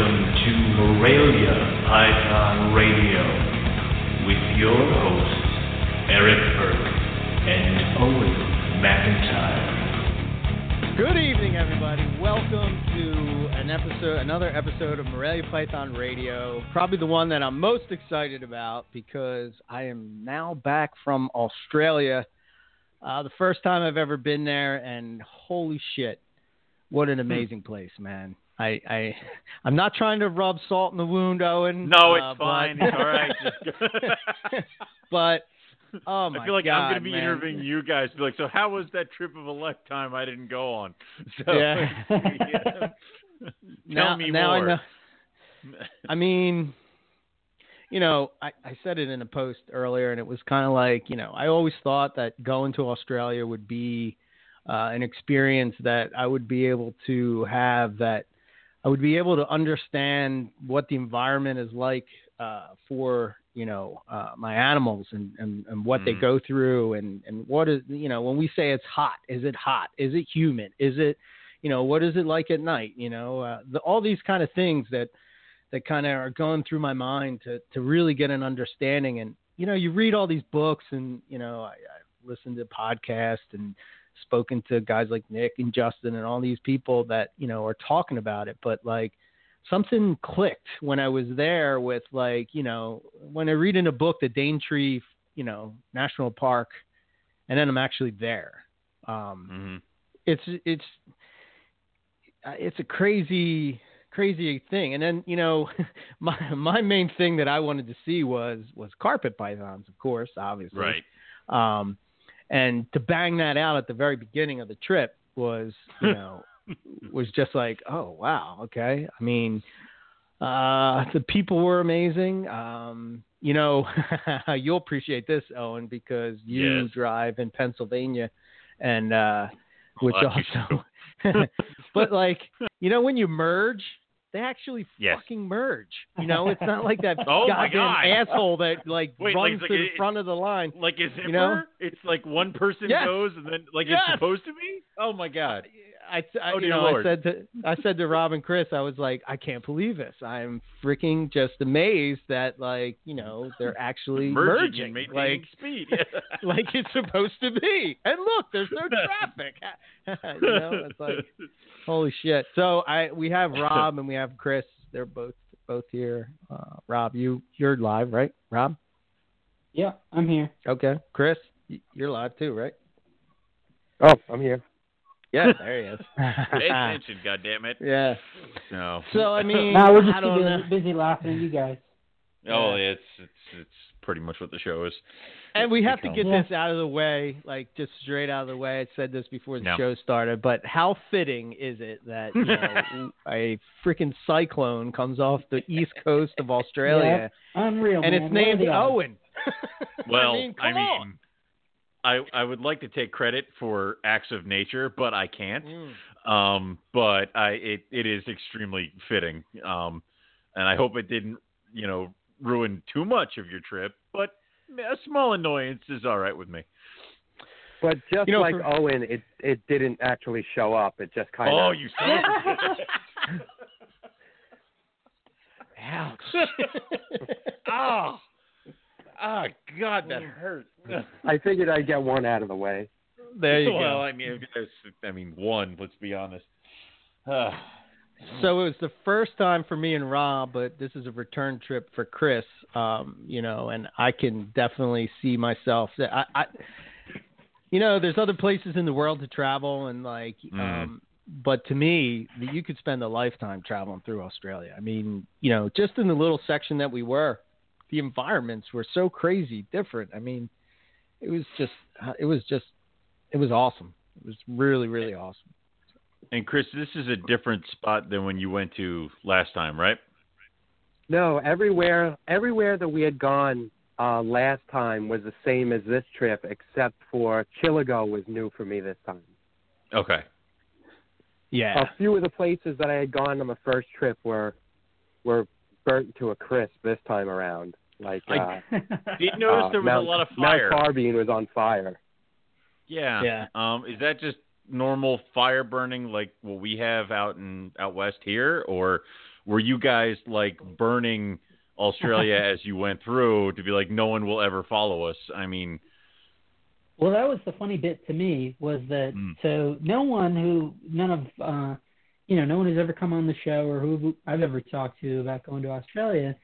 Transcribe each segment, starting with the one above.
Welcome to Morelia Python Radio with your hosts, Eric Burke and Owen McIntyre. Good evening, everybody. Welcome to an episode, another episode of Morelia Python Radio. Probably the one that I'm most excited about because I am now back from Australia. Uh, the first time I've ever been there, and holy shit, what an amazing place, man. I, I I'm not trying to rub salt in the wound, Owen. No, it's uh, fine. But, It's all right. but oh my I feel like God, I'm going to be man. interviewing you guys. Be like, so how was that trip of a lifetime I didn't go on? So, Yeah. yeah. now, Tell me now I more. know. I mean, you know, I, I said it in a post earlier, and it was kind of like, you know, I always thought that going to Australia would be uh, an experience that I would be able to have, that I would be able to understand what the environment is like uh, for, you know, uh, my animals and, and, and what they Mhm. go through, and, and what is, you know, when we say it's hot, is it hot? Is it humid? Is it, you know, what is it like at night? You know, uh, the, all these kind of things that that kind of are going through my mind to to really get an understanding. And you know, you read all these books, and you know, I, I listened to podcasts and spoken to guys like Nick and Justin and all these people that you know are talking about it. But like something clicked when I was there with like you know when I read in a book the Daintree you know National Park, and then I'm actually there. Um, Mhm. it's it's uh, it's a crazy crazy thing and then you know my my main thing that i wanted to see was was carpet pythons of course obviously Right. um and to bang that out at the very beginning of the trip was you know was just like oh wow okay. I mean uh the people were amazing. Um you know you'll appreciate this owen because you Yes. drive in pennsylvania and uh which also but like you know when you merge they actually Yes. fucking merge you know it's not like that Oh goddamn God. asshole that like Wait, runs like to the it- front of the line Like a zipper? You know? It's like one person Yes. goes and then like Yes. it's supposed to be? Oh my god. Uh, I, I Oh, you know, Lord. I said to I said to Rob and Chris, I was like, I can't believe this. I'm freaking just amazed that like you know they're actually Merging, merging, like speed. like it's supposed to be. And look, there's no traffic. you know, it's like holy shit. So I we have Rob and we have Chris. They're both both here. Uh, Rob, you you're live, right? Rob, Yeah, I'm here. okay. Chris, you're live too, right? Oh, I'm here. Yeah, there he is. Pay attention, goddammit. yeah. No. So I mean, No, we're just I too don't know. busy, busy laughing at you guys. Oh, it's it's it's pretty much what the show is. And we have to get Yeah. this out of the way, like just straight out of the way. I said this before the No. show started, but how fitting is it that you know, a freaking cyclone comes off the east coast of Australia Unreal, and man. it's named? Owen? Well, I mean, come on. I I would like to take credit for acts of nature, but I can't. Mm. Um, but I it it is extremely fitting. Um, and I hope it didn't you know ruin too much of your trip, but a small annoyance is all right with me. But just You know, like for- Owen, it it didn't actually show up. It just kind of. Oh, you son of a Ouch. Oh, oh, God, that hurt. I figured I'd get one out of the way. there you well, go. I mean, it's- I mean, one. Let's be honest. Ah. So it was the first time for me and Rob, but this is a return trip for Chris. Um, you know, and I can definitely see myself. That I, I, you know, there's other places in the world to travel, and like, Mm. um, but to me, you could spend a lifetime traveling through Australia. I mean, you know, just in the little section that we were, the environments were so crazy different. I mean, it was just, it was just, it was awesome. It was really, really awesome. And Chris, this is a different spot than when you went to last time, right? No, everywhere everywhere that we had gone uh, last time was the same as this trip, except for Chillagoe was new for me this time. Okay. Yeah. A few of the places that I had gone on the first trip were were burnt to a crisp this time around. Like I- uh, Did notice uh, there was Mount, a lot of fire. Mount Carbine was on fire. Yeah. Yeah. Um, is that just normal fire burning like what we have out in out west here, or were you guys like burning Australia as you went through to be like, no one will ever follow us? I mean, Well, that was the funny bit to me was that Mm. so no one who none of uh you know no one has ever come on the show or who I've ever talked to about going to Australia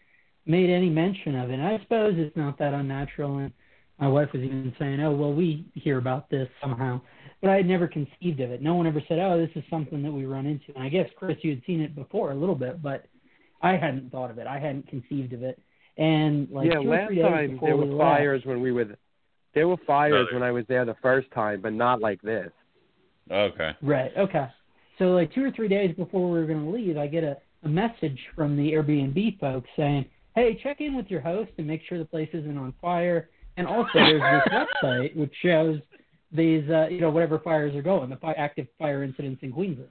made any mention of it. And I suppose it's not that unnatural. And my wife was even saying, "Oh, well, we hear about this somehow," but I had never conceived of it. No one ever said, "Oh, this is something that we run into." And I guess Chris, you had seen it before a little bit, but I hadn't thought of it. I hadn't conceived of it. And like yeah, last time before there we were left- fires when we were. th- There were fires Oh, when I was there the first time, but not like this. okay. Right. Okay. So like two or three days before we were going to leave, I get a, a message from the Airbnb folks saying, "Hey, check in with your host and make sure the place isn't on fire." And also, there's this website which shows these, uh, you know, whatever fires are going, the fi- active fire incidents in Queensland.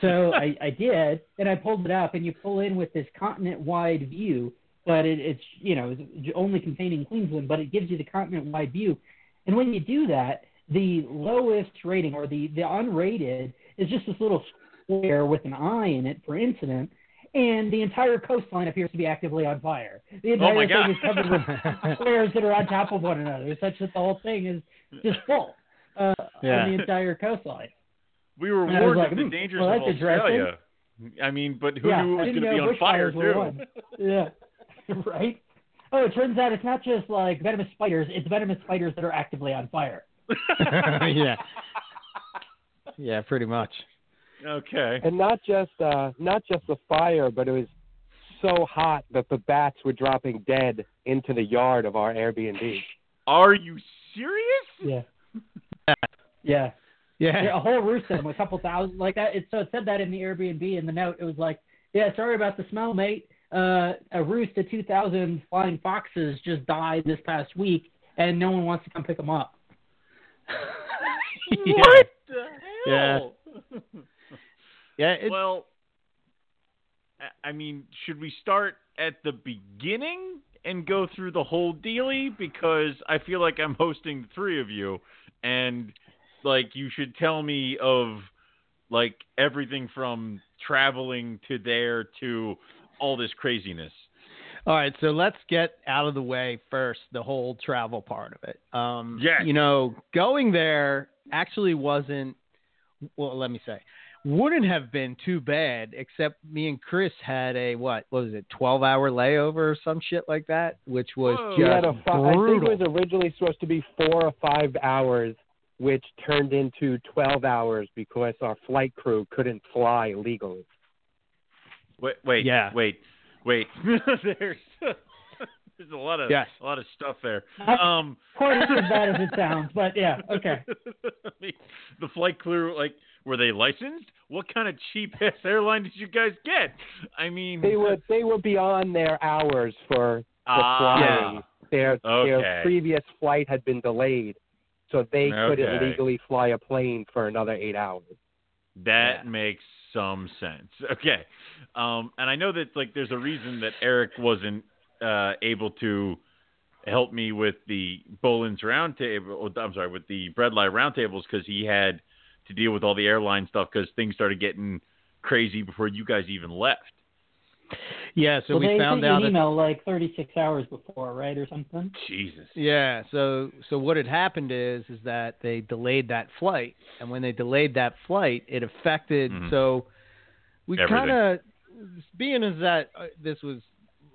So I, I did, and I pulled it up, and you pull in with this continent-wide view, but it, it's you know it's only containing Queensland, but it gives you the continent-wide view. And when you do that, the lowest rating or the the unrated is just this little square with an eye in it for incident, and the entire coastline appears to be actively on fire. The entire Oh thing God. is covered with squares that are on top of one another, such that the whole thing is just full uh, Yeah. on the entire coastline. We were And warned like, of the hmm, dangers well, of that's interesting. Australia. I mean, but who yeah, knew it was going to be on fire too? Yeah, right. Oh, it turns out it's not just like venomous spiders; it's venomous spiders that are actively on fire. yeah. Yeah, pretty much. Okay. And not just uh not just the fire, but it was so hot that the bats were dropping dead into the yard of our Airbnb. Are you serious? Yeah. Yeah. Yeah. Yeah, a whole roost of them, a couple thousand, like that. It, so it said that in the Airbnb in the note. It was like, yeah, sorry about the smell, mate. Uh, a roost of 2,000 flying foxes just died this past week, and no one wants to come pick them up. yeah. What the hell? Yeah. It, well, I- I mean, should we start at the beginning and go through the whole dealy? Because I feel like I'm hosting the three of you, and like you should tell me of like everything from traveling to there to all this craziness. All right, so let's get out of the way first the whole travel part of it. Um, Yes. You know, going there actually wasn't, well, let me say, wouldn't have been too bad, except me and Chris had a, what, what was it, 12 hour layover or some shit like that, which was oh. Whoa. Just had a fi- I think it was originally supposed to be four or five hours, which turned into twelve hours because our flight crew couldn't fly legally. Wait, wait, Yeah. wait, wait. there's there's a lot of Yes. a lot of stuff there. Not Um, Quite as bad as it sounds, but yeah, okay. The flight crew, like, were they licensed? What kind of cheap ass airline did you guys get? I mean, They were they were beyond their hours for the ah, flying. Their Okay. their previous flight had been delayed, so they couldn't Okay. legally fly a plane for another eight hours. that Yeah. makes some sense. Okay, um, and I know that like there's a reason that Eric wasn't uh, able to help me with the Bolin's roundtable. I'm sorry, with the Bread Light roundtables because he had to deal with all the airline stuff because things started getting crazy before you guys even left. yeah, so well, we they found sent you out an that email like 36 hours before, right, or something? Jesus. Yeah. So so what had happened is is that they delayed that flight, and when they delayed that flight, it affected. Mhm. So we kind of, being as that uh, this was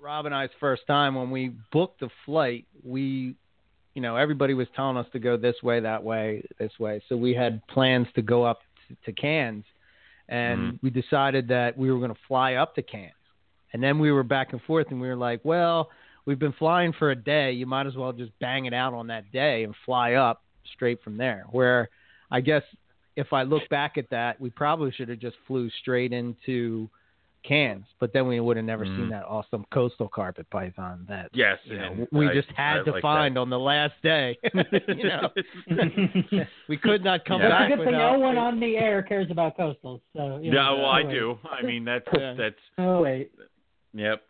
Rob and I's first time when we booked the flight, we, you know, everybody was telling us to go this way, that way, this way. So we had plans to go up to, to Cairns, and Mhm. we decided that we were going to fly up to Cairns. And then we were back and forth, and we were like, well, we've been flying for a day. You might as well just bang it out on that day and fly up straight from there. Where I guess if I look back at that, we probably should have just flew straight into Cairns, but then we would have never Mm. seen that awesome coastal carpet python that Yes, you know, we I- just I had to like find that. on the last day. you know, we could not come Yeah. It's a back good thing no one on the air cares about coastals. So you Yeah, know, well, I do. I mean, that's Yeah. that's Oh wait, yep.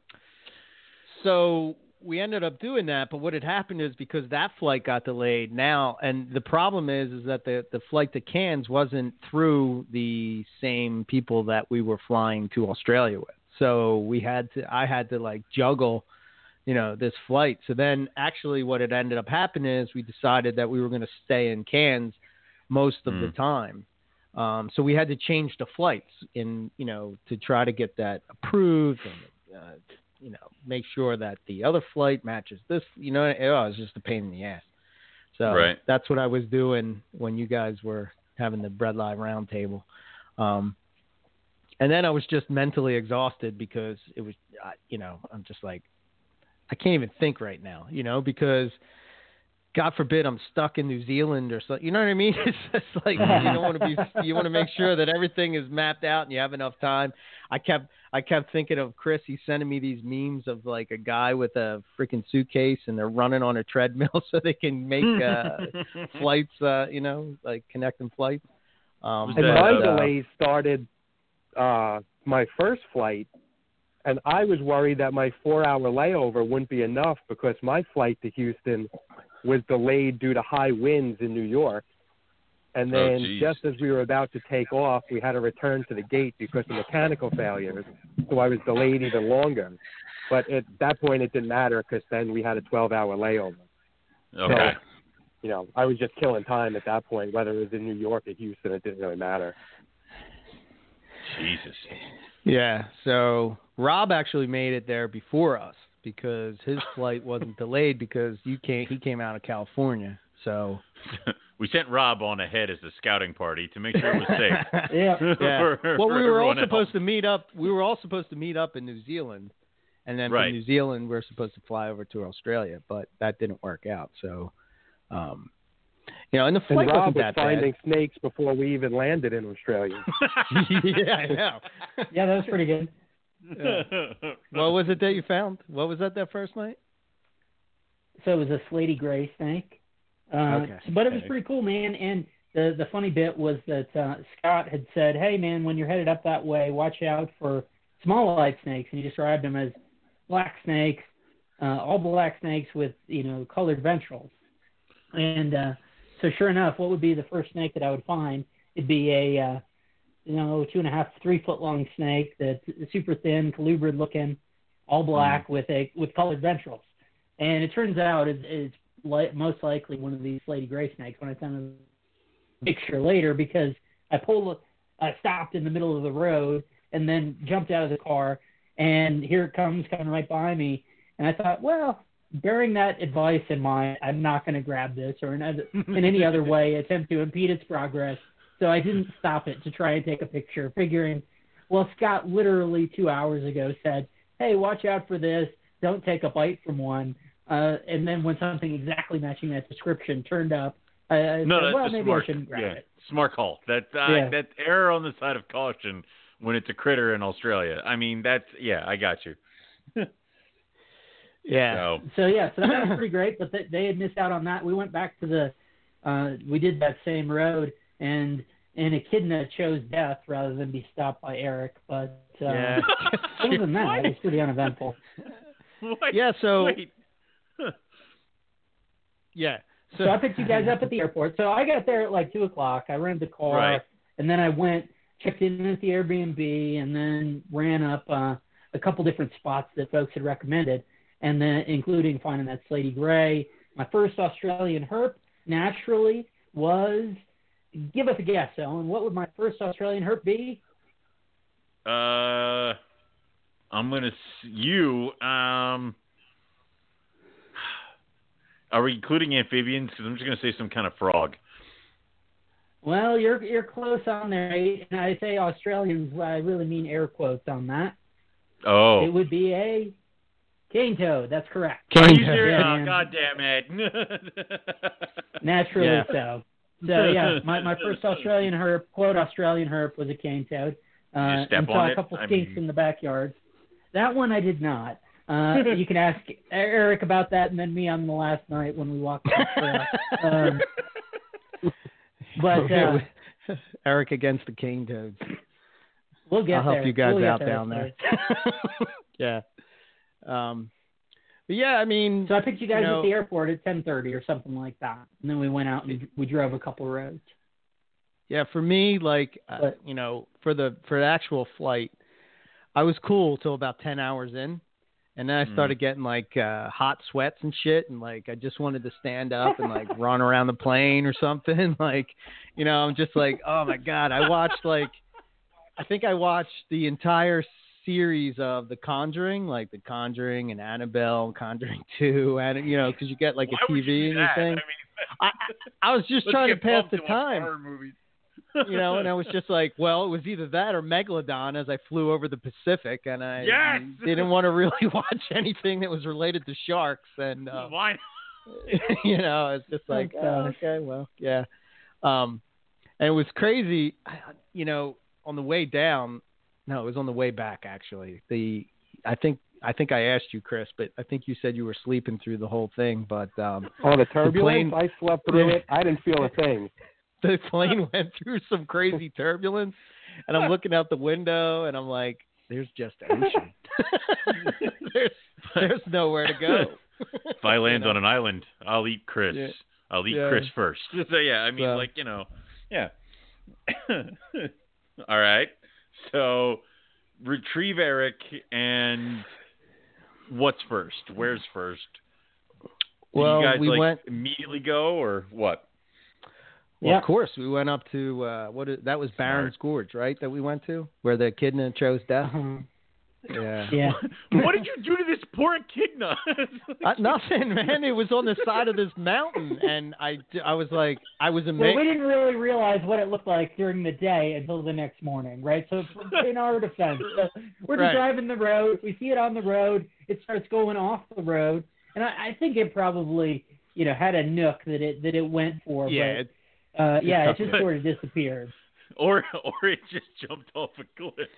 So we ended up doing that, but what had happened is because that flight got delayed now, and the problem is is that the the flight to Cairns wasn't through the same people that we were flying to Australia with. So we had to, I had to like juggle, you know, this flight. So then actually, what had ended up happening is we decided that we were going to stay in Cairns most of the Mm. time. Um, so we had to change the flights in, you know, to try to get that approved and, uh, you know, make sure that the other flight matches this. You know, it was just a pain in the ass. So Right. that's what I was doing when you guys were having the bread live round table. Um, and then I was just mentally exhausted because it was, you know, I'm just like, I can't even think right now, you know, because God forbid I'm stuck in New Zealand or something. You know what I mean? It's just like you don't want to be. You want to make sure that everything is mapped out and you have enough time. I kept I kept thinking of Chris. He's sending me these memes of like a guy with a freaking suitcase and they're running on a treadmill so they can make uh, flights. Uh, you know, like connecting flights. Um, And that, my uh, delays started uh, my first flight, and I was worried that my four-hour layover wouldn't be enough because my flight to Houston was delayed due to high winds in New York. And Oh, then geez. just as we were about to take off, we had to return to the gate because of mechanical failures. So I was delayed even longer. But at that point, it didn't matter because then we had a 12-hour layover. Okay. You know, I was just killing time at that point, whether it was in New York or Houston. It didn't really matter. Jesus. Yeah. So Rob actually made it there before us because his flight wasn't delayed because you came. He came out of California. So we sent Rob on ahead as the scouting party to make sure it was safe. Yeah. Yeah. For- well, for we were all else. supposed to meet up. We were all supposed to meet up in New Zealand, and then Right. from New Zealand we are supposed to fly over to Australia, but that didn't work out. So, um, you know, and the And flight Rob wasn't was that finding snakes before we even landed in Australia. yeah, I know. Yeah, that was pretty good. What was it that you found? What was that that first night? So it was a slaty gray snake. Uh, Okay. But it was pretty cool, man. And the the funny bit was that uh, Scott had said, "Hey, man, when you're headed up that way, watch out for small-eyed snakes." And he described them as black snakes, uh, all black snakes with you know colored ventrals. And uh, so, sure enough, what would be the first snake that I would find? It'd be a uh, you know two and a half, three foot long snake that's super thin, colubrid looking, all hmm. black with a with colored ventrals. And it turns out it's, it's li- most likely one of these slaty gray snakes. When I sent a picture later, because I pulled, I stopped in the middle of the road and then jumped out of the car, and here it comes coming right by me. And I thought, well, bearing that advice in mind, I'm not going to grab this or in, other, in any other way attempt to impede its progress. So I didn't stop it to try and take a picture, figuring, well, Scott literally two hours ago said, hey, watch out for this. Don't take a bite from one. Uh, and then when something exactly matching that description turned up, I, I No, said, that's well, a maybe smart. I shouldn't grab yeah, it. smart call. That uh, Yeah. that error on the side of caution when it's a critter in Australia. I mean, that's yeah, I got you. Yeah. So So yeah, so that was pretty great. But they, they had missed out on that. We went back to the, uh, we did that same road, and and Echidna chose death rather than be stopped by Eric. But uh, Yeah. other than that, it was pretty uneventful. What? Yeah, so- Wait. yeah. So, So I picked you guys up at the airport. So I got there at like two o'clock. I rented the car, Right. and then I went checked in at the Airbnb, and then ran up uh, a couple different spots that folks had recommended, and then including finding that Slaty Gray. My first Australian herp naturally was. Give us a guess, Ellen. What would my first Australian herp be? Uh, I'm gonna you. Um, are we including amphibians? Because I'm just gonna say some kind of frog. Well, you're you're close on there, and I say Australians. I really mean air quotes on that. Oh, It would be a cane toad. That's correct. are you Cane serious? toad. Oh, God damn it! Naturally Yeah. so. So yeah, my my first Australian herp, quote Australian herp, was a cane toad. Uh, you step and saw on a it? couple I skinks mean- in the backyard. That one I did not. Uh, you can ask Eric about that, and then me on the last night when we walked the trail. Um, but uh, Eric against the cane toads. we'll get I'll help there. you guys We'll out there, down there. yeah. Um, but yeah, I mean, So I picked you guys know- at the airport at 10:30 or something like that, and then we went out and we drove a couple roads. Yeah, for me, like uh, you know, for the for the actual flight, I was cool till about ten hours in, and then I Mm. started getting like uh, hot sweats and shit, and like I just wanted to stand up and like run around the plane or something. Like, you know, I'm just like, oh my god, I watched like, I think I watched the entire series of The Conjuring, like The Conjuring and Annabelle, Conjuring Two, and you know, because you get like Why a TV and that? thing. I I, I was just trying to pass the time you know, and I was just like, well, it was either that or Megalodon as I flew over the Pacific, and I Yes! didn't want to really watch anything that was related to sharks, and uh, Why? you know, it's just like, That's, oh, okay, well, yeah, um, and it was crazy, you know, on the way down. No, it was on the way back actually. The I think I think I asked you, Chris, but I think you said you were sleeping through the whole thing, but um, Oh, the turbulence! plane- I slept through it. I didn't feel a thing. the plane went through some crazy turbulence and I'm looking out the window and I'm like, there's just ocean. there's there's nowhere to go. If I land on an island, I'll eat Chris. Yeah. I'll eat Yeah. Chris first. So yeah, I mean, So- like you know, yeah. All right. So retrieve Eric and what's first? Where's first? Did Well, you guys we like went immediately go or what? well, Yeah. of course we went up to uh what is, that was Barron's Gorge, right? That we went to where the echidna chose death. Yeah. Yeah. what did you do to this poor echidna? Uh, nothing, man. It was on the side of this mountain, and I, I was like, I was Well, amazed. we didn't really realize what it looked like during the day until the next morning, right? So in our defense, so we're just Right. driving the road. We see it on the road. It starts going off the road, and I, I think it probably, you know, had a nook that it that it went for. yeah, it- but, uh, yeah, it just to- sort of disappeared, or or it just jumped off a cliff.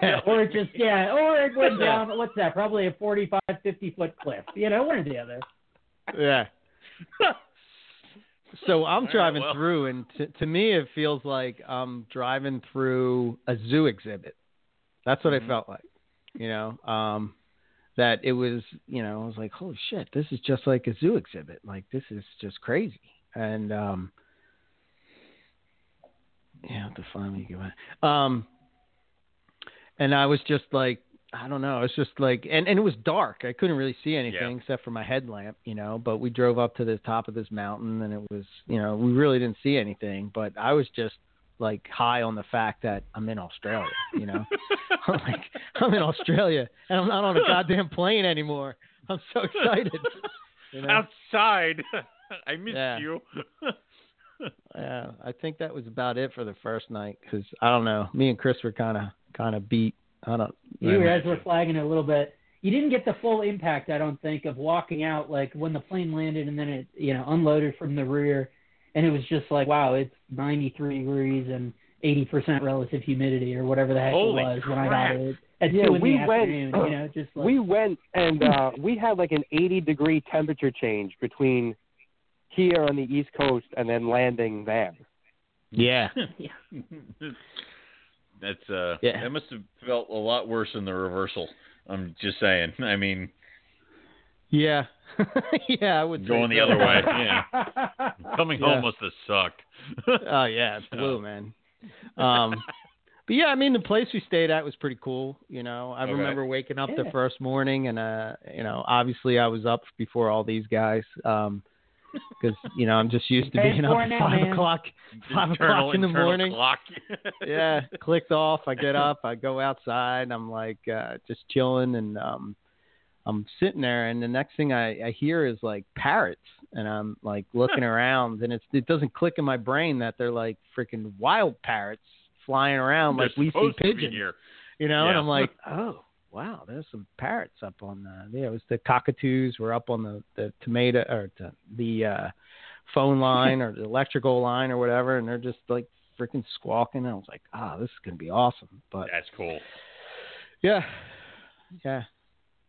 Yeah. or it just yeah, or it went down. What's that? Probably a 45, 50 foot cliff. You know, one or the other. yeah. So I'm right, driving well. through, and to, to me, it feels like I'm driving through a zoo exhibit. That's what Mhm. I felt like, you know. Um, that it was, you know, I was like, holy shit, this is just like a zoo exhibit. Like this is just crazy. And um, yeah, to finally get back. Um, and I was just like, I don't know. It's just like, and, and it was dark. I couldn't really see anything Yeah. except for my headlamp, you know. But we drove up to the top of this mountain, and it was, you know, we really didn't see anything. But I was just like high on the fact that I'm in Australia, you know. I'm like, I'm in Australia, and I'm not on a goddamn plane anymore. I'm so excited. You know? Outside. I missed Yeah. you. Yeah, I think that was about it for the first night because I don't know. Me and Chris were kind of kind of beat. I don't. You yeah. guys were flagging a little bit. You didn't get the full impact, I don't think, of walking out like when the plane landed and then it, you know, unloaded from the rear, and it was just like, wow, it's 93 degrees and 80% relative humidity or whatever the heck Holy it was when I got it at Yeah, two in we the went- afternoon. you know, just like we went and uh, we had like an 80 degree temperature change between here on the East Coast and then landing there. Yeah. That's uh Yeah. that must have felt a lot worse than the reversal. I'm just saying. I mean, Yeah. yeah, I would going the so. other way. Yeah. Coming Yeah. home must have sucked. Oh yeah, it blew, man. Um, but yeah, I mean the place we stayed at was pretty cool. You know, I Okay. remember waking up the first morning, and uh, you know, obviously I was up before all these guys. Um, because you know I'm just used to Paying being up at now, five man. o'clock. Five Internal- o'clock in the morning. Clock. yeah, clicked off. I get up, I go outside. I'm like uh, just chilling, and um, I'm sitting there, and the next thing I, I hear is like parrots, and I'm like looking around, and it's it doesn't click in my brain that they're like freaking wild parrots flying around like They're we see supposed to be pigeons, here. you know. And I'm like, oh wow, there's some parrots up on the yeah, it was the cockatoos were up on the the tomato or the, the uh phone line or the electrical line or whatever, and they're just like freaking squawking. And I was like, ah, this is gonna be awesome. But That's cool. yeah, yeah.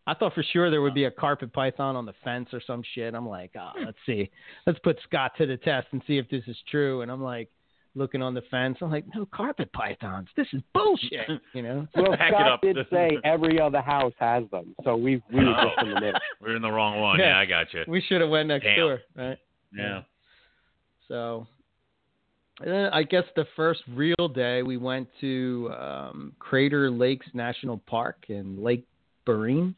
I thought for sure there would be a carpet python on the fence or some shit. I'm like, oh, let's see, let's put Scott to the test and see if this is true. And I'm like, looking on the fence. I'm like, no carpet pythons. This is bullshit. You know. Well, Pack it Scott up. did say every other house has them, so we we were just in the middle. We're in the wrong one. Yeah. Yeah, I got you. We should have went next Damn. door, right? Yeah. So, and then I guess the first real day we went to um, Crater Lakes National Park in Lake Barrine.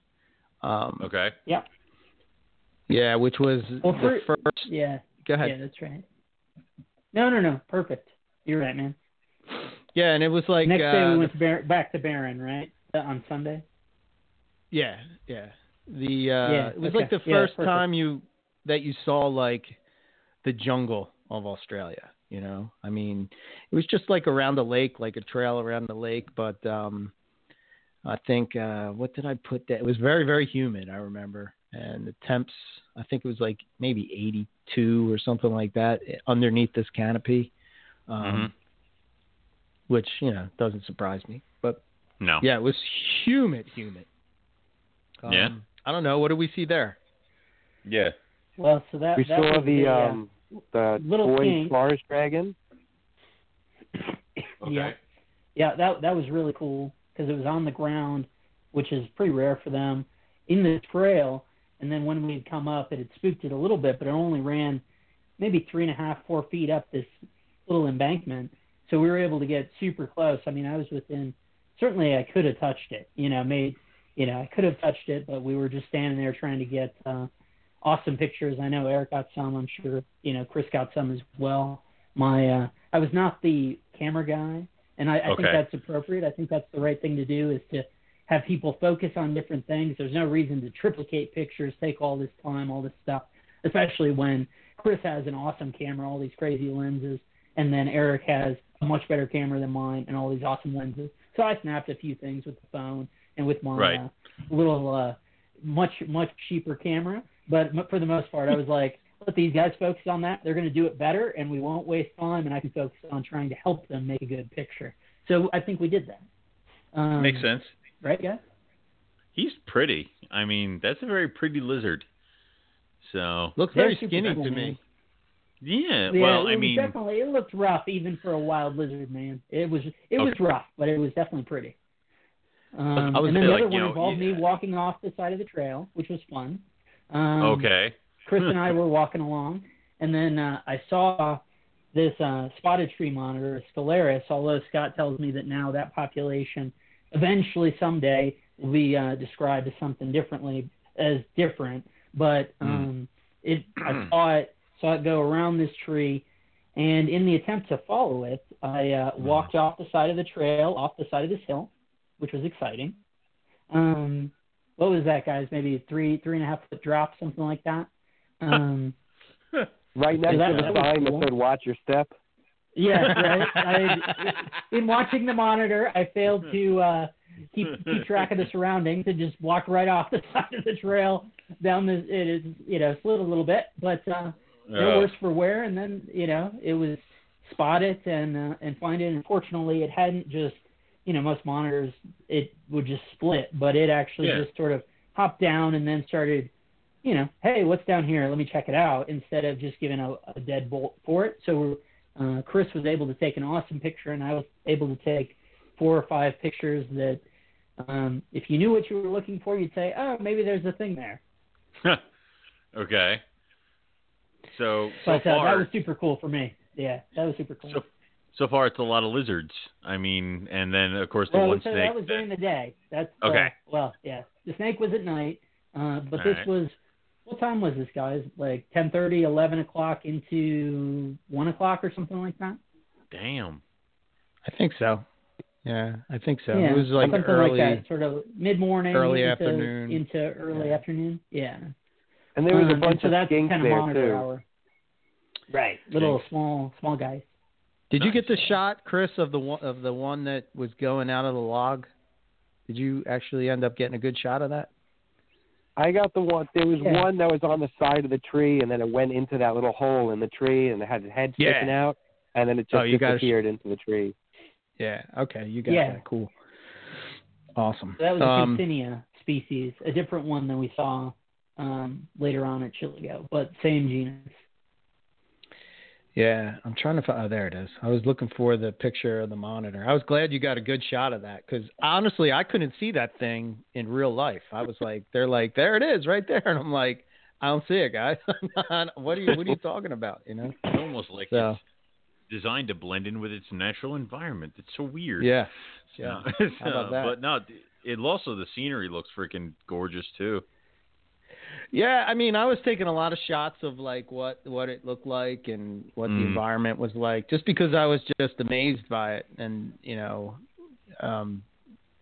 Um, Okay. Yeah, Yeah, which was Well, the first. Yeah, Go ahead. yeah, that's right. No, no, no, perfect. You're right, man. Yeah, and it was like Next day uh, we went to Bar- back to Barron, right? Uh, on Sunday. Yeah, yeah. The uh Yeah, it was okay. like the first perfect. time you that you saw like the jungle of Australia, you know? I mean, it was just like around the lake, like a trail around the lake, but um I think uh what did I put that? It was very very humid, I remember. And the temps, I think it was like maybe 82 or something like that underneath this canopy. Um Mhm. which, you know, doesn't surprise me. But No. yeah, it was humid, humid. Yeah. Um, I don't know. What do we see there? Yeah. Well, so that We that saw was the uh, um the Little toy King. forest dragon. Okay. Yeah. Yeah, that that was really cool because it was on the ground, which is pretty rare for them, in the trail. And then when we'd come up, it had spooked it a little bit, but it only ran maybe three and a half, four feet up this little embankment. So we were able to get super close. I mean, I was within. Certainly, I could have touched it. You know, made. You know, I could have touched it, but we were just standing there trying to get uh, awesome pictures. I know Eric got some. I'm sure you know Chris got some as well. My uh, I was not the camera guy, and I, I think that's appropriate. I think that's the right thing to do is to have people focus on different things. There's no reason to triplicate pictures, take all this time, all this stuff, especially when Chris has an awesome camera, all these crazy lenses, and then Eric has a much better camera than mine and all these awesome lenses. So I snapped a few things with the phone and with my Right. uh, little uh, much much cheaper camera. But for the most part, I was like, let these guys focus on that. They're going to do it better, and we won't waste time. And I can focus on trying to help them make a good picture. So I think we did that. Um, Makes sense. Right, guys? He's pretty. I mean, that's a very pretty lizard. So Looks very skinny to me. yeah. Yeah, well, I mean, definitely it looked rough even for a wild lizard, man. It was it was rough, but it was definitely pretty. Um, and then the like, other one know, involved me walking off the side of the trail, which was fun. Um, okay. Chris and I were walking along, and then uh, I saw this uh, spotted tree monitor, scalaris. Although Scott tells me that now that population, eventually someday, will be uh, described as something differently as different. But um, it, I saw it, saw it go around this tree, and in the attempt to follow it, I uh, walked off the side of the trail, off the side of this hill, which was exciting. Um, what was that, guys? Maybe three, three and a half foot drop, something like that. Um, Right next that- to the sign that said "Watch your step." Yeah, right. I, in watching the monitor, I failed to uh, keep keep track of the surroundings and just walked right off the side of the trail down the. It is you know slid a little bit, but uh, no Uh, worse for wear. And then you know it was spot it and uh, and find it. Unfortunately, it hadn't just you know most monitors it would just split, but it actually Yeah. just sort of hopped down and then started. You know, hey, what's down here? Let me check it out. Instead of just giving a, a dead bolt for it. So uh, Chris was able to take an awesome picture, and I was able to take four or five pictures that, um, if you knew what you were looking for, you'd say, "Oh, maybe there's a thing there." okay. So so But uh, that was super cool for me. Yeah, that was super cool. so, so far it's a lot of lizards. I mean, and then of course the well, one so snake. that was during the day. That's uh, Okay. well, yeah, the snake was at night, uh, but All this right. was. What time was this, guys? Like ten thirty, eleven o'clock into one o'clock or something like that. Damn. I think so. Yeah, I think so. yeah, it was like something early. like that, sort of mid morning, early into, afternoon. into early Yeah. afternoon. Yeah. And there was Um, a bunch so of that's skinks kind of there monitor too. hour. Right. Little small small guys. Did you get the shot, Chris, of the one of the one that was going out of the log? Did you actually end up getting a good shot of that? I got the one. There was Yeah. one that was on the side of the tree, and then it went into that little hole in the tree, and it had its head Yeah. sticking out, and then it just Oh, you got sh- disappeared into the tree. Yeah. Okay, you got Yeah. that. Cool. Awesome. So that was a um, Quintinia species, a different one than we saw um, later on at Chillagoe, but same genus. Yeah, I'm trying to find. Oh, there it is. I was looking for the picture of the monitor. I was glad you got a good shot of that because honestly, I couldn't see that thing in real life. I was like, they're like, there it is, right there, and I'm like, I don't see it, guys. what are you What are you talking about? You know? It's almost like So- it's designed to blend in with its natural environment. It's so weird. Yeah. So- Yeah. How about so- that? But no, it also the scenery looks freaking gorgeous too. Yeah, I mean, I was taking a lot of shots of like what what it looked like and what the Mm. environment was like, just because I was just amazed by it, and you know, um,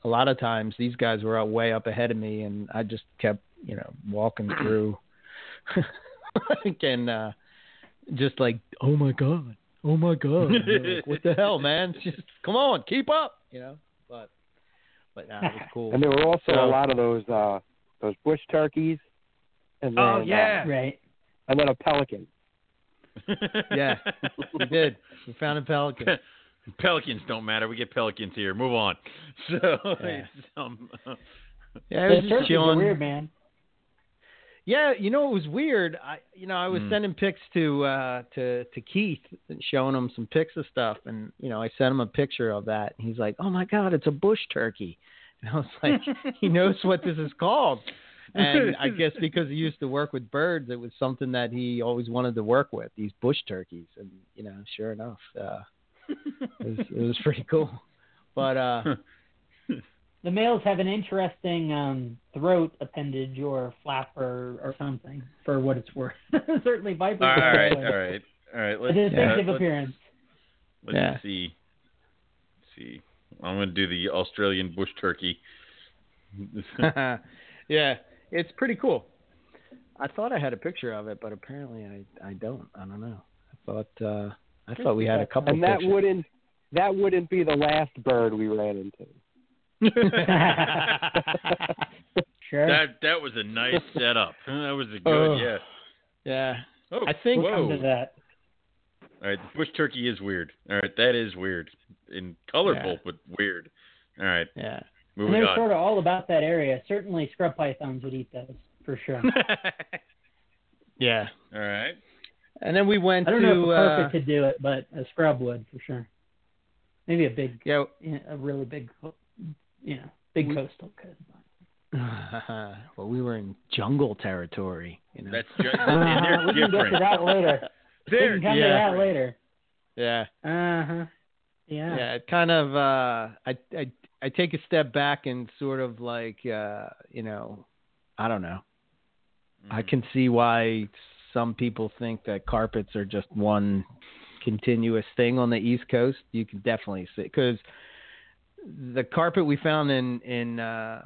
a lot of times these guys were out way up ahead of me, and I just kept you know walking through, and uh, just like, oh my god, oh my god, like, what the hell, man? Just come on, keep up, you know. But but nah, it was cool. And there were also So- a lot of those uh those bush turkeys, and then Oh, yeah. Right. uh, and then a pelican. Yeah. we did. We found a pelican. Pelicans don't matter. We get pelicans here. Move on. So, Yeah. it's, um, Yeah, I The was just chilling. weird, man. Yeah, you know it was weird. I you know I was Mm. sending pics to uh to to Keith and showing him some pics of stuff, and you know I sent him a picture of that. And he's like, "Oh my god, it's a bush turkey," and I was like, "He knows what this is called." And I guess because he used to work with birds, it was something that he always wanted to work with these bush turkeys. And you know, sure enough, uh, it was it was pretty cool. But uh, The males have an interesting um, throat appendage or flap or, or something, for what it's worth. Certainly vipers. all have right, one. all right, all right. Let's, distinctive uh, let's, appearance. let's Yeah. see. Let's see. I'm going to do the Australian bush turkey. yeah, it's pretty cool. I thought I had a picture of it, but apparently I I don't. I don't know. I thought uh I thought we had a couple And that pictures. wouldn't that wouldn't be the last bird we ran into. Sure. That that was a nice setup. That was a good, Oh. yeah. yeah. Oh, I think- we'll come whoa. to that. All right, bush turkey is weird. All right, that is weird. And colorful, Yeah. but weird. All right, Yeah. And they're on. sort of all about that area. Certainly, scrub pythons would eat those for sure. Yeah. all right. And then we went I don't to know if a uh, perfect could do it, but a scrub would for sure. Maybe a big, yeah. a really big, you know, big We- coastal could. well, we were in jungle territory, you know. That's just, Uh, and they're we can get to that later. we They're can come yeah. to that later. yeah. Uh huh. Yeah. Yeah, it kind of uh I I I take a step back and sort of like uh, you know, I don't know. I Mhm. can see why some people think that carpets are just one continuous thing on the East Coast. You can definitely see because the carpet we found in in uh,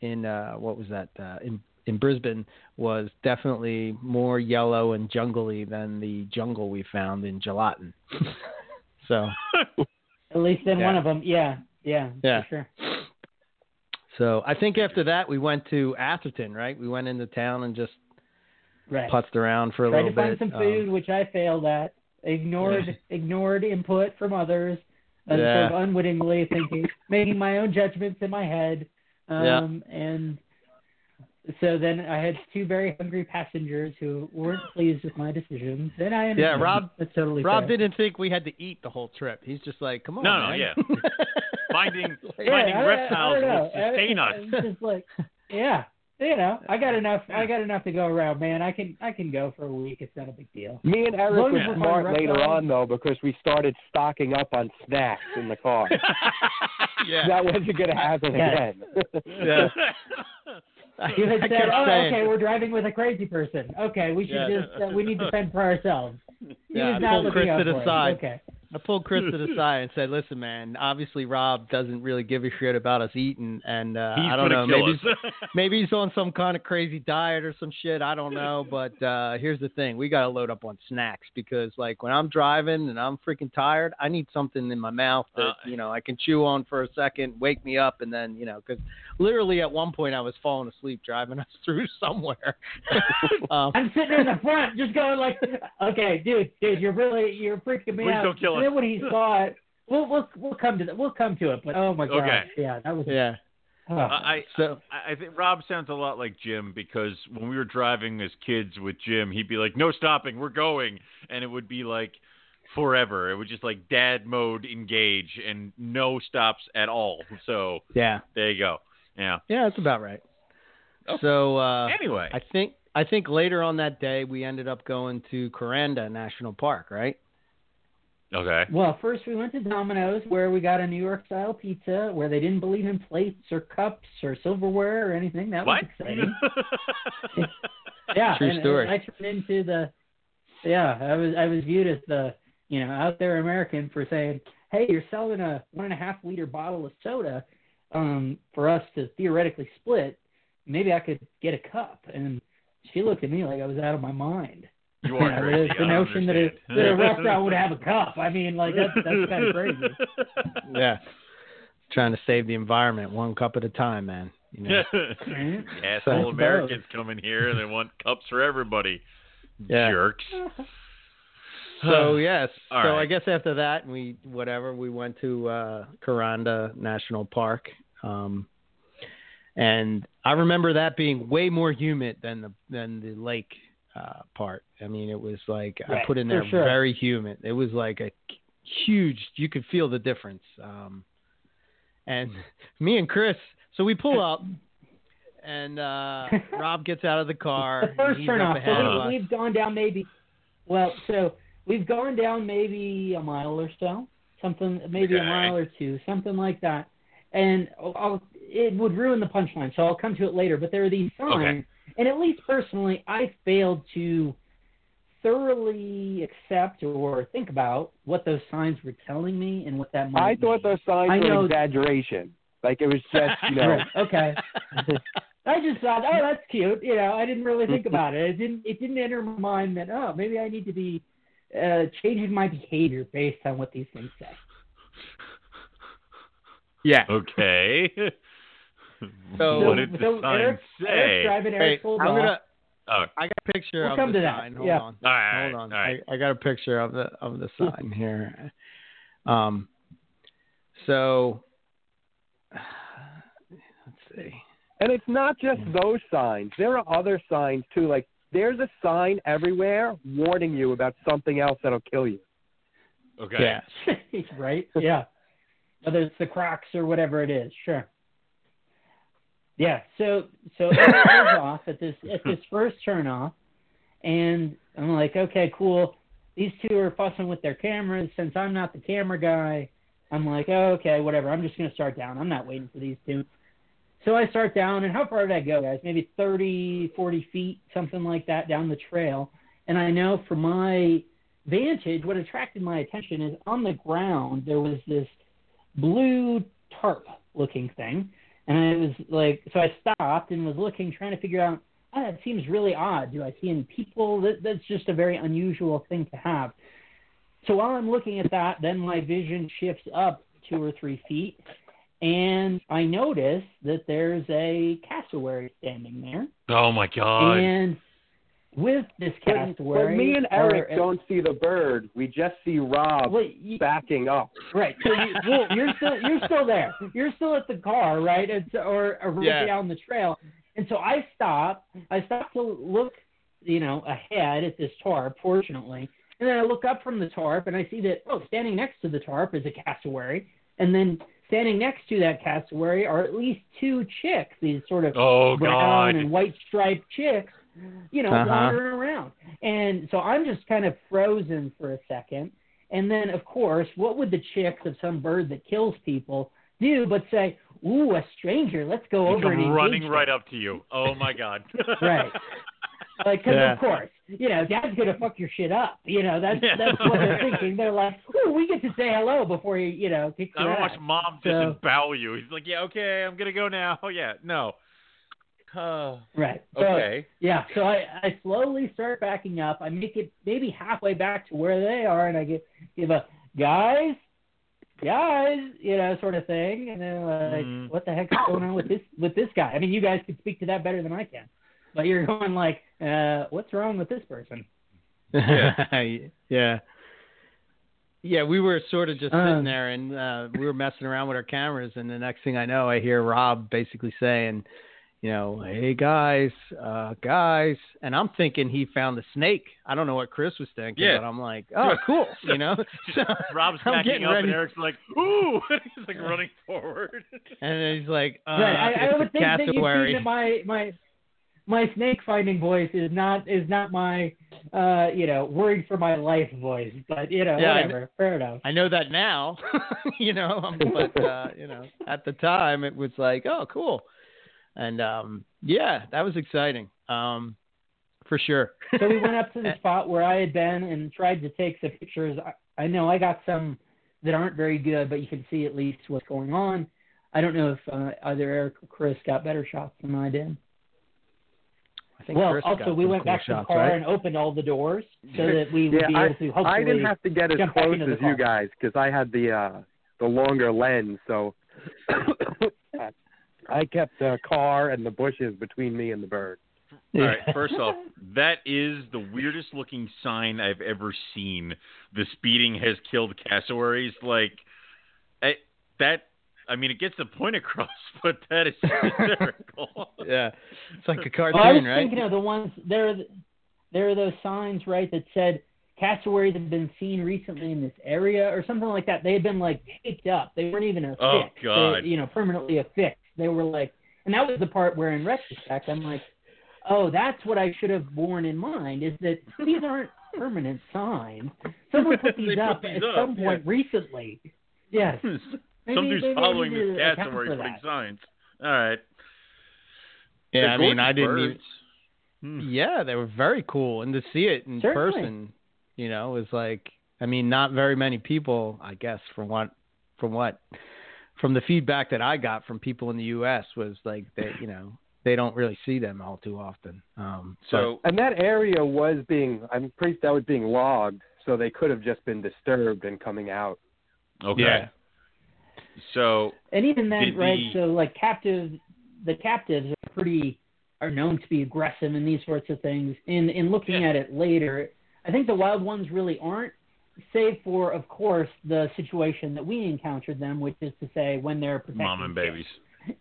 in uh, what was that uh, in in Brisbane was definitely more yellow and jungly than the jungle we found in Julatten. so At least in Yeah. one of them. Yeah. Yeah. Yeah. For sure. so I think after that we went to Atherton, right? We went into town and just Right. putzed around for a Tried little to find bit. some Um, food, which I failed at. Ignored ignored input from others. And Yeah. sort of unwittingly thinking, making my own judgments in my head. Um, And so then I had two very hungry passengers who weren't pleased with my decisions. And I Yeah. Rob- That's totally Rob fair. didn't think we had to eat the whole trip. He's just like, come on, No, no, man. yeah. Finding Yeah, finding I- I- I reptiles don't will sustain I- us. Just like, yeah, you know, I got enough. I got enough to go around, man. I can I can go for a week. It's not a big deal. Me and Eric were as we're smart finding later on though because we started stocking up on snacks in the car. yeah. That wasn't going to happen Yeah. again. Yeah. You had said, "Oh, saying- okay, we're driving with a crazy person. Okay, we should Yeah. just uh, we need to fend for ourselves." He Yeah, was not looking Chris out to the for us. side. Okay. I pulled Chris to the side and said, "Listen, man. Obviously, Rob doesn't really give a shit about us eating, and uh, He's I don't know. Maybe us. maybe he's on some kind of crazy diet or some shit. I don't know. But uh here's the thing: we got to load up on snacks because, like, when I'm driving and I'm freaking tired, I need something in my mouth that Uh, you know I can chew on for a second, wake me up, and then you know, because literally at one point I was falling asleep driving us through somewhere. um, I'm sitting in the front, just going like, "Okay, dude, dude, you're really you're freaking me Please out." don't kill and then when he saw it, we'll we'll we'll come to that. We'll come to it. But oh my gosh, Okay. yeah, that was yeah. Oh, I, So I I think Rob sounds a lot like Jim because when we were driving as kids with Jim, he'd be like, "No stopping, we're going," and it would be like forever. It would just like dad mode engage and no stops at all. So yeah, there you go. Yeah. yeah, that's about right. Okay. So uh, Anyway, I think I think later on that day we ended up going to Kuranda National Park, right? Okay. Well, first we went to Domino's where we got a New York style pizza where they didn't believe in plates or cups or silverware or anything. That What? was exciting. yeah, True and, story. and I turned into the yeah, I was I was viewed as the you know out there American for saying, hey, you're selling a one and a half liter bottle of soda um, for us to theoretically split. Maybe I could get a cup, and she looked at me like I was out of my mind. You You are know, crazy. the, the notion that a, that a restaurant would have a cup. I mean, like that's that's kind of crazy. Yeah. Trying to save the environment one cup at a time, man. You know? Right? Asshole So- Americans come in here and they want cups for everybody. Yeah. Jerks. So yes. All so right. I guess after that we whatever we went to uh Kuranda National Park. Um and I remember that being way more humid than the than the lake uh part. I mean it was like I put in there sure. very humid. It was like a huge you could feel the difference. Um and me and Chris so we pull up and uh Rob gets out of the car. the first he's turn up off. So we, we've gone down maybe, well, so we've gone down maybe a mile or so, something, maybe a mile or two, something like that. And I'll, I'll, it would ruin the punchline, so I'll come to it later. But there are these signs, Okay. And at least personally, I failed to thoroughly accept or think about what those signs were telling me and what that might I thought mean. those signs I were know- an exaggeration. Like it was just, you know, okay. I just thought, oh, that's cute. You know, I didn't really think about it. It didn't. It didn't enter my mind that, oh, maybe I need to be uh, changing my behavior based on what these things say. Yeah. Okay. So- what did the so sign Eric, say? Eric's driving. Hey, Eric pulled I'm gonna Oh, I got a picture We'll of come the to that, sign. Hold yeah. on. all right. Hold on. All right. I, I got a picture of the of the sign here. Um so let's see. and it's not just those signs. There are other signs too. Like there's a sign everywhere warning you about something else that'll kill you. Okay. Yeah. right? Yeah. Whether it's the Crocs or whatever it is, sure. Yeah. So so Eric pulls off at this at this first turn off, and I'm like, okay, cool. These two are fussing with their cameras. Since I'm not the camera guy, I'm like, oh, okay, whatever. I'm just gonna start down. I'm not waiting for these two. So I start down, and how far did I go, guys? Maybe 30, 40 feet, something like that, down the trail. And I know from my vantage, what attracted my attention is on the ground there was this blue tarp looking thing. And I was like, so I stopped and was looking, trying to figure out, oh, that seems really odd. Do I see any people? That, that's just a very unusual thing to have. So while I'm looking at that, then my vision shifts up two or three feet, and I notice that there's a cassowary standing there. Oh my God. And with this But, cassowary, but me and Eric are- don't see the bird. We just see Rob Well, you- backing up. Right. So you, well, you're still you're still there. You're still at the car, right? And so, or, or right Yeah. down the trail. And so I stop. I stop to look, you know, ahead at this tarp. Fortunately, and then I look up from the tarp and I see that oh, standing next to the tarp is a cassowary, and then standing next to that cassowary are at least two chicks. These sort of oh brown God. and white striped chicks, you know, Uh-huh. wandering around. And so I'm just kind of frozen for a second. And then, of course, what would the chicks of some bird that kills people do but say, "Ooh, a stranger, let's go They over and come engage running them." right up to you. Oh my God. Right. Like, because Yeah. of course, you know, Dad's gonna fuck your shit up. You know, that's Yeah. that's what they're thinking. They're like, "Ooh, we get to say hello before you, you know, kick I your don't ass." watch mom So- disembowel you. He's like, yeah, okay, I'm gonna go now. Oh yeah, no. Uh, Right. So, okay. Yeah, so I, I slowly start backing up. I make it maybe halfway back to where they are, and I get give a guys, guys, you know, sort of thing, and then like, Mhm. what the heck is going on with this with this guy? I mean, you guys could speak to that better than I can, but you're going like, uh, what's wrong with this person? yeah. yeah. Yeah, we were sort of just Um, sitting there and uh, we were messing around with our cameras, and the next thing I know, I hear Rob basically saying, you know, hey guys, uh, guys, and I'm thinking he found the snake. I don't know what Chris was thinking, Yeah. but I'm like, oh, cool, you know. So Rob's I'm backing up, ready, and Eric's like, "Ooh!" he's like running forward. and then he's like, uh, Right, I, I would a think that you've seen cassowary. that my my my snake finding voice is not is not my uh you know worried for my life voice, but you know Yeah, I whatever, fair enough. I know that now, you know, but uh, you know, at the time it was like, oh, cool, and um, yeah, that was exciting, um, for sure. so we went up to the spot where I had been and tried to take some pictures. I, I know I got some that aren't very good, but you can see at least what's going on. I don't know if uh, either Eric or Chris got better shots than I did. I think Well, Chris also we went cool back to the car right? and opened all the doors so that we would Yeah, be I- able to hopefully. I didn't have to get as close as you guys because I had the uh, the longer lens, so I kept the car and the bushes between me and the bird. All right. First off, that is the weirdest looking sign I've ever seen. The speeding has killed cassowaries. Like, I, that. I mean, it gets the point across, but that is hysterical. yeah, it's like a Well, I was cartoon, right? thinking of the ones there. Are, There are those signs, right, that said cassowaries have been seen recently in this area or something like that. They had been like taped up. They weren't even affixed. Oh, They- God. you know, permanently affixed. They were like, and that was the part where, in retrospect, I'm like, oh, that's what I should have borne in mind is that these aren't permanent signs. Someone put They these put up these at up, some point recently. Yes. Maybe, Some dude's maybe following need to this account cassowary for putting signs. All right. yeah, They're I mean, I didn't. birds. Hmm. Even, yeah, they were very cool, and to see it in Certainly. person, you know, was like, I mean, not very many people, I guess, from what, from what, from the feedback that I got from people in the U.S. was like that, you know, they don't really see them all too often. Um, So And that area was being, I'm pretty that was being logged, so they could have just been disturbed and coming out. okay. yeah, So And even then, right? the- So like captives, the captives are pretty are known to be aggressive and these sorts of things. In in looking Yeah. at it later, I think the wild ones really aren't, save for of course the situation that we encountered them, which is to say when they're protecting mom and kids. babies.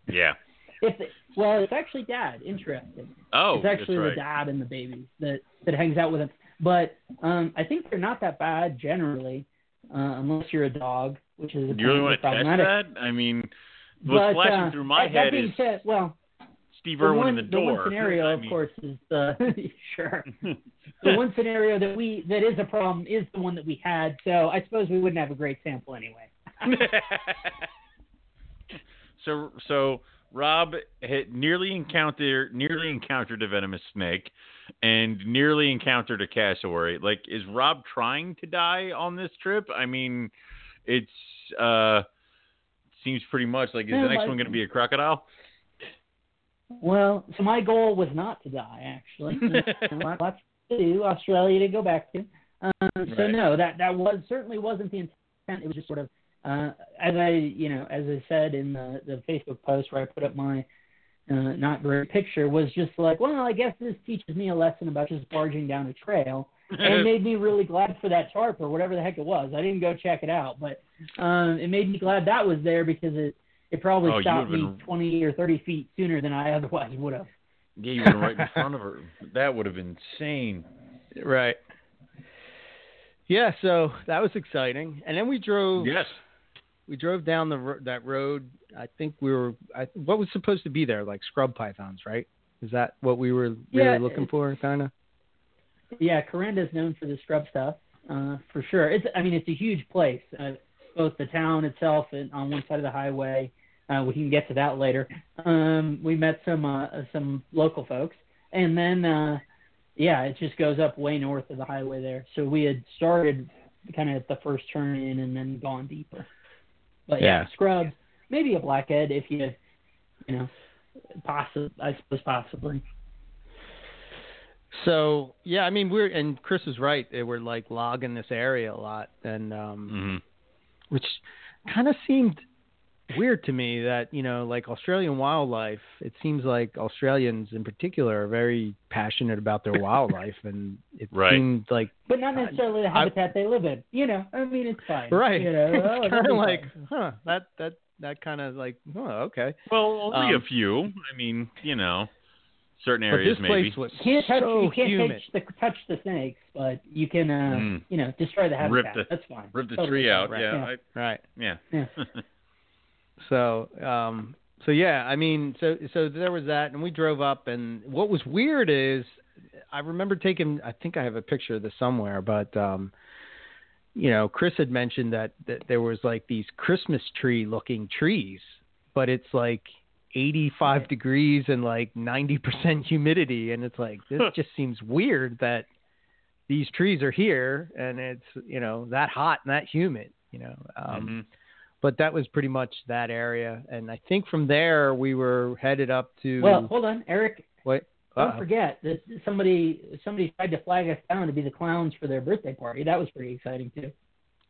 Yeah. If they, well, it's actually dad. Interesting. Oh, it's actually that's the dad and the baby that that hangs out with him. But um, I think they're not that bad generally, uh, unless you're a dog, which is You really want to test that? I mean, what's But, flashing uh, through my head is said, well, Steve the Irwin one, in the the door. one scenario, I of course, is the sure. The one scenario that we that is a problem is the one that we had. So I suppose we wouldn't have a great sample anyway. so so Rob had nearly encountered nearly encountered a venomous snake and nearly encountered a cassowary. Like is Rob trying to die on this trip? I mean, it's uh seems pretty much like is the next one going to be a crocodile? Well, so my goal was not to die, actually. Lots to do, Australia to go back to. Um, so no, that that was certainly wasn't the intent. It was just sort of uh, as I you know as I said in the the Facebook post where I put up my uh, not great picture was just like, well, I guess this teaches me a lesson about just barging down a trail. and it made me really glad for that tarp or whatever the heck it was. I didn't go check it out, but um, it made me glad that was there because it it probably Oh, you stopped me been- 20 or 30 feet sooner than I otherwise would have. Yeah, you were right in front of her. That would have been insane. right. Yeah, so that was exciting, and then we drove. Yes. we drove down the ro- that road. I think we were. I, what was supposed to be there? Like scrub pythons, right? Is that what we were really Yeah, looking for? Kind of. Yeah, is known for the scrub stuff, uh, for sure. It's I mean it's a huge place. Uh, both the town itself and on one side of the highway. Uh, we can get to that later. Um, we met some uh, some local folks, and then uh, yeah, it just goes up way north of the highway there. So we had started kind of at the first turn in and then gone deeper. But yeah, Yeah. scrubs, maybe a blackhead if you you know, possibly I suppose possibly. So yeah, I mean we're and Chris is right. They were like logging this area a lot, and um, hmm which kind of seemed weird to me that you know, like Australian wildlife. It seems like Australians in particular are very passionate about their wildlife, and it Right. seemed like But not necessarily the I- habitat they live in. You know, I mean, it's fine. right. You know, oh, it's that'll kind of like, fine. huh? That that that kind of like, oh, okay. Well, only Um, a few. I mean, you know, certain But areas this maybe. place was You can't touch so you can't humid. touch the touch the snakes, but you can uh Mm. you know destroy the Rip habitat. the- That's fine. Rip the Totally tree out. right, yeah. yeah. I, right. yeah. Yeah. So, um, so yeah, I mean, so so there was that, and we drove up, and what was weird is, I remember taking, I think I have a picture of this somewhere, but um, you know, Chris had mentioned that that there was like these Christmas tree looking trees, but it's like 85 degrees and like 90% humidity, and it's like this just seems weird that these trees are here and it's you know that hot and that humid, you know. Um, Mhm. But that was pretty much that area. And I think from there we were headed up to Well, hold on, Eric. what? Don't uh, forget that somebody somebody tried to flag us down to be the clowns for their birthday party. That was pretty exciting too.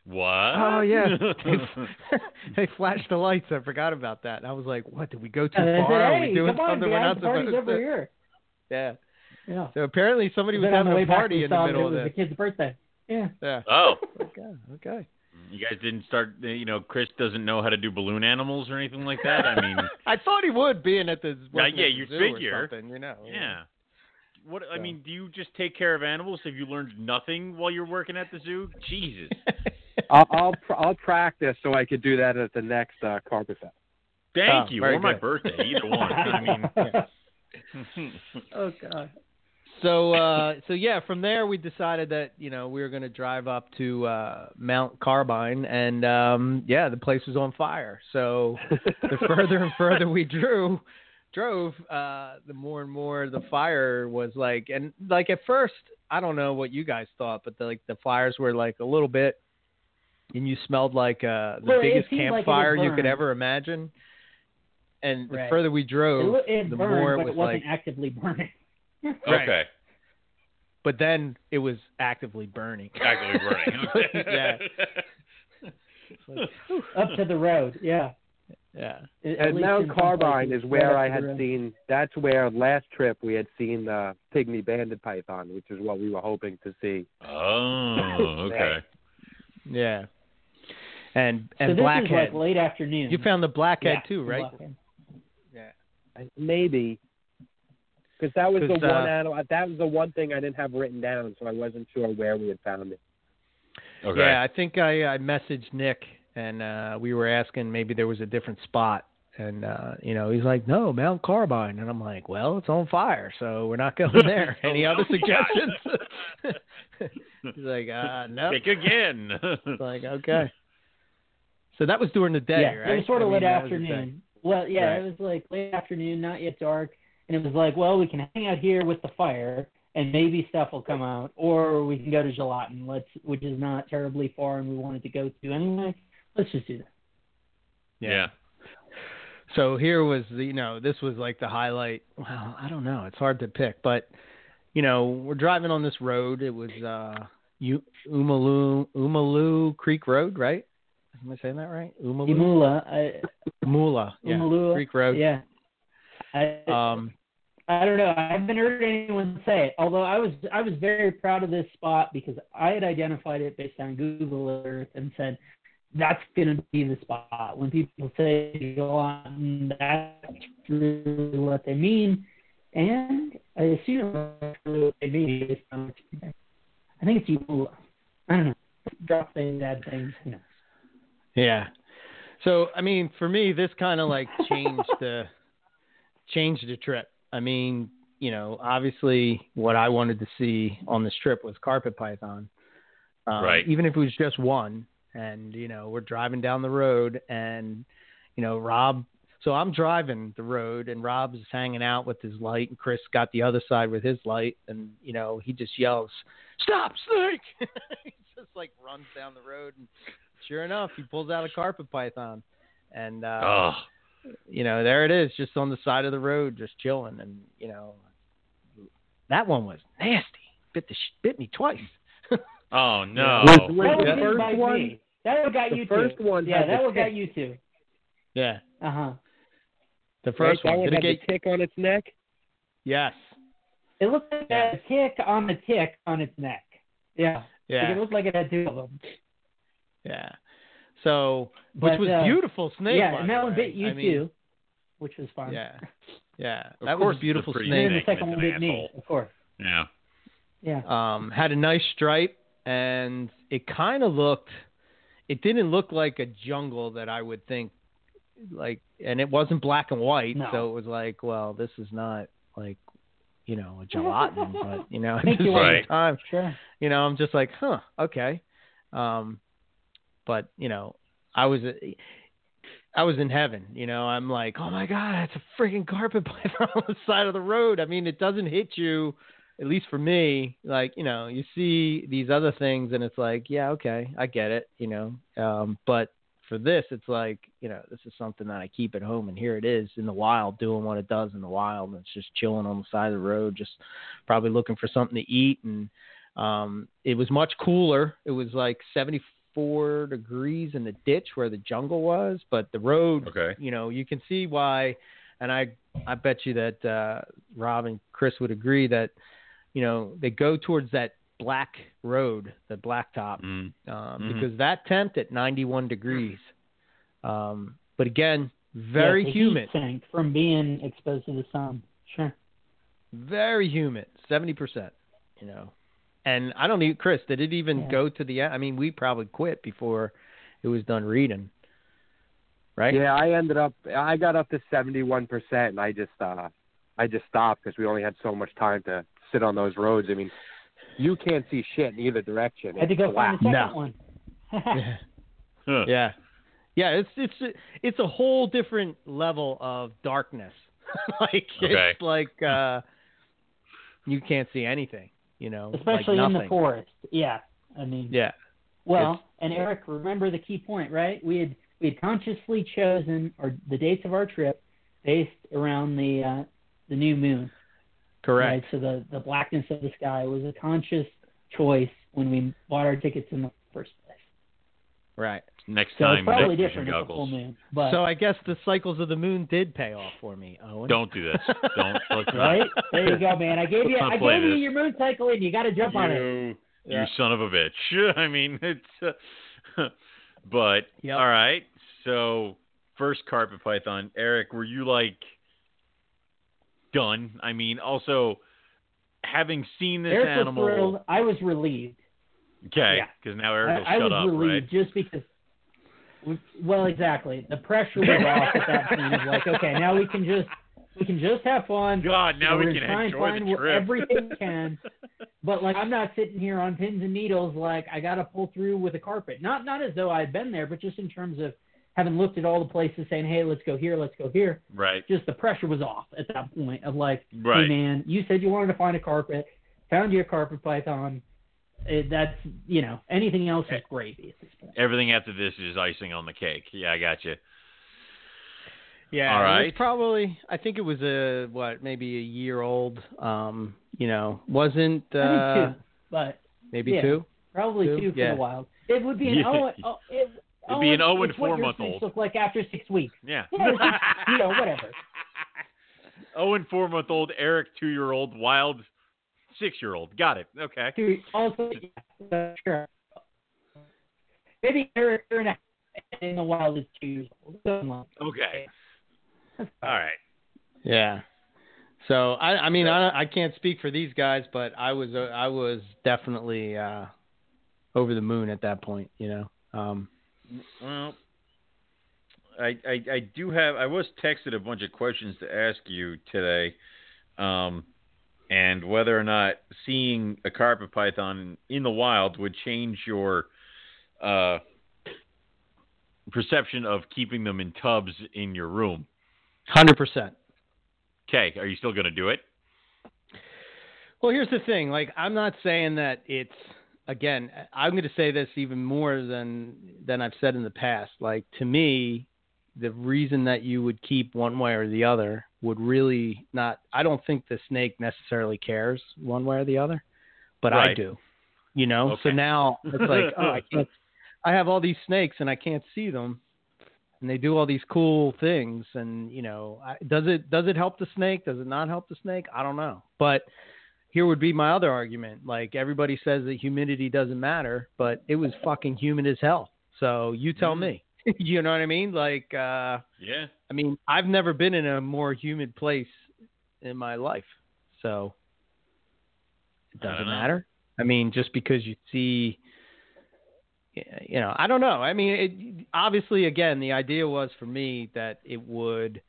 What? Oh yeah, they, they flashed the lights. I forgot about that. And I was like, "What? Did we go too far? said, Are we doing come on, something we're not the party's supposed over to?" here. Yeah. Yeah. So apparently somebody was Then on having the way a back, party we in the saw middle it of was this. the kid's birthday. Yeah. Yeah. Oh, Okay. Okay. You guys didn't start. You know, Chris doesn't know how to do balloon animals or anything like that. I mean, I thought he would, being at the working yeah, you figure. or something, you know. yeah. What I mean, do you just take care of animals? Have you learned nothing while you're working at the zoo? Jesus. I'll I'll, pr- I'll practice so I could do that at the next uh, Carpet Fest. Thank Oh, you. very Or my good. birthday, either one. I mean, oh god. So uh so yeah from there we decided that you know we were going to drive up to uh mount carbine and um yeah the place was on fire so the further and further we drew drove uh the more and more the fire was like and like at first i don't know what you guys thought but the, like the fires were like a little bit and you smelled like uh the Well, biggest seemed like campfire you could ever imagine and the Right. further we drove lo- it the burned, more it was it wasn't like actively burning. Right. okay. but then it was actively burning. Actively burning. Okay. yeah. Like, Up to the road, yeah. yeah. At And least Mount Carbine places, is where I had seen. That's where last trip we had seen the pygmy banded python, which is what we were hoping to see. Oh, okay. Yeah. And and So and this is blackhead. like late afternoon. you found the blackhead Yeah, too, right? Blackhead. I- Maybe because that was the 'Cause, one uh, animal. That was the one thing I didn't have written down, so I wasn't sure where we had found it. Okay. Yeah, I think I I messaged Nick and uh we were asking maybe there was a different spot and uh you know, he's like, "No, Mount Carbine." And I'm like, "Well, it's on fire, so we're not going there." Any other suggestions? he's like, "Uh, no." Pick again. It's like, "Okay." So that was during the day, yeah, right? it was sort of I late mean, that was the day. afternoon. Well, yeah, Right. it was like late afternoon, not yet dark, and it was like, well, we can hang out here with the fire, and maybe stuff will come out, or we can go to Julatten, let's, which is not terribly far, and we wanted to go to anyway. Let's just do that. yeah. So here was the, you know, this was like the highlight. Well, I don't know. It's hard to pick, but you know, we're driving on this road. It was uh U- Umalu Umalu Creek Road, right? Am I saying that right? Umalu Imula, I, Mula, yeah. Umalua, Creek Road. yeah. I, Um, I don't know. I haven't heard anyone say it. Although I was I was very proud of this spot because I had identified it based on Google Earth and said that's going to be the spot. When people say go on, that's really what they mean. And I assume what they mean. based on what you. I think it's Ebola. I don't know. Drop things, add things. Who knows? yeah. So I mean, for me, this kind of like changed the changed the trip. I mean, you know, obviously, what I wanted to see on this trip was carpet python. Um, Right. Even if it was just one, and you know, we're driving down the road, and you know, Rob. So I'm driving the road, and Rob's hanging out with his light, and Chris got the other side with his light, and you know, he just yells, "Stop, snake!" he just like runs down the road, and sure enough, he pulls out a carpet python, and uh, Oh. You know, there it is, just on the side of the road, just chilling, and you know, that one was nasty. Bit the sh- bit me twice. Oh no. Was- That was one the first bite one- me. That one got the you first too. one yeah, that the one got you too. Yeah, Uh huh. the first right? One. one Did it had get? the tick on its neck. Yes. It looked like Yeah. a tick on a tick on its neck. Yeah. Yeah. It looked like it had two of them. Yeah. So, which But, was uh, beautiful snake. yeah, and the that one bit you I mean, too, which was fun. Yeah. Yeah. Of that course was it's a a beautiful pretty And then snake. the second one with bit an me, of course. Yeah. Yeah. Um, had a nice stripe, and it kind of looked. It didn't look like a jungle that I would think, like, and it wasn't black and white, No. so it was like, well, this is not like, you know, a Julatten, but you know, at the same Right. time, Sure. you know, I'm just like, huh, okay. Um, but you know, I was, I was in heaven. You know, I'm like, oh my god, it's a freaking carpet python on the side of the road. I mean, it doesn't hit you, at least for me. Like, you know, you see these other things, and it's like, yeah, okay, I get it. You know, um, but for this, it's like, you know, this is something that I keep at home, and here it is in the wild, doing what it does in the wild. And it's just chilling on the side of the road, just probably looking for something to eat. And um, it was much cooler. It was like 74 degrees in the ditch where the jungle was, but the road, Okay. you know, you can see why. And I, I bet you that uh, Rob and Chris would agree that, you know, they go towards that black road, the blacktop, Mm. um, Mhm. because that temp at 91 degrees. Um, but again, very yeah, humid, Heat sank from being exposed to the sun. Sure. very humid, 70%, you know. And I don't even, Chris, did it even Yeah. go to the end? I mean, we probably quit before it was done reading, right? Yeah, I ended up. I got up to seventy-one percent, and I just, uh, I just stopped because we only had so much time to sit on those roads. I mean, you can't see shit in either direction. Had to go black. find the second No. one. Yeah. Huh. Yeah. Yeah, it's it's it's a whole different level of darkness. like Okay. it's like uh you can't see anything, you know. Especially like in the forest. Yeah. I mean Yeah. Well, and Eric, remember the key point, right? We had we had consciously chosen our the dates of our trip based around the uh, the new moon. Correct. Right? So the the blackness of the sky was a conscious choice when we bought our tickets in the first place. Right. Next So time, it's probably night different vision the full goggles. moon. But So I guess the cycles of the moon did pay off for me, Owen. Don't do this. Don't. Let's right there you go, man. I gave you I play gave you this. your moon cycle, and you got to jump on it. You, Yeah. son of a bitch. I mean, it's. Uh, but Yep. all right. So first carpet python, Eric, were you like done? I mean, also having seen this Eric was animal. thrilled. I was relieved. Okay, Yeah. because now Eric will I, I was up, relieved right? just because. Well, exactly. The pressure was off at that point. Of like, okay, now we can just we can just have fun. God, now We're we can try and enjoy find the trip. everything we can. But like, I'm not sitting here on pins and needles. Like, I got to pull through with a carpet. Not not as though I'd been there, but just in terms of having looked at all the places, saying, hey, let's go here, let's go here. right. Just the pressure was off at that point of like, Right. hey man, you said you wanted to find a carpet, found you a carpet python. It, that's you know anything else is gravy at this point. Everything after this is icing on the cake. Yeah, I got you. Yeah, All it was probably I think it was a what, maybe a year old. Um, you know, wasn't uh I think two, but maybe yeah. two? probably Two? two for Yeah. the wild. It would be an Yeah. Owen. Oh, it, It'd be an Owen, Owen it's what your four-month-old. snakes Look like after six weeks. Yeah. Yeah, it's just, you know, whatever. Owen, four month old. Eric, two year old. Wild, six year old. Got it. Okay. Dude, also, yeah, sure. Maybe Eric in a- in the wild is two years old. Okay. All right. Yeah. So I, I mean, I, I can't speak for these guys, but I was, uh, I was definitely uh, over the moon at that point. You know. Um, Well, I, I I do have. I was texted a bunch of questions to ask you today, um, and whether or not seeing a carpet python in the wild would change your uh, perception of keeping them in tubs in your room. Hundred percent. Okay, are you still going to do it? Well, here's the thing. Like, I'm not saying that it's again. I'm going to say this even more than than I've said in the past. Like, to me, the reason that you would keep one way or the other would really not. I don't think the snake necessarily cares one way or the other, but I do. You know. So now it's like, oh, I can't. I have all these snakes and I can't see them. and they do all these cool things. And you know, I, does it does it help the snake? Does it not help the snake? I don't know. But here would be my other argument. Like everybody says that humidity doesn't matter, but it was fucking humid as hell. So you tell Mhm. me. you know what I mean? Like, uh, Yeah. I mean, I've never been in a more humid place in my life. So it doesn't know. matter. I mean, just because you see, you know, I don't know. I mean, it, obviously, again, the idea was for me that it would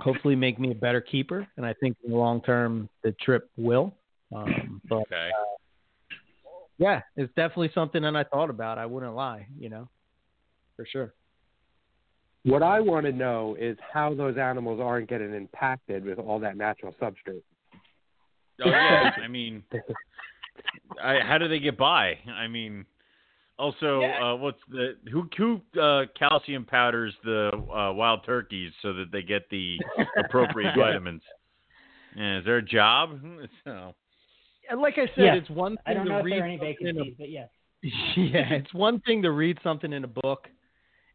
hopefully make me a better keeper, and I think in the long term the trip will. Um, but Okay. yeah, it's definitely something that I thought about. I wouldn't lie, you know, for sure. What I want to know is how those animals aren't getting impacted with all that natural substrate. Oh yeah. I mean, I, how do they get by? I mean, also, uh, what's the who who uh, calcium powders the uh, wild turkeys so that they get the appropriate vitamins? Yeah, is there a job? So, And like I said, Yeah. it's one thing I don't to know if there are any something in a vacancies, but yes. yeah, it's one thing to read something in a book.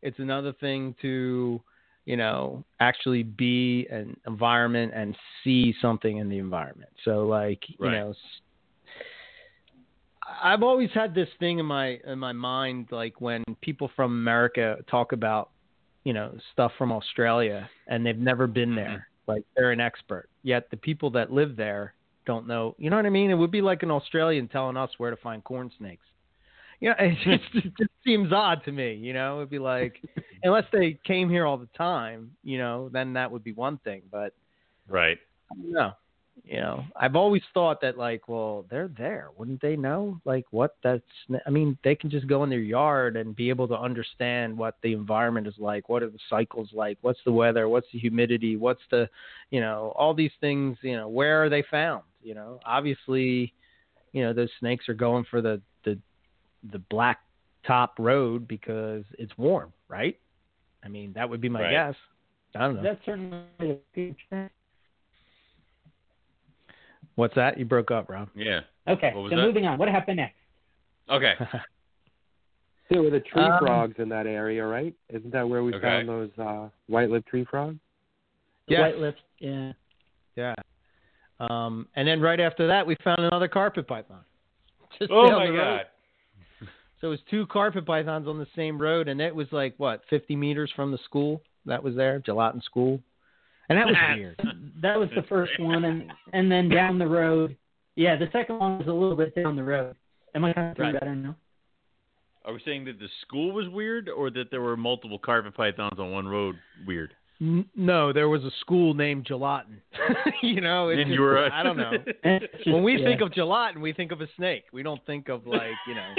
It's another thing to, you know, actually be an environment and see something in the environment. So like, you know, s- I've always had this thing in my in my mind like when people from America talk about, you know, stuff from Australia and they've never been mm-hmm. there. Like they're an expert. Yet the people that live there don't know. You know what I mean? It would be like an Australian telling us where to find corn snakes. You know, it just, it just seems odd to me. You know, it'd be like, unless they came here all the time, you know, then that would be one thing. But right. I. You know, I've always thought that like, well, they're there, wouldn't they know? Like what that's? I mean, they can just go in their yard and be able to understand what the environment is like. What are the cycles like? What's the weather? What's the humidity? What's the, you know, all these things. You know, where are they found? You know, obviously, you know, those snakes are going for the the the black top road because it's warm, right? I mean, that would be my Right. guess. I don't know. That's certainly the future. What's that? You broke up, Rob. Yeah. Okay, What was so that? moving on. What happened next? Okay. There were the tree Um, frogs in that area, right? Isn't that where we Okay. found those uh, white-lipped tree frogs? The Yes. White-lipped. Yeah. Yeah. Um, and then right after that, we found another carpet python. Just Oh my god. So it was two carpet pythons on the same road, and it was like what, 50 meters from the school that was there, Julatten School, and that was weird. That was the first one, and and then down the road. Yeah, the second one was a little bit down the road. Am I kind of Right. better now? Are we saying that the school was weird, or that there were multiple carpet pythons on one road weird? No, there was a school named Julatten. you know, it's and just, you were. a- I don't know. Just- When we yeah. think of Julatten, we think of a snake. We don't think of like, you know,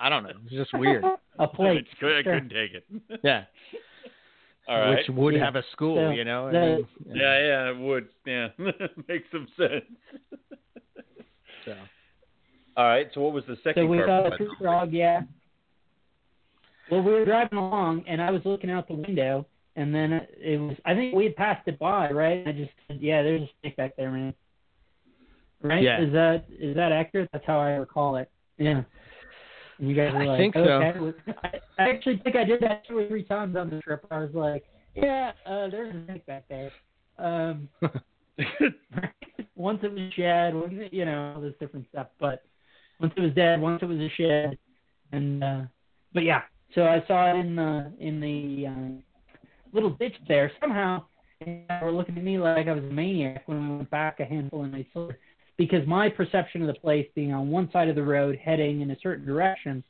I don't know. It's just weird. a plate, I couldn't- I Sure. couldn't take it. Yeah. All right. Which would Yeah. have a school, So, you know. I mean, Yeah, yeah, it would. Yeah, makes some sense. so. All right. So what was the second? So we saw a tree frog, yeah. Well, we were driving along, and I was looking out the window, and then it was. I think we had passed it by, right? I just said, "Yeah, there's a snake back there, man." Right? Yeah. Is that is that accurate? That's how I recall it. Yeah. And you guys were I like, think so. okay. I, I actually think I did that two or three times on the trip. I was like, "Yeah, uh, there's a snake back there." Um, once it was shed, once it- you know, all this different stuff. But once it was dead, once it was a shed, and uh, but yeah. So I saw it in the in the um, little ditch there. Somehow, they were looking at me like I was a maniac when we went back a handful of nights later, because my perception of the place being on one side of the road, heading in a certain direction,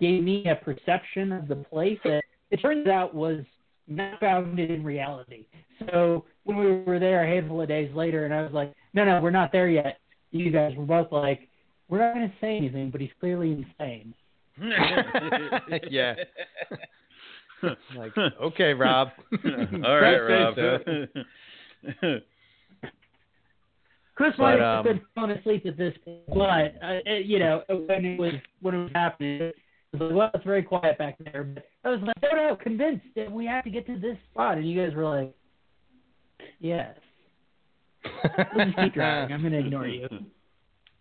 gave me a perception of the place that it turns out was not founded in reality. So when we were there a handful of days later, and I was like, "No, no, we're not there yet." You guys were both like, "We're not going to say anything," but he's clearly insane. Yeah. Like, okay, Rob. All right, Don't Rob. Chris But, might have um, been falling asleep at this point, but uh, it, you know when it was when it was happening, it was like, well, it's very quiet back there. But I was like, no, no, convinced that we have to get to this spot, and you guys were like, yes. We'll just keep driving. I'm going to ignore you.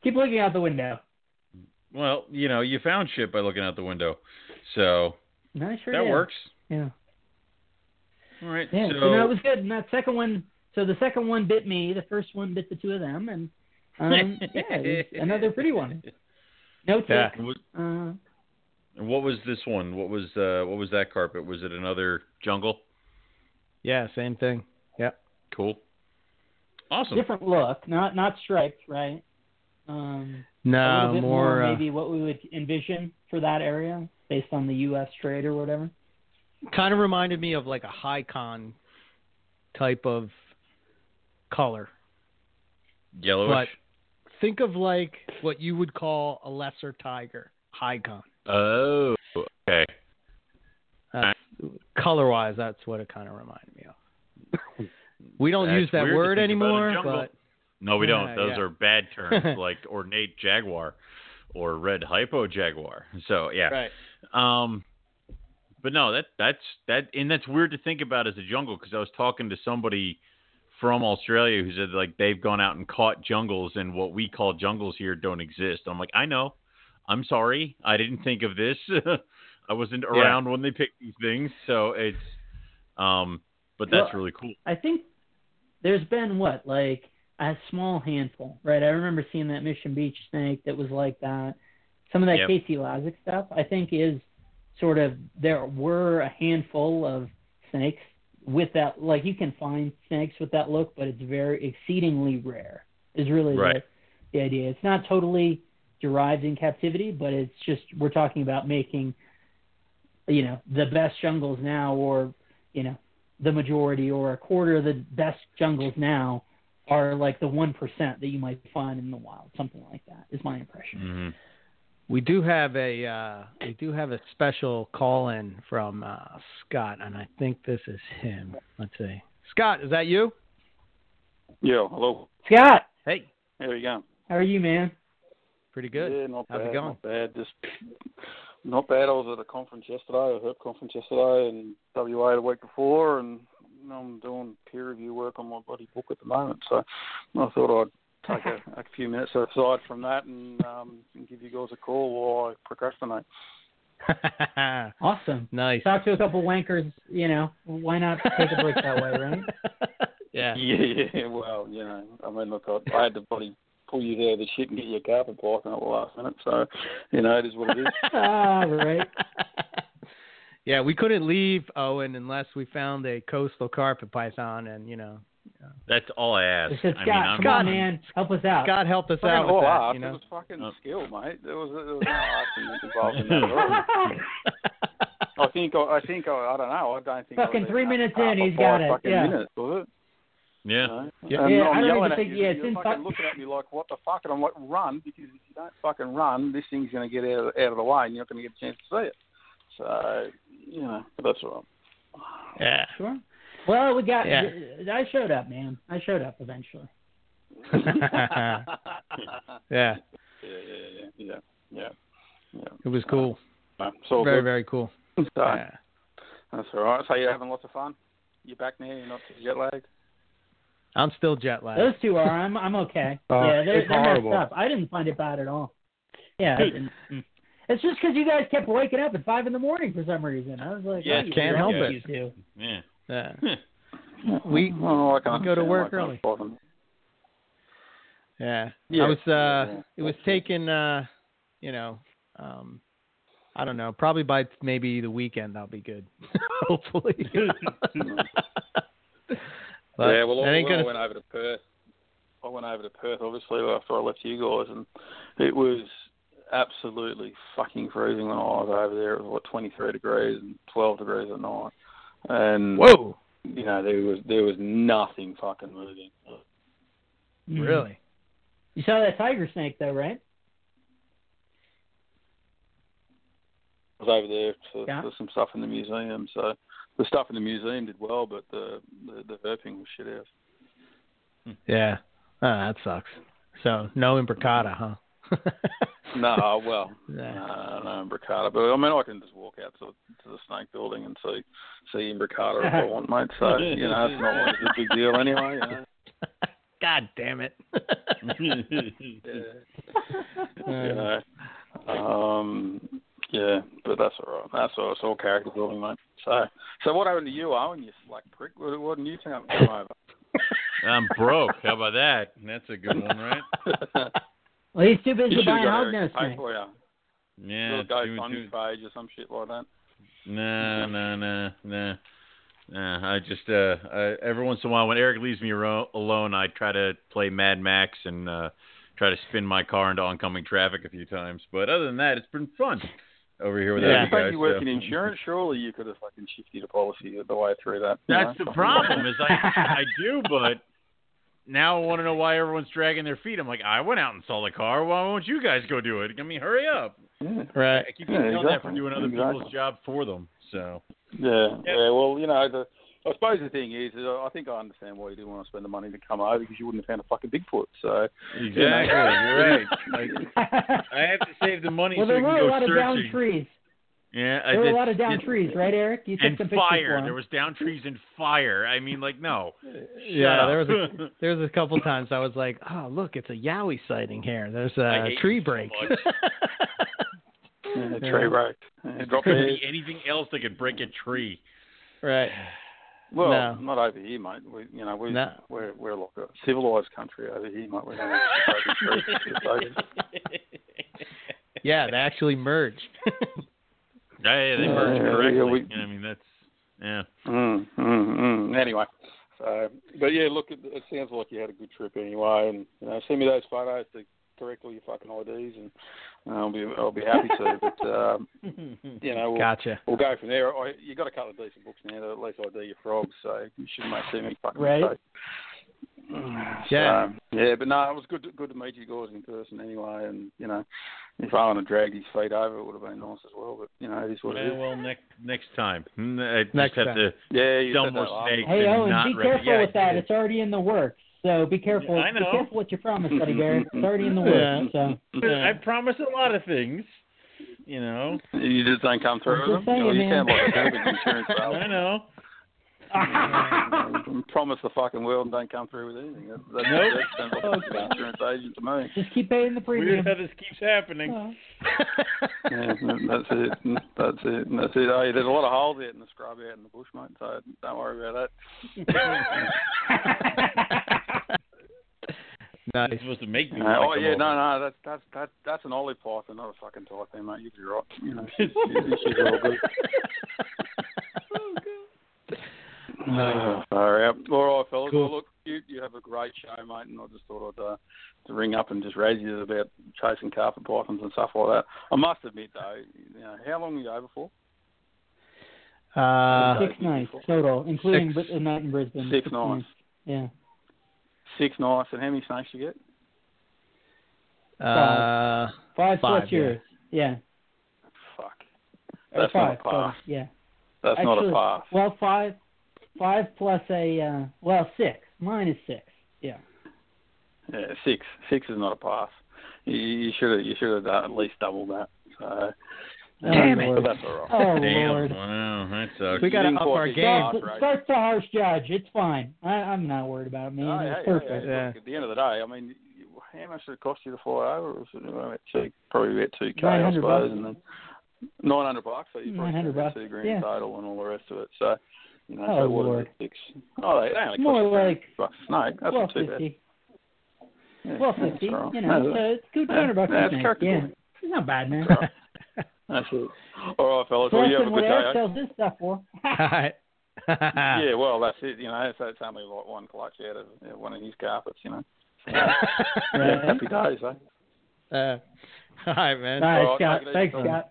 Keep looking out the window. well, you know, you found shit by looking out the window, so No, sure that did. works. Yeah. All right. Yeah. so So, no, it was good. And that second one, so the second one bit me. The first one bit the two of them, and um, yeah, another pretty one. No tick. Yeah. What- Uh, And what was this one? What was uh what was that carpet? Was it another jungle? Yeah, same thing. Yep. Cool. Awesome. different look, not not striped, right? Um, No, little bit more. more uh, maybe what we would envision for that area based on the U.S. trade or whatever. kind of reminded me of like a high con type of color. Yellowish. But Think of like what you would call a lesser tiger, high con. Oh, okay. That's, color wise, that's what it kind of reminded me of. We don't That's use that word think about a anymore, but No, we don't. Yeah, Those yeah. are bad terms like ornate jaguar or red hypo jaguar. So yeah. right. Um, but no, that that's that, and that's weird to think about as a jungle because I was talking to somebody from Australia who said like they've gone out and caught jungles and what we call jungles here don't exist. I'm like, I know. I'm sorry, I didn't think of this. I wasn't Yeah. around when they picked these things, so it's um, but that's Well, really cool. I think there's been what like a small handful, right? I remember seeing that Mission Beach snake that was like that. Some of that Yep. Casey Lazick stuff, I think, is sort of there were a handful of snakes with that. Like you can find snakes with that look, but it's very exceedingly rare. Is really Right. the, the idea. It's not totally derived in captivity, but it's just we're talking about making, you know, the best jungles now, or you know, the majority or a quarter of the best jungles now are like the one percent that you might find in the wild. Something like that is my impression. hmm We do have a uh, we do have a special call in from uh, Scott, and I think this is him. Let's see. Scott, is that you? Yeah, hello. Scott, Hey, How you going? how are you, man? pretty good. Yeah, not How's it going? Not bad. Just not bad. I was at a conference yesterday, a herp conference yesterday in WA the week before, and I'm doing peer review work on my bloody book at the moment. So I thought I'd take a, a few minutes aside from that and, um, and give you guys a call while I procrastinate. Awesome. nice. Talk to a couple wankers. You know, why not take a break that way, right? yeah. Yeah, yeah. Well, you know, I mean, look, I, I had to bloody pull you there the shit and get your carpet blocking at the last minute. So, you know, it is what it is. ah, right. yeah, we couldn't leave Owen unless we found a coastal carpet python, and you know, That's all I ask. I said, I Scott, mean, I'm, come on, man, help us out. Scott helped us Fucking out with that. art. You It was fucking Oh. skill, mate. There was, there was no acting involved in that at. I think I, I think I, I don't know. I don't think. I Fucking three minutes in, he's got it, yeah. minutes, was it? yeah. You know? Yeah. And Yeah, I'm I don't even think- you, yeah, and it's you're in fucking fuck- looking at me like, what the fuck? And I'm like, run, because if you don't fucking run, this thing's going to get out of, out of the way, and you're not going to get a chance to see it. So, you know, that's all Yeah. Sure. Well, we got. Yeah. I showed up, man. I showed up eventually. yeah, Yeah, yeah, yeah, yeah, yeah, yeah. it was cool. No, it's Very, good. very cool. So, Yeah. That's all right. So you're having lots of fun. You're back now. You're not jet lagged. I'm still jet lagged. Those two are. I'm. I'm okay. Oh, yeah, they're, it's they're messed horrible. up. I didn't find it bad at all. Yeah. I didn't- mm. It's just because you guys kept waking up at five in the morning for some reason. I was like, Yeah, oh, you can't help it. You two. Yeah. Yeah. We- I can we go to work it early. can't bother me. Yeah. Yeah. I was uh Yeah. it was taken uh you know, um I don't know, probably by maybe the weekend I'll be good. Hopefully. But yeah, well, I, well, gonna went over to Perth. I went over to Perth, obviously, after I left you guys, and it was absolutely fucking freezing when I was over there. It was what 23 degrees and 12 degrees at night, and Whoa. you know there was there was nothing fucking moving. Mm. Really? You saw that tiger snake though, right? I was over there for, Yeah. for some stuff in the museum, so the stuff in the museum did well, but the the, the herping was shit out. Yeah. Oh, that sucks. So no imbricata, huh? No, well, Yeah. no, no imbricata. But I mean, I can just walk out to, to the snake building and see see imbricata if I want, mate. So you know, it's not like it's a big deal anyway. You know? God damn it. Yeah. you know, um, yeah. But that's all right. That's all. It's all character building, mate. So, so what happened to you, Owen? You slack prick. What, what didn't you come come over? I'm broke. How about that? That's a good one, right? Well, he's too busy buying have got hog Eric nose to pay snake. for you. Yeah. Yeah, go two- fund page or some shit like that. Nah, nah, nah, nah. Nah, I just uh, I, every once in a while when Eric leaves me aro- alone, I try to play Mad Max and uh, try to spin my car into oncoming traffic a few times. But other than that, it's been fun over here with Yeah. you guys. you work so- in insurance, surely you could have fucking shifted a policy the way through that. That's know? the problem is I I do, but now I want to know why everyone's dragging their feet. I'm like, I went out and saw the car. Why won't you guys go do it? I mean, hurry up. Yeah. Right. I keep Yeah, getting yelled at for doing other Exactly. people's job for them. So Yeah, Yeah. yeah. Well, you know, the, I suppose the thing is, is I think I understand why you didn't want to spend the money to come over because you wouldn't have found a fucking Bigfoot. So exactly, you're right. Like, I have to save the money well, so there we can were go a lot searching. of down trees. Yeah, There were a lot of down did- trees, right, Eric? You took and some pictures for fire. There was down trees and fire. I mean, like, no. Yeah, Shut there was a, there was a couple times I was like, oh look, it's a Yowie sighting here. There's a tree you so break. much. yeah, Yeah. tree break. Yeah, There could be anything else that could break a tree. right. Well, No. not over here, mate. We, you know, we No. we're we're like a civilized country over here, mate. We don't have breaking trees. Yeah, they actually merged. Yeah, yeah, they Yeah, merged yeah, correctly. we- I mean, that's yeah. Mm, mm, mm. Anyway, so but yeah, look, it, it sounds like you had a good trip anyway, and you know, send me those photos to correct all your fucking IDs, and uh, I'll be I'll be happy to. But um, you know, we'll, Gotcha. we'll go from there. I, you got a couple of decent books now that at least ID your frogs, so you shouldn't make too many fucking Right. mistakes. Yeah. So, yeah, but no, it was good. To, good to meet you guys in person anyway, and you know, if Owen had dragged his feet over, it would have been nice as well. But you know, it is what it Yeah, is. well, next next time. Mm, I just Next have time. to Yeah, you sell more snakes. Hey, and Owen, not be ready. careful Yeah, with that. I It's already in the works. So be careful. Yeah, I Be know. careful what you promise, buddy Bear. It's already in the works. So did. I promise a lot of things. You know. You just don't come through I'm with just them. saying, you man. sound like a insurance I know. You Promise the fucking world and don't come through with anything. That, that, Nope. that sounds like an insurance agent to me. just keep paying the premium. Weird how this keeps happening. Oh. Yeah, that's it. That's it. That's it. Hey, there's a lot of holes out in the scrub out in the bush, mate. So don't worry about that. nice. It's supposed to make me. Uh, oh yeah, over. no, no, that's that's that's that's an olive python, not a fucking taipan, mate. You'd be right. You know, she's, she's, she's all good. Nice. Far out. All right, fellas. Cool. Well, look, you, you have a great show, mate, and I just thought I'd uh, to ring up and just raise you about chasing carpet pythons and stuff like that. I must admit, though, you know, how long were you over for? Uh, Six nights total, including Six. A night in Brisbane. Six nights. Yeah. Six nights, and how many snakes you get? uh, Five, Five, plus yeah. yours. Yeah. Fuck. That's five. not a pass. so, yeah. That's Actually, not a pass. Well, five, five plus a uh, well six. Mine is six. Yeah. Yeah, six. Six is not a pass. You- You should have. You should have at least doubled that. So, Damn but it. that's all right. Oh Damn. Lord. Wow, that sucks. we got to up our game. started. Starts, starts the harsh judge. It's fine. I, I'm not worried about it, man. Oh, it's hey, hey, perfect. hey, Yeah. look, at the end of the day, I mean, how much did it cost you to fly over? It was two, probably about two k, I 900 suppose, bucks. and then nine hundred bucks. So you probably 900 spent bucks, two grand yeah. total and all the rest of it. So, you know, Oh, so what Lord. Six? Oh, they, they only More like bucks a snake. That's Twelve not too bad. fifty. Yeah, that's fifty. right. You know, No, so it's good. yeah, Two hundred bucks. yeah, it's Yeah. It's not bad, man. That's it. All right, fellas. Well, you have a good day. Eh? sells this stuff for. Yeah, well, that's it. You know, so it's only like one clutch out of one of his carpets. You know, yeah, Right. happy days, eh? Uh, all right, man. All right, All right, Scott. take it easy, Thanks. Scott.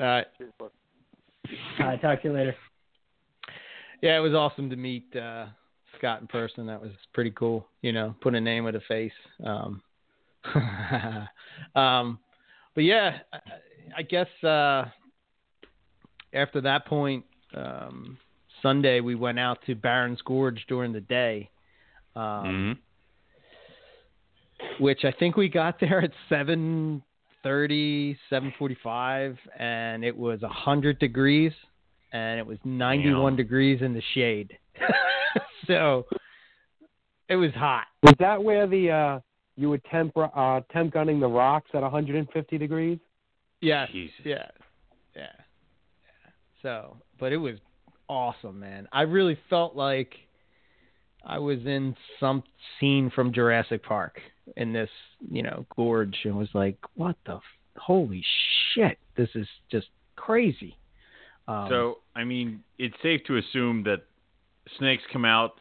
All right. Cheers. All right, talk to you later. Yeah, it was awesome to meet uh, Scott in person. That was pretty cool. You know, put a name with a face. Um, um, but yeah, I, I guess uh, after that point, um, Sunday we went out to Barron's Gorge during the day. Um, Mhm. which I think we got there at seven 7:30, 7:45 and it was 100 degrees and it was 91 Damn. degrees in the shade. so it was hot. Was that where the uh you were temp uh temp gunning the rocks at 150 degrees? Yeah. Jesus. Yeah. Yeah. So, but it was awesome, man. I really felt like I was in some scene from Jurassic Park in this, you know, gorge, and was like, "What the f- holy shit? This is just crazy." Um, So, I mean, it's safe to assume that snakes come out,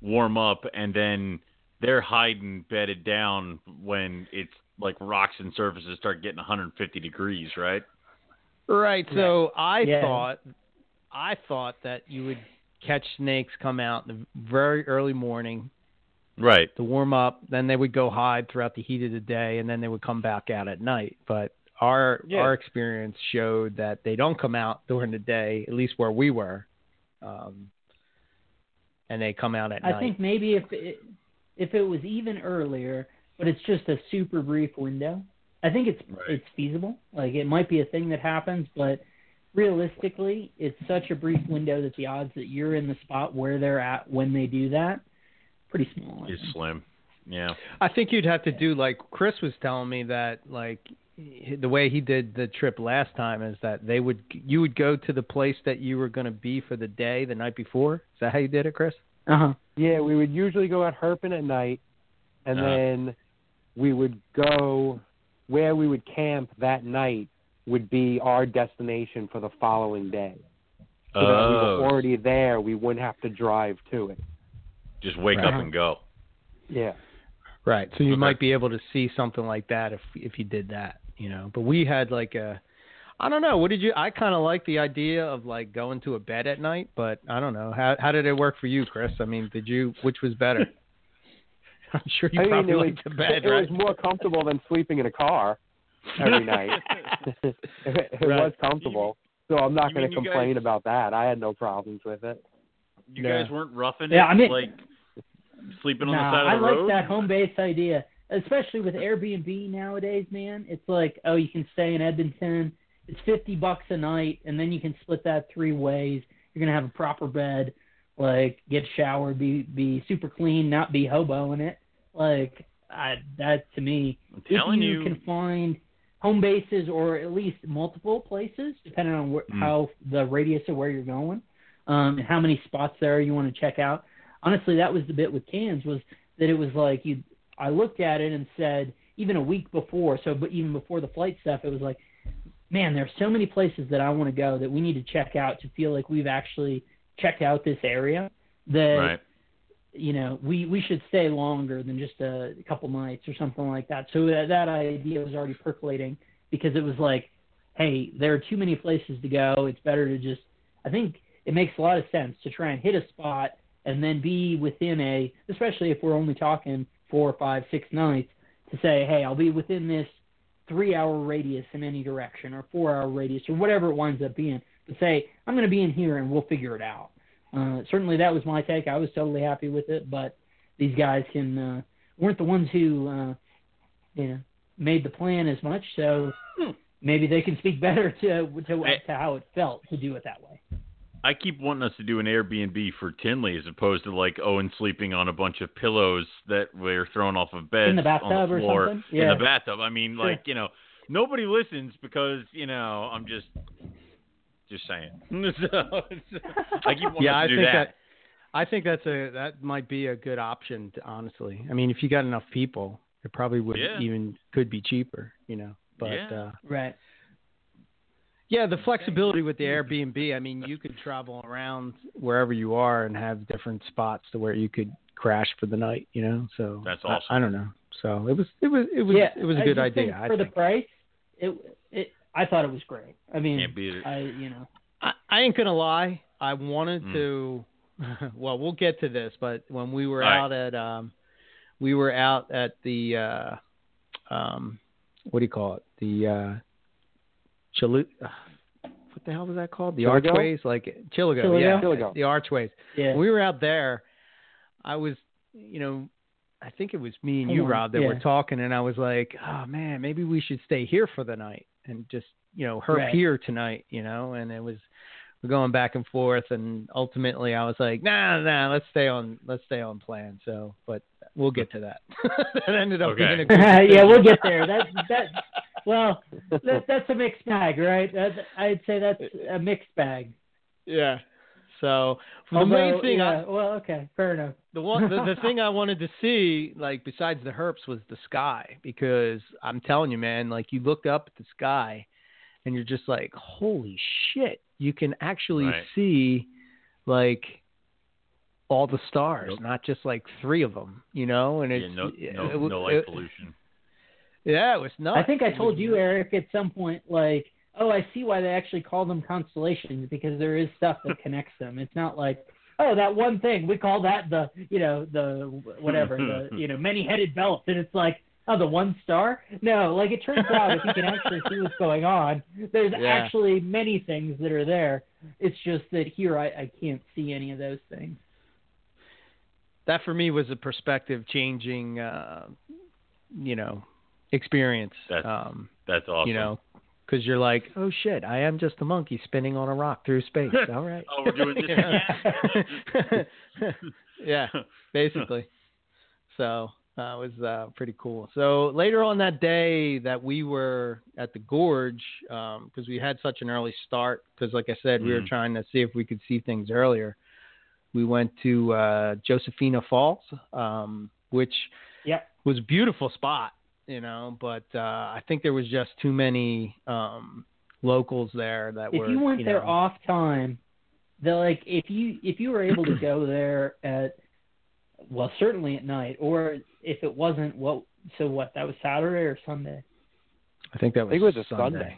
warm up, and then they're hiding bedded down when it's like rocks and surfaces start getting 150 degrees, right? Right. So I Yeah. thought, I thought that you would catch snakes come out in the very early morning Right. to warm up, then they would go hide throughout the heat of the day, and then they would come back out at night. But our Yeah. our experience showed that they don't come out during the day, at least where we were, um, and they come out at I night. I think maybe if it, if it was even earlier, but it's just a super brief window. I think it's Right. it's feasible. Like it might be a thing that happens, but realistically, it's such a brief window that the odds that you're in the spot where they're at when they do that pretty small. I Is think. slim. Yeah. I think you'd have to do like Chris was telling me that like the way he did the trip last time is that they would you would go to the place that you were going to be for the day the night before. Is that how you did it, Chris? Uh-huh. Yeah, we would usually go out herping at night, and Uh-huh. then we would go where we would camp that night would be our destination for the following day. So that we Oh, were already there, we wouldn't have to drive to it. just wake Right. up and go. Yeah. Right. So you Okay. might be able to see something like that if if you did that, you know. But we had like a I don't know. What did you I kind of like the idea of like going to a bed at night, but I don't know. How how did it work for you, Chris? I mean, did you which was better? I'm sure you I mean, probably it was, the bed, it right? was more comfortable than sleeping in a car every night. it it Right. was comfortable. So I'm not going to complain guys- about that. I had no problems with it. You Yeah. guys weren't roughing Yeah, it, I mean- like sleeping on Nah, the side I of the like road. that home base idea, especially with Airbnb nowadays, man. It's like, oh, you can stay in Edmonton. It's fifty bucks a night, and then you can split that three ways. You're gonna have a proper bed, like get showered, be be super clean, not be hoboing it. Like I, that to me, I'm if telling you, you, can find home bases or at least multiple places, depending on wh- Mm. how the radius of where you're going, um, and how many spots there you want to check out. Honestly, that was the bit with cans was that it was like you. I looked at it and said, even a week before, so but even before the flight stuff, it was like, man, there are so many places that I want to go that we need to check out to feel like we've actually checked out this area. That right? you know, we we should stay longer than just a couple nights or something like that. So that, that idea was already percolating because it was like, hey, there are too many places to go. It's better to just. I think it makes a lot of sense to try and hit a spot and then be within a, especially if we're only talking four, five, six nights, to say, hey, I'll be within this three-hour radius in any direction or four-hour radius or whatever it winds up being. To say, I'm going to be in here and we'll figure it out. Uh, certainly, that was my take. I was totally happy with it, but these guys can uh, weren't the ones who uh, you know made the plan as much, so maybe they can speak better to to, to how it felt to do it that way. I keep wanting us to do an Airbnb for Tinley as opposed to like Owen sleeping on a bunch of pillows that we're thrown off of beds In the bathtub on the or floor something? in the bathtub. I mean, Sure. like you know, nobody listens because you know I'm just just saying. so, it's- I keep wanting yeah, us I to think do that. I think that's a that might be a good option. To, honestly, I mean, if you got enough people, it probably would Yeah. even could be cheaper, you know. But Yeah. uh, Right. Yeah, the flexibility with the Airbnb. I mean, you could travel around wherever you are and have different spots to where you could crash for the night. You know, so That's I- awesome. I, don't know. So it was it was it was yeah, it was a I good just idea. think I for think. the price, it it I thought it was great. I mean, Can't beat it. I you know. I, I ain't gonna lie. I wanted Mm. to. Well, we'll get to this, but when we were All right. out at um, we were out at the uh, um, what do you call it? The uh, Chalu- uh, What the hell was that called? The Chillagoe? archways, like Chillagoe, Chillagoe? yeah, Chillagoe. the archways. Yeah. When we were out there, I was, you know, I think it was me and you, Hold Rob, that yeah. were talking, and I was like, oh man, maybe we should stay here for the night and just, you know, herp Right. here tonight, you know. And it was, we're going back and forth, and ultimately, I was like, nah, nah, let's stay on, let's stay on plan. So, but we'll get to that. that ended up Okay. being a good yeah, we'll get there. That that well, that, that's a mixed bag, right? That, I'd say that's a mixed bag. Yeah. So the Although, main thing yeah, I, well, okay, fair enough. the one the, the thing I wanted to see, like besides the herps, was the sky because I'm telling you, man, like you look up at the sky, and you're just like, holy shit! You can actually Right. see like all the stars, Yep. not just like three of them, you know. And Yeah, it's no, it- no, it- no light it- pollution. Yeah, it was nuts. I think I told you. Eric, at some point, like, oh, I see why they actually call them constellations because there is stuff that connects them. It's not like, oh, that one thing we call that the, you know, the whatever, the you know, many-headed belt, and it's like, oh, the one star. No, like it turns out if you can actually see what's going on, there's Yeah. actually many things that are there. It's just that here I, I can't see any of those things. that for me was a perspective changing, uh, you know, experience. That's um, That's awesome. you know, because you're like, oh shit, I am just a monkey spinning on a rock through space. All right. Oh, we're doing this yeah. yeah, basically. So uh, it was uh, pretty cool. So later on that day that we were at the gorge, because we had such an early start, because like I said, we were Mhm. trying to see if we could see things earlier. We went to uh, Josephine Falls, um, which Yep. was a beautiful spot, you know, but uh, I think there was just too many um, locals there that if were. you went there know, off time, the like if you if you were able to go there at well certainly at night or if it wasn't what so what that was Saturday or Sunday I think that was, think it was a Sunday. Sunday.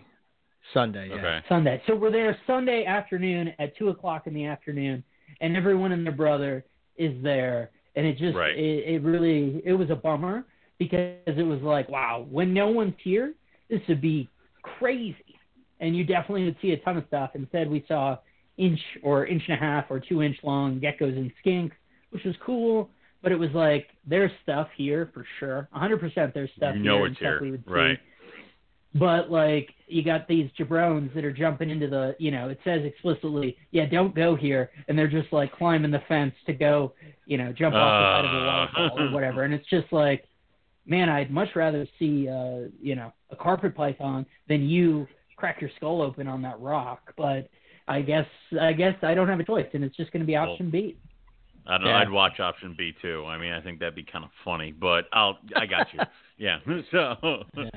Sunday, yeah. Okay. Sunday so we're there Sunday afternoon at two o'clock in the afternoon and everyone and their brother is there and it just Right. it, it really it was a bummer because it was like wow when no one's here this would be crazy. And you definitely would see a ton of stuff. Instead we saw inch or inch and a half or two inch long geckos and skinks which was cool. But it was like there's stuff here for sure. 100% there's stuff You know here it's here. we would see. Right. but like you got these jabrones that are jumping into the you know it says explicitly yeah don't go here. And they're just like climbing the fence to go you know jump off the side of Uh. waterfall or whatever. And it's just like man i'd much rather see uh you know a carpet python than you crack your skull open on that rock but i guess i guess i don't have a choice and it's just going to be Well, option b I don't know. Yeah. I'd watch option B too. I mean, I think that'd be kind of funny, but I'll. I got you. yeah. So. Yeah.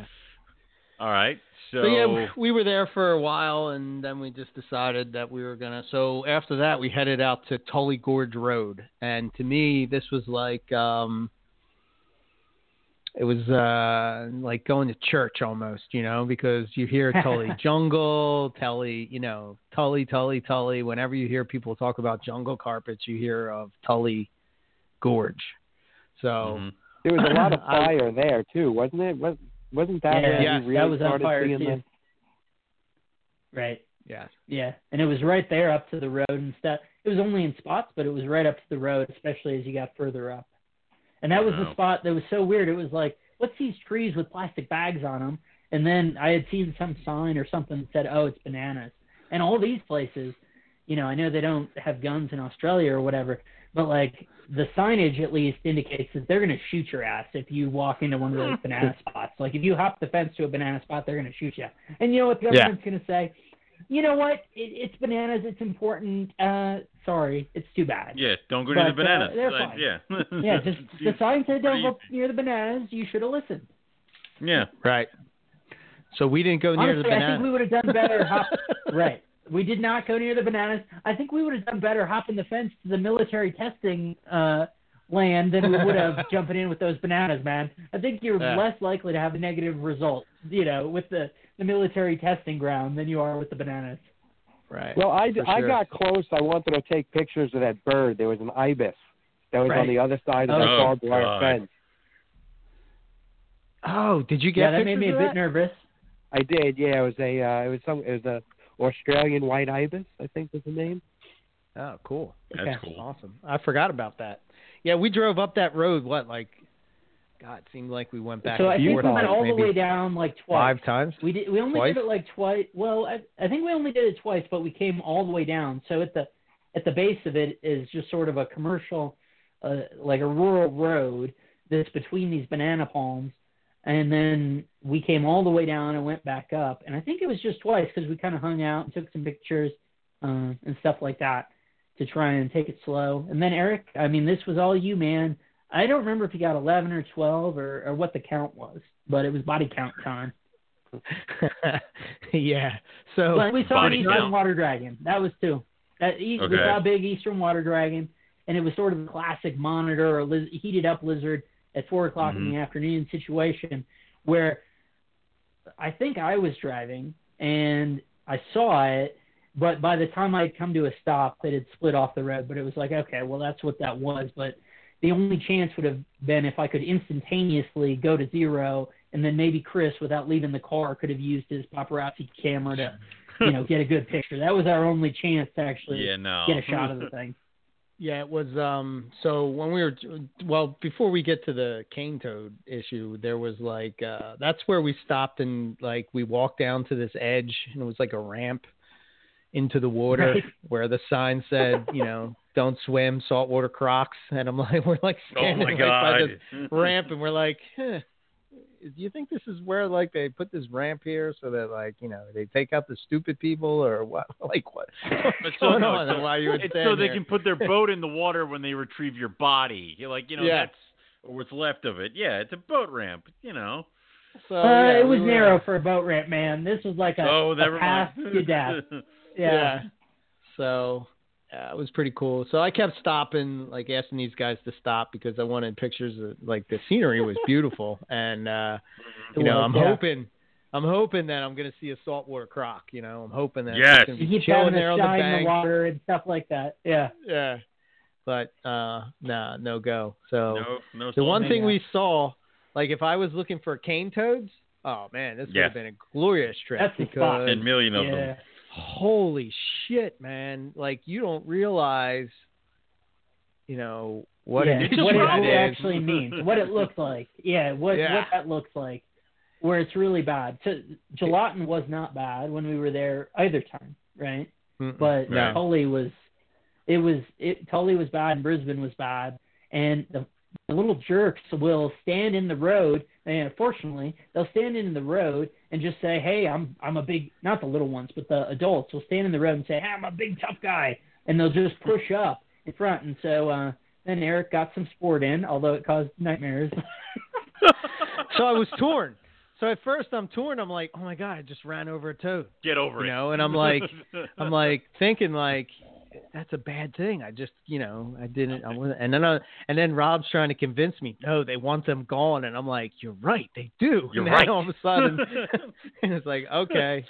All right. So. So yeah, we- we were there for a while, and then we just decided that we were gonna. So after that, we headed out to Tully Gorge Road, and to me, this was like, um, it was uh like going to church almost, you know, because you hear Tully Jungle, Tully, you know, Tully, Tully, Tully. Whenever you hear people talk about jungle carpets, you hear of Tully Gorge. So. Mhm. There was a lot of I- fire there too, wasn't it? Was, wasn't that Yeah, where yes, we that was on fire, seeing too. the right Yeah. Yeah, and it was right there up to the road and stuff. It was only in spots, but it was right up to the road, especially as you got further up. And that was the spot that was so weird. It was like, what's these trees with plastic bags on them? And then I had seen some sign or something that said, oh, it's bananas. And all these places, you know, I know they don't have guns in Australia or whatever, but like the signage at least indicates that they're going to shoot your ass if you walk into one of those banana spots. Like if you hop the fence to a banana spot, they're going to shoot you. And you know what the Yeah. government's going to say? You know what? It, it's bananas. It's important. Uh, sorry, it's too bad. Yeah. Don't go But, near the bananas. uh, they're Like, fine. yeah. Yeah, just the sign said don't go near the bananas. You should have listened. Yeah. Right. So we didn't go near Honestly, the bananas. I think we would have done better. Hop, right. We did not go near the bananas. I think we would have done better hopping the fence to the military testing uh, land than we would have jumping in with those bananas, man. I think you're Yeah. less likely to have a negative result, you know, with the, the military testing ground than you are with the bananas. Right. Well, I, For I got close. I wanted to take pictures of that bird. There was an ibis that was Right. on the other side of the Oh, barbed wire God. fence. Oh, did you get Yeah, that made me a bit nervous. I did. Yeah, it was a uh, it was some it was a Australian white ibis. I think was the name. Oh, cool. That's Okay. cool. Awesome. I forgot about that. Yeah, we drove up that road. What, like, God, it seemed like we went back so I think we went all the way down like twice. five times. We did. We only Twice? did it like twice. Well, I, I think we only did it twice, but we came all the way down. So at the at the base of it is just sort of a commercial, uh, like a rural road that's between these banana palms, and then we came all the way down and went back up. And I think it was just twice because we kind of hung out and took some pictures. uh, and stuff like that to try and take it slow. And then Eric, I mean, this was all you, man. I don't remember if you got 11 or 12 or, or what the count was, but it was body count time. yeah. So But we saw an Body Eastern count. water dragon. That was two. That e- we saw a big Eastern water dragon, and it was sort of a classic monitor or liz- heated up lizard at four o'clock in Mhm. the afternoon situation, where I think I was driving and I saw it, but by the time I had come to a stop, it had split off the road. But it was like, okay, well that's what that was. But the only chance would have been if I could instantaneously go to zero, and then maybe Chris, without leaving the car, could have used his paparazzi camera to you know, get a good picture. That was our only chance to actually yeah, no. get a shot of the thing. Yeah, it was. Um, so when we were, well, before we get to the cane toad issue, there was like, uh, that's where we stopped and like we walked down to this edge and it was like a ramp into the water Right. where the sign said, you know, don't swim, saltwater crocs. And I'm like, we're like Oh standing my like, by god. this ramp and we're like, huh, do you think this is where like they put this ramp here so that like, you know, they take out the stupid people or what? Like what? What's It's so, going no, on? it's and so- why you would it's stand so they there? can put their boat in the water when they retrieve your body. You're like, you know, Yeah. that's or what's left of it. Yeah, it's a boat ramp. You know. So, uh, yeah, it was we were- narrow for a boat ramp, man. This was like a, oh, a never path to death. Yeah. So uh, it was pretty cool. So I kept stopping, like asking these guys to stop because I wanted pictures of like the scenery was beautiful, and uh, you know I'm yeah. hoping. I'm hoping that I'm gonna see a saltwater croc. You know, I'm hoping that Yes. it's gonna be keep chilling there on the bank. the water and stuff like that. Yeah. Yeah, but uh, nah, no go. So no, no. the one thing Yeah. we saw, like if I was looking for cane toads, oh man, this would Yeah. have been a glorious trip That's the spot. because and million of yeah. them. Holy shit, man! Like you don't realize, you know what yeah. It what it, right what it is. actually means, what it looks like. Yeah, what Yeah. what that looks like. Where it's really bad. So, Julatten was not bad when we were there either time, right? Mm-mm. But Right. Tully was, it was it. Tully was bad and Brisbane was bad, and the, the little jerks will stand in the road. And unfortunately, they'll stand in the road and just say, "Hey, I'm I'm a big not the little ones, but the adults will stand in the road and say, "Hey, I'm a big tough guy," and they'll just push up in front. And so uh, then Eric got some sport in, although it caused nightmares. so I was torn. So at first I'm torn. I'm like, oh my god, I just ran over a toad. Get over You it. know, and I'm like, I'm like thinking like that's a bad thing. I just, you know, I didn't. I wasn't. And then, I, and then Rob's trying to convince me, no, they want them gone. And I'm like, you're right, they do. You're and then right. All of a sudden, and it's like, okay.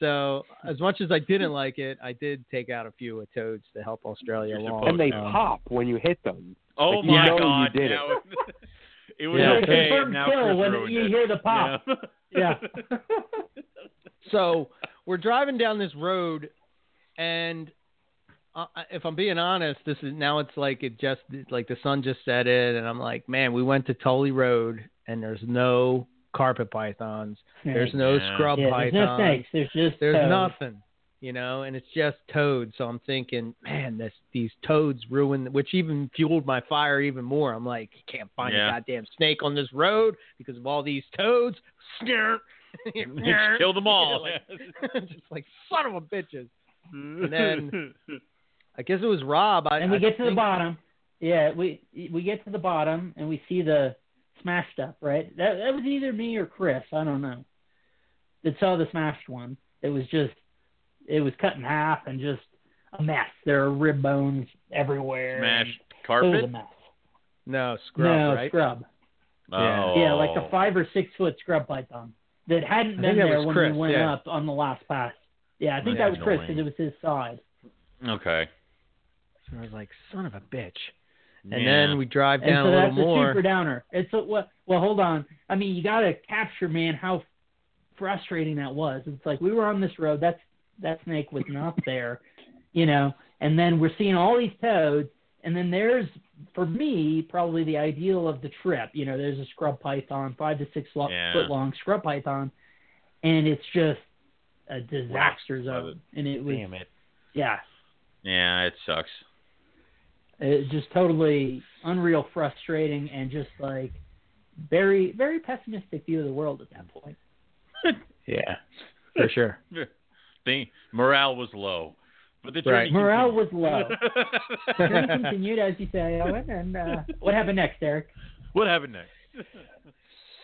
So as much as I didn't like it, I did take out a few of toads to help Australia along. and they Um, pop when you hit them. oh Like, you my know you god. did now it. it was Yeah. A okay. confirmed Now kill when you it. hear the pop. Yeah. yeah. so we're driving down this road and uh, if I'm being honest, this is now it's like it just like the sun just set in, and I'm like, man, we went to Tully Road, and there's no carpet pythons, there's no Yeah. scrub yeah, there's pythons, no snakes. There's just there's toads. nothing, you know, and it's just toads. So I'm thinking, man, this these toads ruin, which even fueled my fire even more. I'm like, you can't find Yeah. a goddamn snake on this road because of all these toads. Snarf. Kill them all. Like, just like son of a bitches. And then- I guess it was Rob. I, and we I get to the bottom. Yeah, we we get to the bottom and we see the smashed up. Right, that that was either me or Chris. I don't know. That saw the smashed one. It was just, it was cut in half and just a mess. There are rib bones everywhere. Smashed It was a carpet. mess. No scrub, no right? scrub. Yeah. Oh. Yeah, like the five or six foot scrub python that hadn't I been that there when Chris, we went yeah. up on the last pass. Yeah, I think Yeah, that was Chris because it was his side. Okay. So I was like, son of a bitch. And Yeah. then we drive down And down so a that's little a super downer. It's a, well, well, hold on. I mean, you got to capture, man, how frustrating that was. It's like we were on this road. That's that snake was not there, you know. And then we're seeing all these toads, and then there's, for me, probably the ideal of the trip. You know, there's a scrub python, five to six lo- Yeah. foot long scrub python, and it's just a disaster Love zone. And it was, Damn it. yeah, Yeah, it sucks. It's just totally unreal, frustrating, and just like very, very pessimistic view of the world at that point. Yeah, for sure. The morale was low. But the Right. journey Morale was low. The journey continued, as you say, Owen. And uh, what happened next, Eric? what happened next?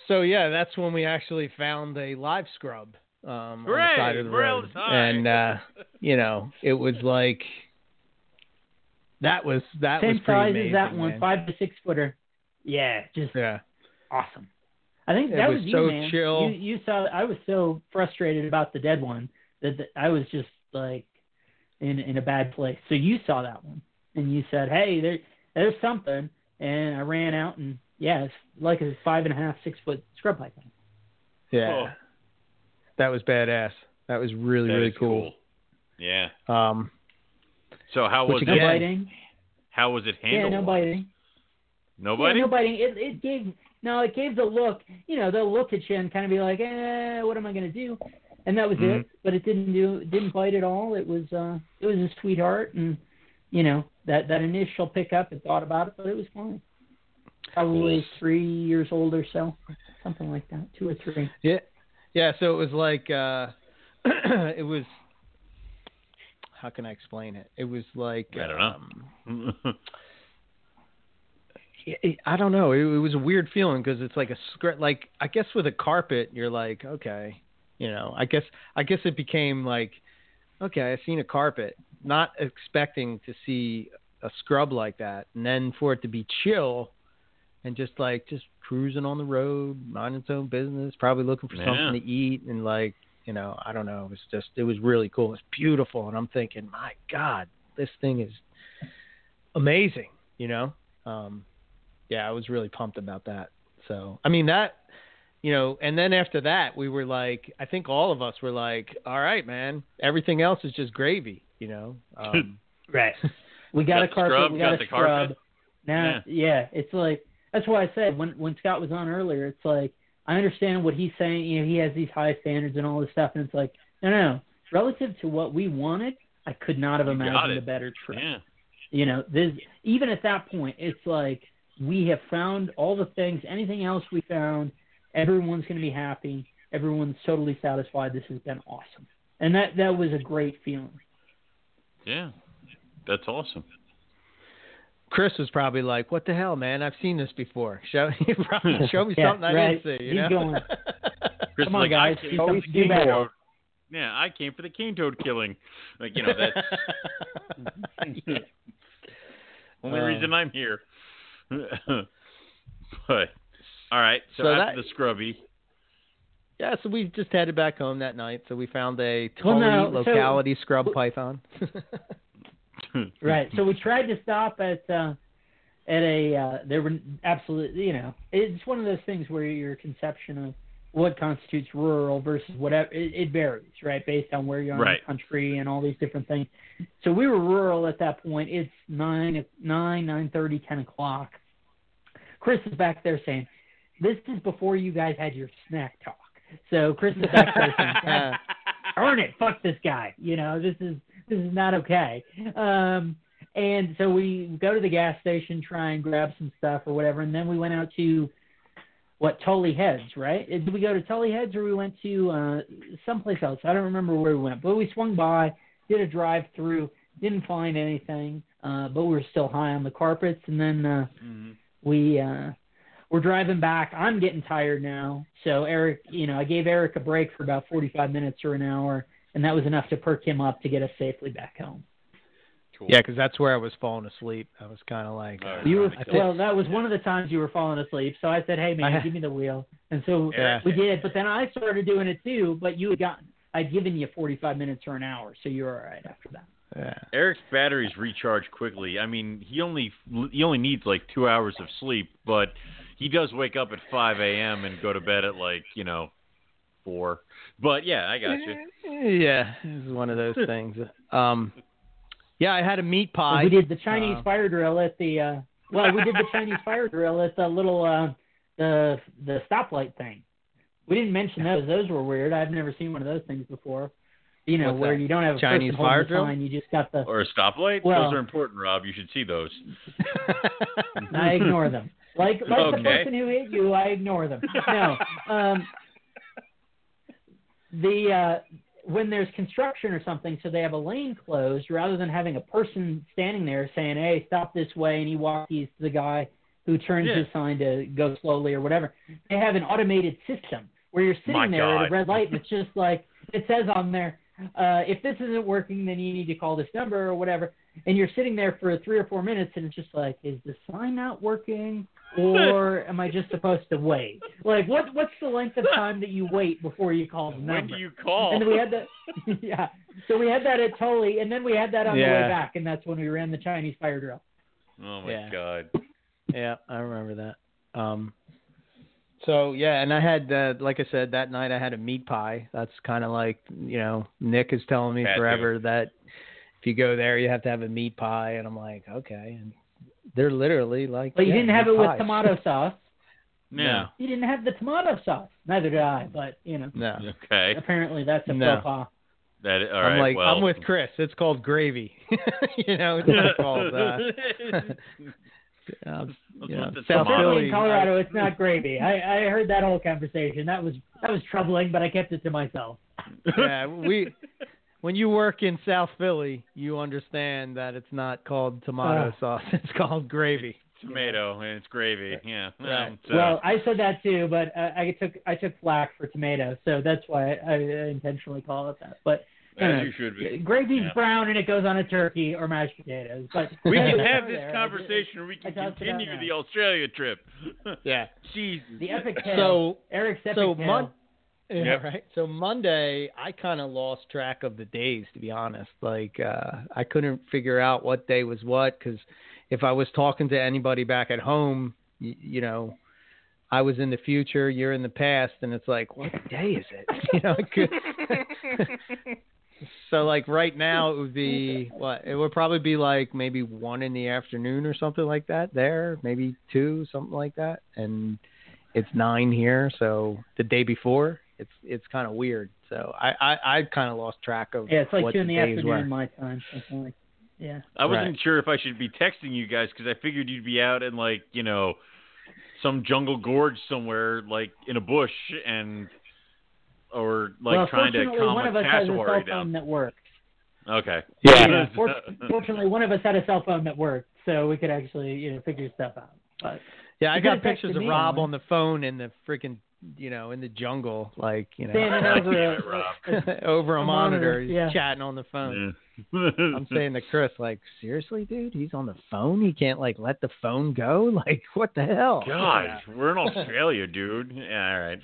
So yeah, that's when we actually found a live scrub um, on the side of the road, is and uh, you know it was like that was that Same was pretty size amazing, as that one, man. five to six footer. Yeah, just Yeah, awesome. I think It that was was, you, so man. chill. You, you saw. I was so frustrated about the dead one that, that I was just like in in a bad place. So you saw that one, and you said, "Hey, there there's something," and I ran out and yeah, it's like a five and a half, six foot scrub python. yeah, Oh. that was badass. That was really That really is cool. Yeah. Um, So how Which was No again- it? biting. How was it handled? Yeah, handled? no biting. Nobody. Yeah, no biting. It it gave no, it gave the look. You know, they'll look at you and kind of be like, "Eh, what am I going to do?" And that was Mhm. it. But it didn't do. It didn't bite at all. It was uh, it was a sweetheart, and you know that that initial pickup, it thought about it, but it was fine. Probably three years old or so, something like that, two or three. Yeah, yeah. So it was like uh, it was. How can I explain it? It was like I don't know. um, it- I don't know. It, it was a weird feeling because it's like a script. Like I guess with a carpet, you're like, okay, you know. I guess I guess it became like, okay, I've seen a carpet, not expecting to see a scrub like that, and then for it to be chill, and just like just cruising on the road, minding its own business, probably looking for Yeah. something to eat, and like, you know, I don't know. It was just it was really cool. It's beautiful, and I'm thinking, my God, this thing is amazing. You know. Um, yeah, I was really pumped about that. So, I mean that, you know, and then after that, we were like, I think all of us were like, all right, man, everything else is just gravy, you know. Um, Right. We got, Got a carpet. scrub, we got, got a the scrub. carpet. Now, yeah. it's like that's why I said when when Scott was on earlier, it's like I understand what he's saying. You know, he has these high standards and all this stuff, and it's like no, no, no. Relative to what we wanted, I could not have You imagined a better trip. yeah. You know, this even at that point, it's like we have found all the things. Anything else we found, everyone's going to be happy. Everyone's totally satisfied. This has been awesome, and that that was a great feeling. Yeah. That's awesome. Chris was probably like, "What the hell, man? I've seen this before. Show, probably show me Yeah, something I right. didn't see." You He's know? going, Chris Come on, like, guys, I do came something for the do better. Yeah, I came for the cane toad killing. Like you know that's only Uh, reason I'm here. but all right, so, So after that- the scrubby, yeah, so we just headed back home that night. So we found a Well, Tully no, so- locality scrub python. Right. So we tried to stop at uh, at a uh, there were absolutely you know it's one of those things where your conception of what constitutes rural versus whatever it, it varies right based on where you are in the country and all these different things. So we were rural at that point. It's nine nine nine thirty ten o'clock. Chris is back there saying, "This is before you guys had your snack talk." So Chris is back there saying, "God darn it, fuck this guy. You know, this is this is not okay. Um, and so we go to the gas station, try and grab some stuff or whatever, and then we went out to what Tully Heads, right? Did we go to Tully Heads or we went to uh, someplace else? I don't remember where we went, but we swung by, did a drive through, didn't find anything, uh, but we were still high on the carpets, and then uh, Mhm. we uh we're driving back. I'm getting tired now. So Eric, you know, I gave Eric a break for about 45 minutes or an hour, and that was enough to perk him up to get us safely back home. cool. yeah, because that's where I was falling asleep. I was kind of like, All right. uh, You were I well. That was one of the times you were falling asleep. So I said, "Hey man, give me the wheel." And so Yeah. we did. But then I started doing it too. But you had gotten, I'd given you 45 minutes or an hour, so you were all right after that. yeah. Eric's batteries recharge quickly. I mean, he only he only needs like two hours of sleep, but he does wake up at 5 a.m. and go to bed at like you know four. But yeah, I got you. Yeah, it was one of those things. Um, yeah, I had a meat pie. we did the Chinese uh, fire drill at the. uh Well, we did the Chinese fire drill at the little uh the the stoplight thing. We didn't mention those. Those were weird. I've never seen one of those things before. You know, What's where that? you don't have a Chinese fire drill? sign, you just got the. Or a stoplight. Well- those are important, Rob. You should see those. I ignore them. Like like the person who hit you, I ignore them. No. Um, the uh, when there's construction or something, so they have a lane closed, rather than having a person standing there saying, "Hey, stop this way," and he walks to the guy who turns Yeah. his sign to go slowly or whatever. They have an automated system where you're sitting My there at a red light, and it's just like it says on there, uh, "If this isn't working, then you need to call this number or whatever." And you're sitting there for three or four minutes, and it's just like, "Is the sign not working?" Or am I just supposed to wait? Like, what what's the length of time that you wait before you call the number? When do you call? And we had that, yeah. So we had that at Tully, and then we had that on the way back, and that's when we ran the Chinese fire drill. oh my Yeah. god. Yeah, I remember that. Um, so yeah, and I had, uh, like I said, that night I had a meat pie. That's kind of like, you know, Nick is telling me Bad forever that if you go there, you have to have a meat pie, and I'm like, okay. And they're literally like, But you yeah, didn't have meat it with tomato sauce. Yeah. You didn't have the tomato sauce. Neither did I. But you know, No, Okay. apparently that's a No. faux pas. That all I'm right. like, well. I'm with Chris. It's called gravy. you know, it's not called. Uh, uh, you know, South Philly. in Colorado, it's not gravy. I, I heard that whole conversation. That was that was troubling, but I kept it to myself. yeah, we when you work in South Philly, you understand that it's not called tomato Uh. sauce. It's called gravy. tomato and it's gravy. Yeah. Right. Um, so- Well, I said that too, but uh, I took I took flack for tomato, so that's why I, I intentionally call it that. But you as you should be. gravy's Yeah. brown and it goes on a turkey or mashed potatoes. But We can There, have there, this I- conversation, or we can continue the Australia trip. Yeah. Jesus. The epic tale. So Eric's epic so tale. Mon- yeah, Yep. right. So Monday, I kind of lost track of the days, to be honest. Like uh, I couldn't figure out what day was what because if I was talking to anybody back at home, you, you know, I was in the future, you're in the past, and it's like, what day is it? You know, so like right now, it would be what? It would probably be like maybe one in the afternoon or something like that. There, maybe two, something like that, and it's nine here. So the day before, it's it's kind of weird. So I I, I kind of lost track of yeah, it's like what two in the days afternoon were. my time. Something like, yeah. I wasn't Right. sure if I should be texting you guys because I figured you'd be out in like you know some jungle gorge somewhere, like in a bush, and or like well, trying to fortunately, calm one a of us has a cell phone down. that works. Okay. Yeah, for- fortunately, one of us had a cell phone that worked, so we could actually you know figure stuff out. But Yeah, I got pictures of Rob on on the phone in the freaking you know in the jungle, like you know standing over a, over a, a monitor, monitor, he's yeah. chatting on the phone. Yeah. I'm saying to Chris, like, seriously, dude, he's on the phone. He can't like let the phone go. Like, what the hell? God, we're in Australia, dude. Yeah, all right.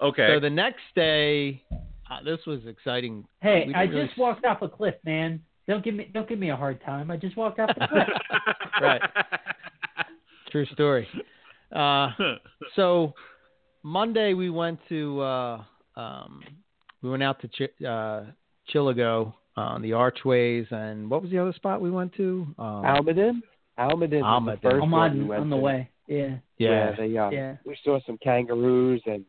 Okay. So the next day, uh, this was exciting. hey, We I really just walked off a cliff, man. Don't give me don't give me a hard time. I just walked off the cliff. Right. True story. Uh, so Monday we went to uh, um, we went out to Ch- uh, Chillagoe on the archways, and what was the other spot we went to? Um, Almaden? Almaden was Almaden. the first I'm one we on went on the to. way. Yeah, yeah, they, uh, yeah. we saw some kangaroos and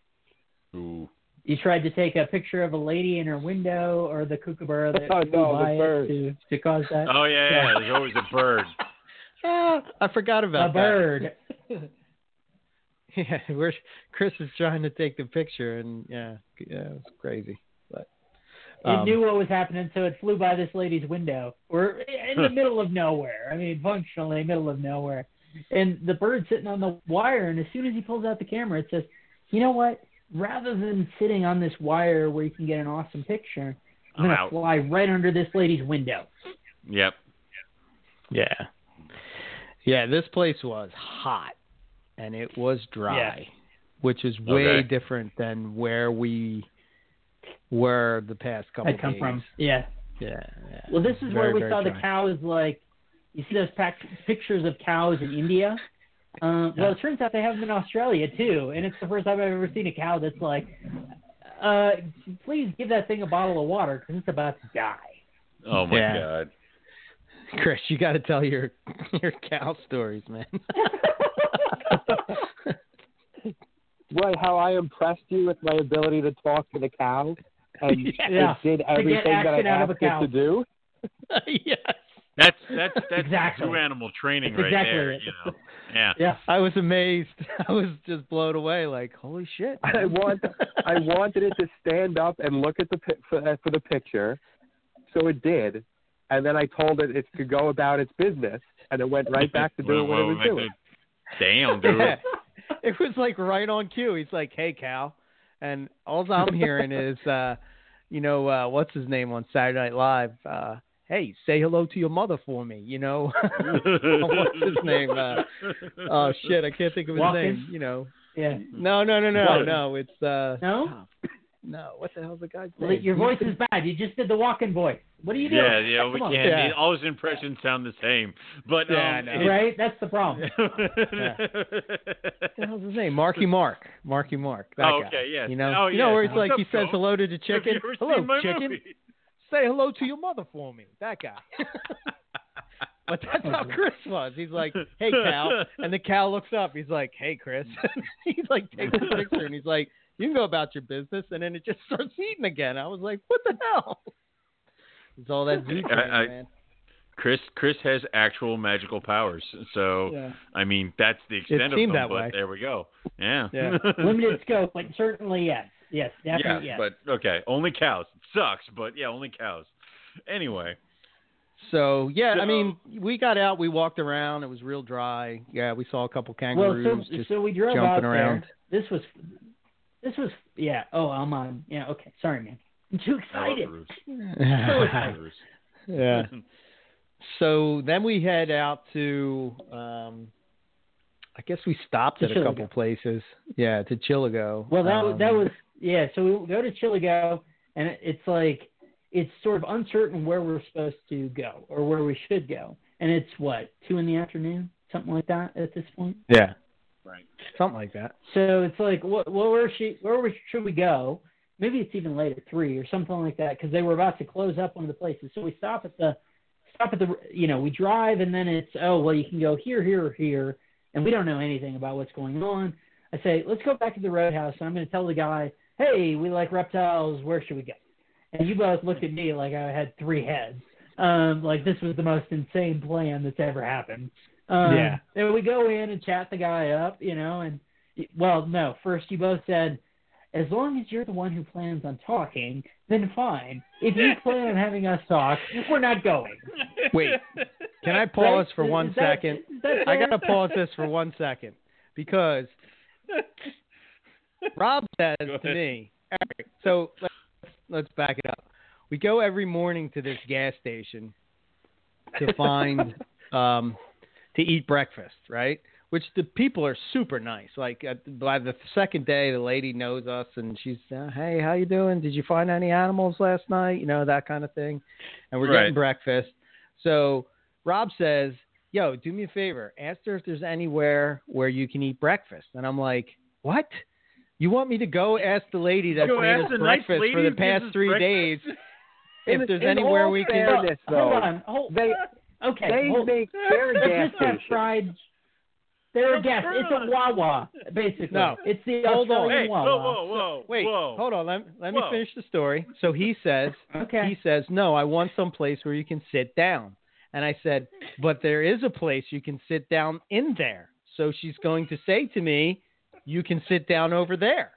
Ooh. You tried to take a picture of a lady in her window or the kookaburra that Oh, no, the bird. to to cause that. Oh yeah, yeah. There's always a bird. Ah, I forgot about a that. bird. Yeah, we're Chris is trying to take the picture, and yeah, yeah, it was crazy. But It um, knew what was happening, so it flew by this lady's window. We're in the middle of nowhere. I mean, functionally middle of nowhere. And the bird's sitting on the wire, and as soon as he pulls out the camera, it says, "You know what? Rather than sitting on this wire where you can get an awesome picture, I'm I'm gonna out. fly right under this lady's window." Yep. yeah, yeah, this place was hot, and it was dry, which is way Okay. different than where we were the past couple I come days. from. Yeah. Yeah, yeah. Well, this is where we very saw the dry. cows. Like, you see those pac- pictures of cows in India. Uh, well, it turns out they have them in Australia too, and it's the first time I've ever seen a cow that's like, uh, "Please give that thing a bottle of water because it's about to die." Oh my Yeah. god. Chris, you got to tell your your cow stories, man. Boy, how I impressed you with my ability to talk to the cow and Yeah. it did everything that I action out asked it to do. yes. That's that's that's Exactly. zoo animal training That's right exactly there. it. You know. Yeah. Yeah. I was amazed. I was just blown away. Like, holy shit! I want I wanted it to stand up and look at the pi- for, uh, for the picture, so it did, and then I told it it could go about its business, and it went right back to doing what it was doing. Damn, dude. Yeah. It was like right on cue. He's like, "Hey, Cal," and all I'm hearing is, uh, you know, uh, what's his name on Saturday Night Live? Uh, hey, say hello to your mother for me. You know, what's his name? Uh, oh shit, I can't think of his Watkins? name. You know, Yeah. no, no, no, no, no. It's uh, No? No. What the hell's the guy's Well, name? your voice is bad. You just did the walking voice. What are you doing? yeah, yeah, we can't. Yeah. All his impressions sound the same, but Yeah, I um, know. Right? That's the problem. What the hell's his name? Marky Mark. Marky Mark. That Oh, guy. okay, yes. You know, Oh, you know yes. where it's like up, he says Joe? hello to the chicken. Hello, chicken. movie? Say hello to your mother for me. That guy. but that's how Chris was. He's like, "Hey, Cal," and the Cal looks up. He's like, "Hey, Chris." he's like, takes a picture, and he's like, "You can go about your business," and then it just starts eating again. I was like, "What the hell?" It's all that zoo I- I- man. Chris Chris has actual magical powers, so Yeah. I mean that's the extent of seemed them. that but way. there we go. Yeah. Yeah. Limited scope, but certainly yes. Yes, yeah, definitely yes. but okay, only cows. It sucks, but yeah, only cows. Anyway, So yeah, I mean, we got out, we walked around. It was real dry. Yeah, we saw a couple well, kangaroos so just so we drove jumping out around. there. This was this was yeah. Oh, I'm on. Yeah, okay. Sorry, man. I'm too I love excited. Bruce. yeah. Bruce. yeah. So then we head out to, um, I guess we stopped To at a couple places. Yeah, to Chillagoe. Well, that was that Um, was yeah. So we go to Chillagoe, and it's like it's sort of uncertain where we're supposed to go or where we should go, and it's what two in the afternoon, something like that at this point. yeah, Right. something like that. So it's like, what, well, where should where we, should we go? Maybe it's even late at three or something like that because they were about to close up one of the places. So we stop at the stop at the you know we drive and then it's oh well you can go here here or here and we don't know anything about what's going on. I say let's go back to the roadhouse. And I'm going to tell the guy, hey, we like reptiles. Where should we go? And you both looked at me like I had three heads. Um, like this was the most insane plan that's ever happened. Um, Yeah. And we go in and chat the guy up, you know, and well, no. First, you both said, as long as you're the one who plans on talking, then fine. If you plan on having us talk, we're not going. Wait, can I pause Right? for Is one that- second? is that I gotta pause this for one second because Rob says Go to me, Eric, so let's, let's back it up. We go every morning to this gas station to find um, to eat breakfast, right? Which the people are super nice. Like at, by the second day, the lady knows us and she's, uh, hey, how you doing? Did you find any animals last night? You know that kind of thing. And we're Right. getting breakfast. So Rob says, yo, do me a favor. Ask her if there's anywhere where you can eat breakfast. And I'm like, what? You want me to go ask the lady that's made us nice breakfast lady for the past three days if In- there's anywhere we can. fairness, Hold though, on. Hold, they okay. they hold, make their Let's gas just have station. fried. They're a No, gas. It's a on. Wawa, basically. No. It's the Hold on. Hey, Wawa. whoa, whoa, whoa, Wait, whoa. hold on. Let, let me finish the story. So he says, Okay. he says, no, I want some place where you can sit down. And I said, but there is a place you can sit down in there. So she's going to say to me, you can sit down over there.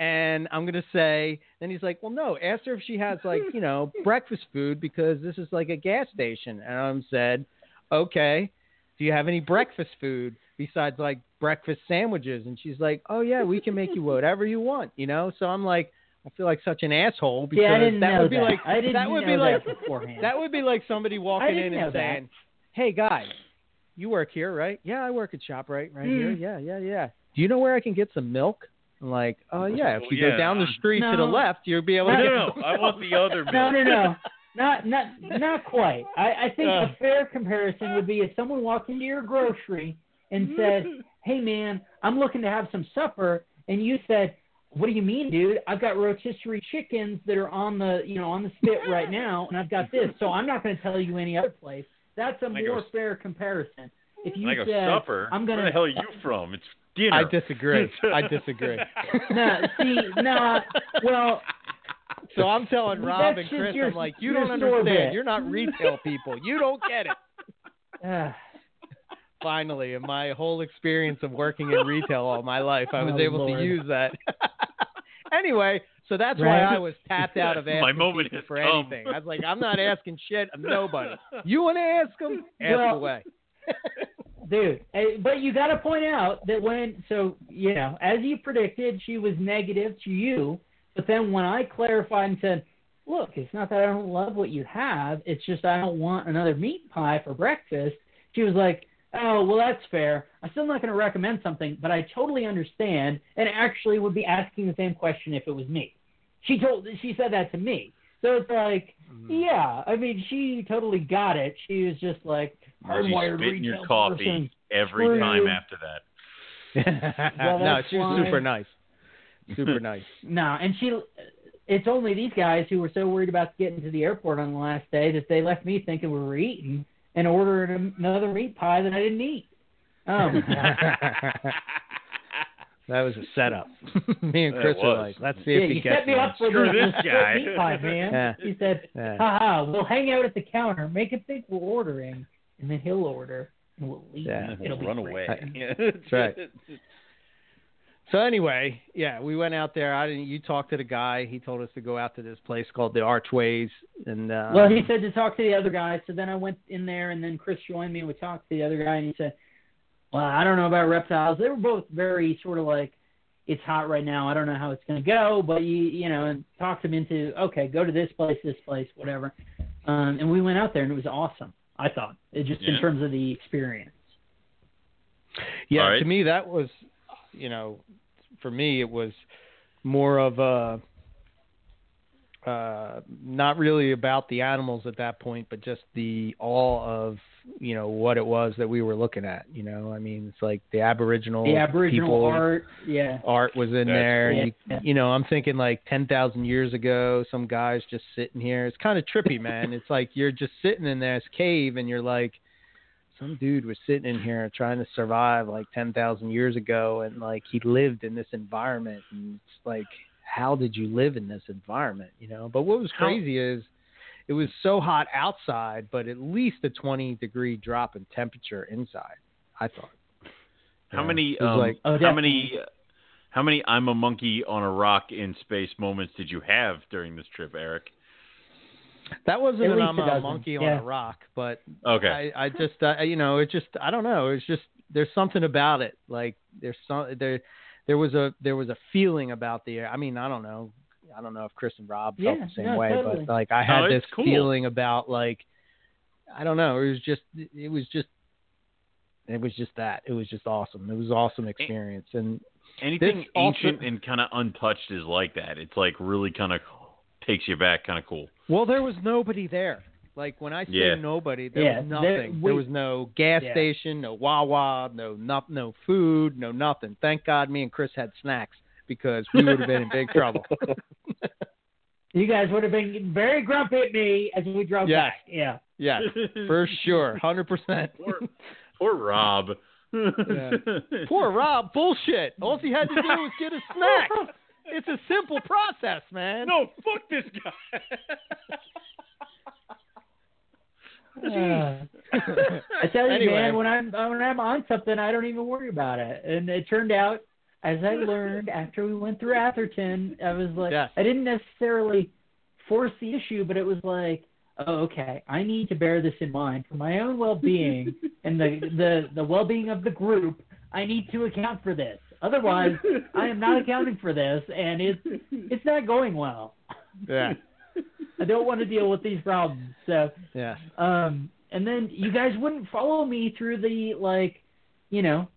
And I'm going to say, and he's like, well, no, ask her if she has like, you know, breakfast food because this is like a gas station. And I said, okay, do you have any breakfast food besides like breakfast sandwiches? And she's like, oh yeah, we can make you whatever you want, you know? So I'm like, I feel like such an asshole because yeah, I didn't that know would be that. like that would be like that that would be like somebody walking in and that. saying, "Hey guys, you work here, right? Yeah, I work at Shoprite right here. Mm. Yeah, yeah, yeah. Do you know where I can get some milk?" I'm like, "Oh yeah, if Well, you yeah, go down the street to the left, you'll be able No, to get no, no. I want the other No, no, no. Not not not quite. I, I think Uh. a fair comparison would be if someone walked into your grocery and said, Hey man, I'm looking to have some supper and you said, What do you mean, dude? I've got rotisserie chickens that are on the you know, on the spit right now and I've got this, so I'm not gonna tell you any other place. That's a I more go- fair comparison. If you like a said supper. I'm gonna Where the hell are you from? It's dinner. I disagree. I disagree. No, see, no, well, so I'm telling Rob and Chris, your- I'm like, you don't understand. bit." You're not retail people. You don't get it. finally, in my whole experience of working in retail all my life, I was Oh, able Lord. to use that. anyway, so that's why I was tapped out of My moment people for come. anything. I was like, I'm not asking shit of nobody. You want to ask them? Ask Well- away. Dude, eh, but you got to point out that when, so, you know, as you predicted, she was negative to you. But then when I clarified and said, look, it's not that I don't love what you have, it's just I don't want another meat pie for breakfast, she was like, oh, well, that's fair. I'm still not going to recommend something, but I totally understand and actually would be asking the same question if it was me. She told, she said that to me. So it's like, yeah, I mean, she totally got it. She was just like, Was you hardwired spit in your coffee person. every Screw time you. after that? Well, no, she was why- super nice. Super nice. No, and she. It's only these guys who were so worried about getting to the airport on the last day that they left me thinking we were eating and ordered another meat pie that I didn't eat. Oh! That was a setup. Me and Chris were like, let's see yeah, if he you gets set me one. up for Screw the, this guy. meat pie, man. Yeah. He said, Yeah. "Haha, we'll hang out at the counter, make him think we're ordering, and then he'll order, and we'll leave. Yeah. It'll run great." away. That's right. So anyway, yeah, we went out there. I didn't. You talked to the guy. He told us to go out to this place called the Archways, and uh, Well, he said to talk to the other guy, so then I went in there, and then Chris joined me, and we talked to the other guy, and he said, "Well, I don't know about reptiles. They were both very sort of like, it's hot right now. I don't know how it's going to go, but you, you know, and talked him into, okay, go to this place, this place, whatever. Um, and we went out there, and it was awesome. I thought, it just in terms of the experience. yeah, All right. to me that was, you know, for me it was more of a. Uh, not really about the animals at that point, but just the awe of you know what it was that we were looking at. You know, I mean, it's like the Aboriginal The Aboriginal people, art, yeah. art was in That's there. cool. You, Yeah. you know, I'm thinking like 10,000 years ago, some guys just sitting here. It's kind of trippy, man. it's like you're just sitting in this cave and you're like, some dude was sitting in here trying to survive like 10,000 years ago and like he lived in this environment. And it's like, how did you live in this environment? You know, but what was crazy is it was so hot outside, but at least a 20 degree drop in temperature inside, I thought. How Yeah. many? Um, like- Oh, how many? How many? I'm a monkey on a rock in space moments did you have during this trip, Eric? That wasn't an I'm a a dozen, monkey on a rock, but Okay. I, I just, uh, you know, it just, I don't know. It's just there's something about it. Like there's some there, there was a there was a feeling about the. Air I mean, I don't know. I don't know if Chris and Rob felt Yeah, the same no, way, totally. but like I had it's this cool. feeling about like, I don't know. It was just, it was just, it was just that. It was just awesome. It was an awesome experience, and Anything This also- ancient and kind of untouched is like that. It's like really kind of takes you back, kind of cool. Well, there was nobody there. Like when I say Yeah. nobody, there Yeah, was there- nothing. we- there was no gas Yeah. station, no Wawa, no no no food, no nothing. Thank God me and Chris had snacks because we would have been in big trouble. You guys would have been very grumpy at me as we drove Yes. back. Yeah. Yeah, for sure, hundred percent. Poor, poor Rob. Poor Rob, bullshit. All he had to do was get a snack. It's a simple process, man. No, fuck this guy. Uh, I tell you, Anyway. man, when I'm when I'm on something, I don't even worry about it. And it turned out, as I learned after we went through Atherton, I was like, Yes. I didn't necessarily force the issue, but it was like, oh, okay, I need to bear this in mind for my own well-being and the the the well-being of the group. I need to account for this. Otherwise, I am not accounting for this, and it's it's not going well. Yeah, I don't want to deal with these problems. So yeah. um, and then you guys wouldn't follow me through the like, you know,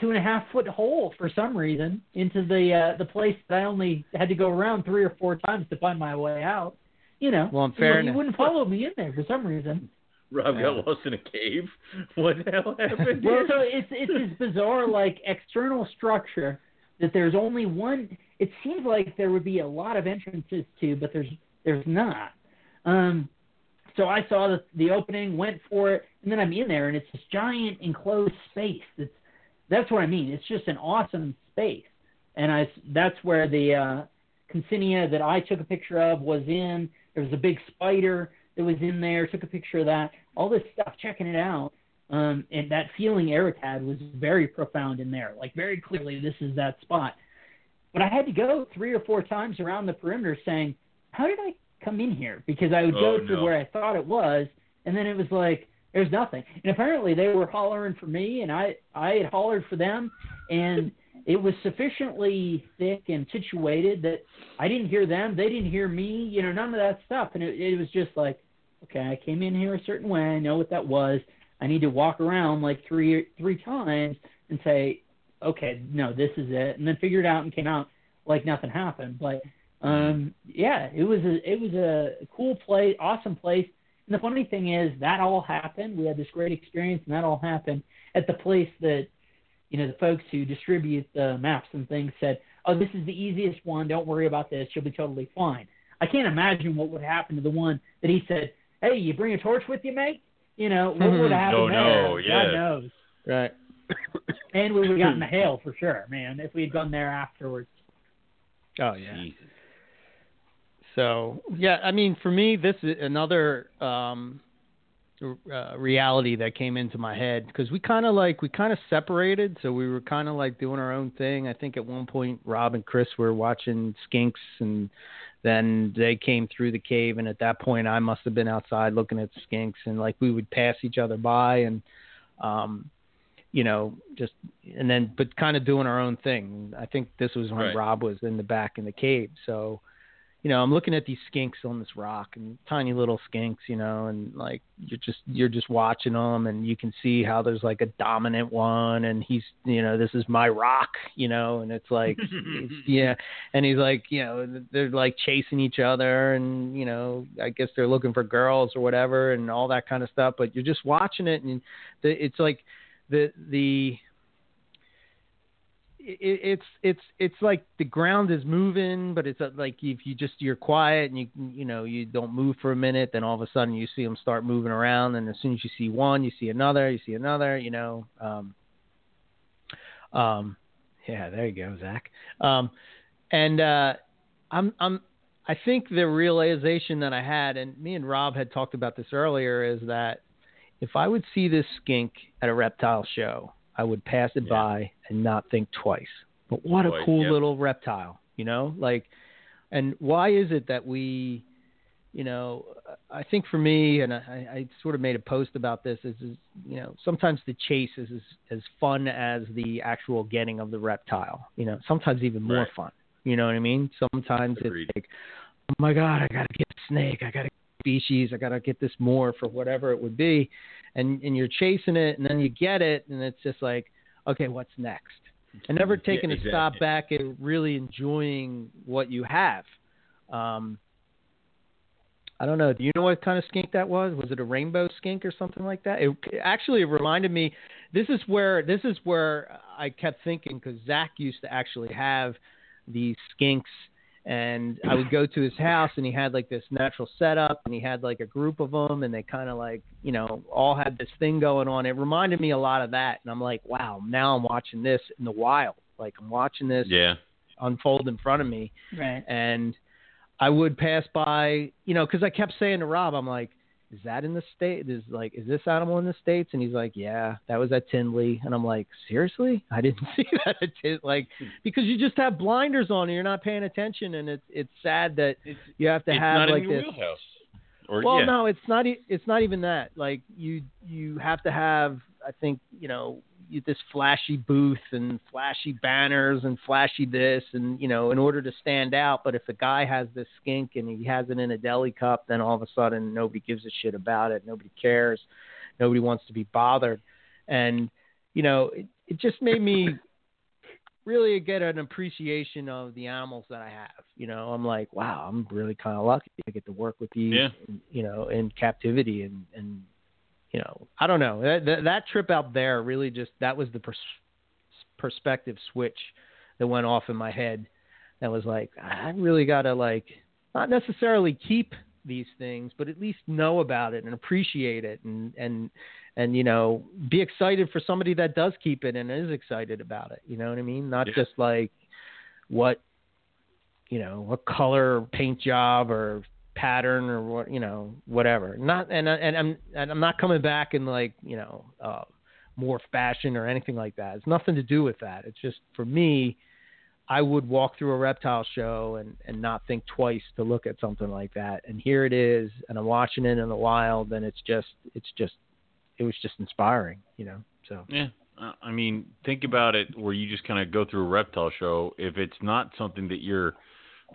two and a half foot hole for some reason into the uh, the place that I only had to go around three or four times to find my way out. You know, Well, in you- fairness- you wouldn't follow me in there for some reason. Rob got lost in a cave. What the hell happened? Well, so it's it's this bizarre like external structure that there's only one. It seems like there would be a lot of entrances to, but there's there's not. Um, so I saw the the opening, went for it, and then I'm in there, and it's this giant enclosed space. It's that's what I mean. It's just an awesome space, and I that's where the uh, that I took a picture of was in. There was a big spider that was in there. Took a picture of that. All this stuff, checking it out. Um, and that feeling Eric had was very profound in there. Like very clearly, this is that spot. But I had to go three or four times around the perimeter saying, "How did I come in here?" Because I would Oh, go to no. where I thought it was, and then it was like there's nothing. And apparently they were hollering for me, and I I had hollered for them, and it was sufficiently thick and situated that I didn't hear them, they didn't hear me, you know, none of that stuff. And it, it was just like, okay, I came in here a certain way, I know what that was. I need to walk around like three three times and say, okay, no, this is it, and then figure it out and came out like nothing happened. But um, yeah, it was a it was a cool place, awesome place. And the funny thing is that all happened. We had this great experience, and that all happened at the place that you know the folks who distribute the maps and things said, "Oh, this is the easiest one. Don't worry about this. You'll be totally fine." I can't imagine what would happen to the one that he said, "Hey, you bring a torch with you, mate." You know what would have happened Oh, there? no, yeah. God knows. Right. And we would have gotten the hail for sure, man, if we had gone there afterwards. Oh yeah. Jesus. So yeah, I mean, for me, this is another um, uh, reality that came into my head because we kind of like we kind of separated, so we were kind of like doing our own thing. I think at one point, Rob and Chris were watching Skinks, and then they came through the cave, and at that point, I must have been outside looking at Skinks, and like we would pass each other by, and um, you know, just and then but kind of doing our own thing. I think this was when Right. Rob was in the back in the cave, so you know, I'm looking at these skinks on this rock and tiny little skinks, you know, and like you're just you're just watching them and you can see how there's like a dominant one and he's, you know, this is my rock, you know, and it's like it's, yeah, and he's like, you know, they're like chasing each other and, you know, I guess they're looking for girls or whatever and all that kind of stuff, but you're just watching it and the, it's like the the it, it's it's it's like the ground is moving, but it's uh, like if you just you're quiet and you you know you don't move for a minute, then all of a sudden you see them start moving around, and as soon as you see one, you see another, you see another, you know. Um, um, yeah, there you go, Zach. Um, and uh, I'm I'm I think the realization that I had, and me and Rob had talked about this earlier, is that if I would see this skink at a reptile show, I would pass it Yeah. by and not think twice. But what a cool yep. little reptile, you know? Like, and why is it that we, you know, I think for me, and I, I sort of made a post about this, is, is you know, sometimes the chase is as, as fun as the actual getting of the reptile. You know, sometimes even more Right. fun. You know what I mean? Sometimes Agreed. it's like, oh my god, I gotta get a snake, I gotta get species, I gotta get this more for whatever it would be, and and you're chasing it, and then you get it, and it's just like, okay, what's next? And never Yeah, taking a stop back and really enjoying what you have. Um, I don't know. Do you know what kind of skink that was? Was it a rainbow skink or something like that? It actually reminded me. This is where this is where I kept thinking because Zach used to actually have these skinks, and I would go to his house and he had like this natural setup and he had like a group of them and they kind of like you know all had this thing going on. It reminded me a lot of that, and I'm like, wow, now I'm watching this in the wild. Like I'm watching this Yeah. unfold in front of me Right. and I would pass by, you know, because I kept saying to Rob, I'm like, "Is that in the state? Is like, is this animal in the states?" And he's like, "Yeah, that was at Tinley." And I'm like, "Seriously? I didn't see that at Tin like hmm. because you just have blinders on and you're not paying attention, and it's it's sad that It's, you have to it's have not like this." wheelhouse. Or Well, yeah. no, it's not. e- It's not even that. Like you, you have to have. I think you know this flashy booth and flashy banners and flashy this and you know in order to stand out. But if a guy has this skink and he has it in a deli cup, then all of a sudden nobody gives a shit about it. Nobody cares. Nobody wants to be bothered. And you know, it, it just made me really get an appreciation of the animals that I have. You know, I'm like, wow, I'm really kind of lucky to get to work with these, Yeah. you know, in captivity and and you know, I don't know that that, that trip out there really just that was the pers- perspective switch that went off in my head. That was like, I really got to like not necessarily keep these things, but at least know about it and appreciate it and and and you know be excited for somebody that does keep it and is excited about it. You know what I mean? Not Yeah. just like what you know what color paint job or pattern or what you know whatever. Not and and I'm and I'm not coming back in like you know uh, more fashion or anything like that. It's nothing to do with that. It's just for me. I would walk through a reptile show and, and not think twice to look at something like that. And here it is, and I'm watching it in the wild, and it's just, it's just, it was just inspiring, you know. So Yeah. I mean, think about it where you just kind of go through a reptile show. If it's not something that you're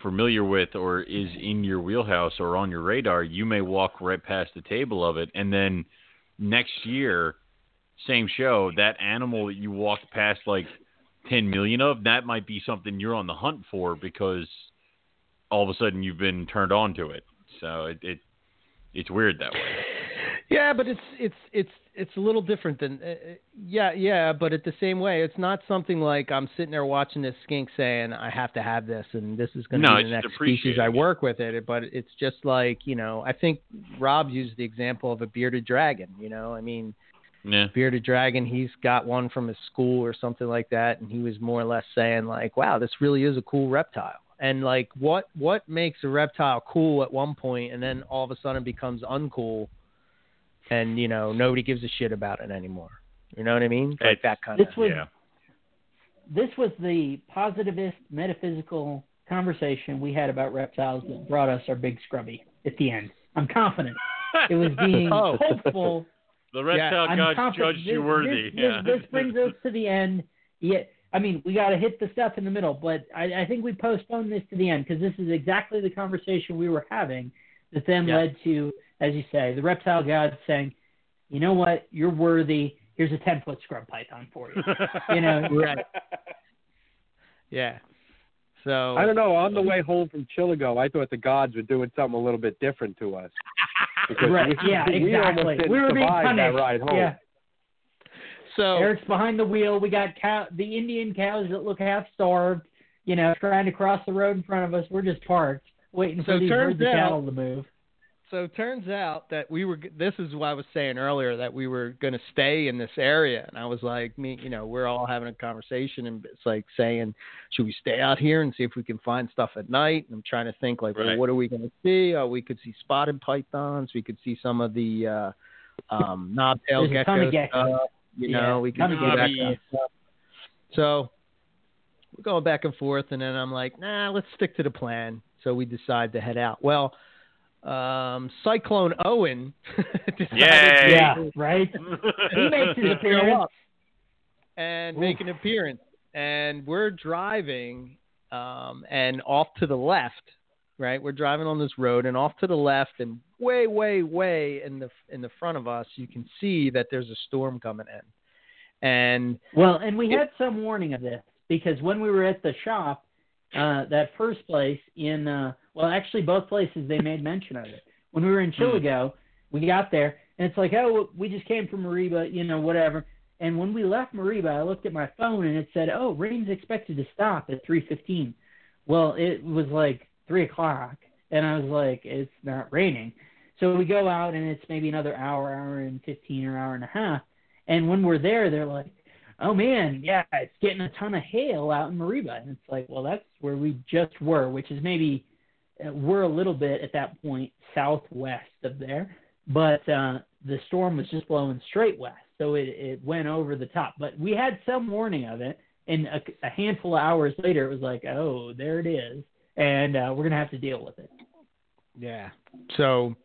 familiar with or is in your wheelhouse or on your radar, you may walk right past the table of it. And then next year, same show, that animal that you walked past like 10 million of, that might be something you're on the hunt for because all of a sudden you've been turned on to it. So it, it it's weird that way. Yeah, but it's it's it's it's a little different than uh, uh, yeah yeah, but at the same way, it's not something like I'm sitting there watching this skink saying I have to have this and this is going to No, be the next species I work with it. But it's just like you know, I think Rob used the example of a bearded dragon. You know, I mean, Yeah. bearded dragon, he's got one from his school or something like that, and he was more or less saying like, wow, this really is a cool reptile. And like, what what makes a reptile cool at one point, and then all of a sudden becomes uncool, and you know nobody gives a shit about it anymore. You know what I mean? Like It's- that kind This of. was Yeah. this was the positivist metaphysical conversation we had about reptiles that brought us our big scrubby at the end. I'm confident it was being Oh. hopeful. The reptile I'm gods confident judged you worthy. This, yeah. this, this brings us to the end. Yeah, I mean, we got to hit the stuff in the middle, but I, I think we postponed this to the end because this is exactly the conversation we were having that then Yeah. led to, as you say, the reptile gods saying, "You know what? You're worthy. Here's a ten foot scrub python for you." you know, Right. Yeah. So I don't know. On the way home from Chillagoe, I thought the gods were doing something a little bit different to us. Right? we, Yeah, we exactly. we were being punished. that ride home. Yeah. so Eric's behind the wheel. We got cow, the Indian cows that look half starved, you know, trying to cross the road in front of us. We're just parked, waiting for So these turns herds of cattle to move. So it turns out that we were this is what I was saying earlier that we were going to stay in this area. And I was like me you know we're all having a conversation and it's like saying should we stay out here and see if we can find stuff at night? And I'm trying to think like well what are we going to see? Oh we could see spotted pythons. We could see some of the uh um knobtail There's a ton of geckos geckos. stuff, you Yeah, know we could ton see that kind of stuff. so we're going back and forth and then I'm like nah let's stick to the plan. So we decide to head out. Well um, Cyclone Owen decided Yeah, right. He makes his appearance. up and make an appearance. And we're driving, um, and off to the left, right? We're driving on this road, and off to the left, and way, way, way in the in the front of us, you can see that there's a storm coming in. And Well, and we had some warning of this because when we were at the shop, uh, that first place in, uh, well, actually both places they made mention of it. When we were in Chillagoe, hmm. we got there and it's like, oh, we just came from Mareeba, you know, whatever. And when we left Mareeba, I looked at my phone and it said, oh, rain's expected to stop at 3:15. Well, it was like three o'clock, and I was like, it's not raining. So we go out and it's maybe another hour, hour and 15 or hour and a half. And when we're there, they're like, oh man, yeah, it's getting a ton of hail out in Mareeba. And it's like, well, that's where we just were, which is maybe we're a little bit at that point southwest of there, but uh, the storm was just blowing straight west, so it it went over the top. But we had some warning of it, and a, a handful of hours later, it was like, oh, there it is, and uh, we're gonna have to deal with it. Yeah. So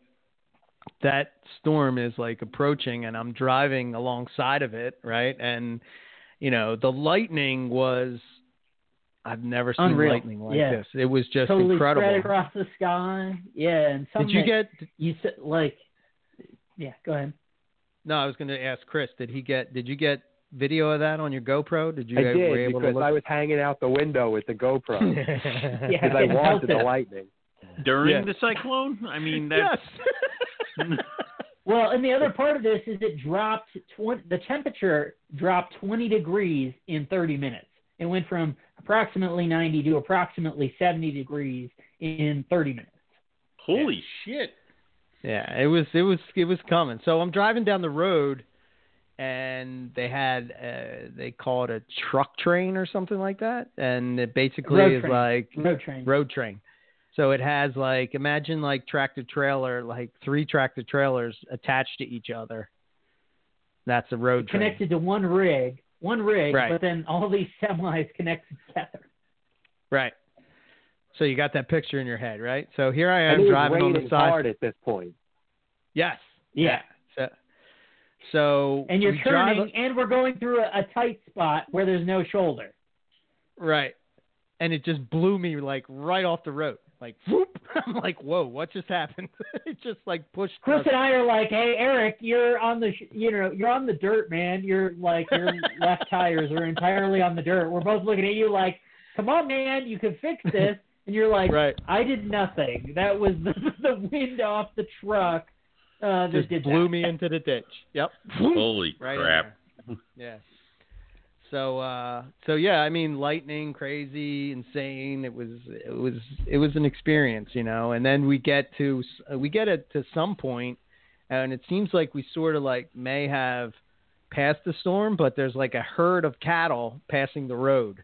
that storm is like approaching and I'm driving alongside of it, right? And you know, the lightning was I've never seen Unreal. lightning like Yeah. this. It was just totally incredible. spread across the sky. Yeah, and some Did you get you said like, yeah, go ahead. No, I was going to ask Chris, did he get did you get video of that on your GoPro? Did you I were did able because to look? I was hanging out the window with the GoPro Yeah, I getting wanted the lightning. During Yeah. the cyclone? I mean, that's yes. Well, and the other part of this is it dropped 20, the temperature dropped 20 degrees in 30 minutes. It went from approximately 90 to approximately 70 degrees in 30 minutes. holy shit. Yeah, it was it was it was coming. So I'm driving down the road, and they had uh, they call it a truck train or something like that, and it basically Road is train. like Road train. road train. So it has like imagine like tractor trailer, like three tractor trailers attached to each other. That's a road train. Connected to one rig, one rig, Right. but then all these semis connected together. Right. So you got that picture in your head, right? So here I am it driving on the side. hard at this point. Yes. Yeah. So, so And you're we drive- turning, and we're going through a, a tight spot where there's no shoulder. right, and it just blew me like right off the road. Like whoop! I'm like, whoa, what just happened? it just like pushed. Chris us- and I are like, "Hey, Eric, you're on the, sh- you know, you're on the dirt, man. You're like, your left tires are entirely on the dirt." We're both looking at you like, "Come on, man, you can fix this." And you're like, right. "I did nothing. That was the, the wind off the truck uh, that Just did blew that." me into the ditch. Yep. Holy Right crap! there. Yeah. So uh so yeah, I mean lightning, crazy, insane. It was it was it was an experience, you know. And then we get to we get it to some point and it seems like we sort of like may have passed the storm, but there's like a herd of cattle passing the road.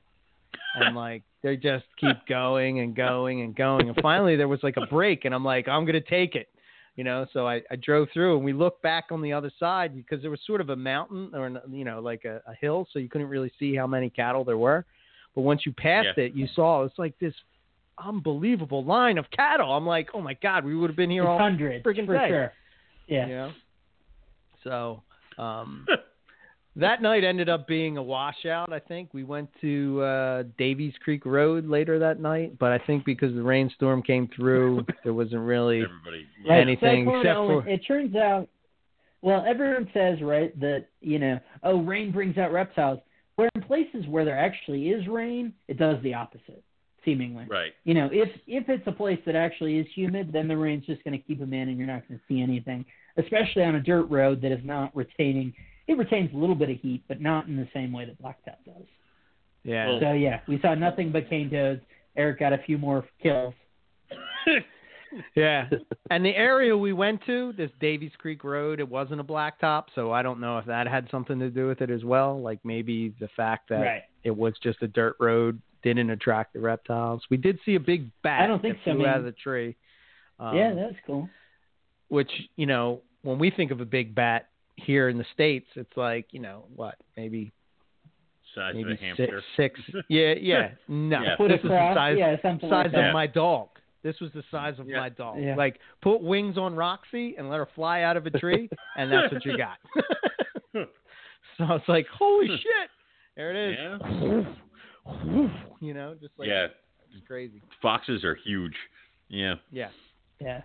And like they just keep going and going and going. And finally there was like a break and I'm like, I'm gonna take it you know so I, I drove through and we looked back on the other side because there was sort of a mountain or an, you know like a, a hill so you couldn't really see how many cattle there were but once you passed Yeah. it you saw it's like this unbelievable line of cattle i'm like oh my god we would have been here It's all hundreds friggin' for day. sure. Yeah. you know so um that night ended up being a washout i think we went to uh davies creek road later that night but i think because the rainstorm came through there wasn't really Everybody. Right. anything Cyclone except for- it turns out well everyone says right that you know oh rain brings out reptiles where in places where there actually is rain it does the opposite seemingly Right. you know if if it's a place that actually is humid then the rain's just going to keep them in and you're not going to see anything especially on a dirt road that is not retaining it retains a little bit of heat but not in the same way that blacktop does yeah so yeah we saw nothing but cane toads eric got a few more kills Yeah. And the area we went to, this Davies Creek Road, it wasn't a blacktop, so I don't know if that had something to do with it as well. Like maybe the fact that right it was just a dirt road didn't attract the reptiles. We did see a big bat I don't think that so, flew out of the tree. Um, yeah that's cool which, you know, when we think of a big bat here in the States, it's like, you know, what, maybe Size maybe of a hamster. six six yeah, yeah. No. Yeah. Foot This is the size yeah, something size like that. of my dog. This was the size of Yeah. my dog. Yeah. Like put wings on Roxy and let her fly out of a tree, and that's what you got. so I was like, holy shit! There it is. Yeah. You know, just like yeah. it's crazy. Foxes are huge. Yeah. Yeah. Yeah.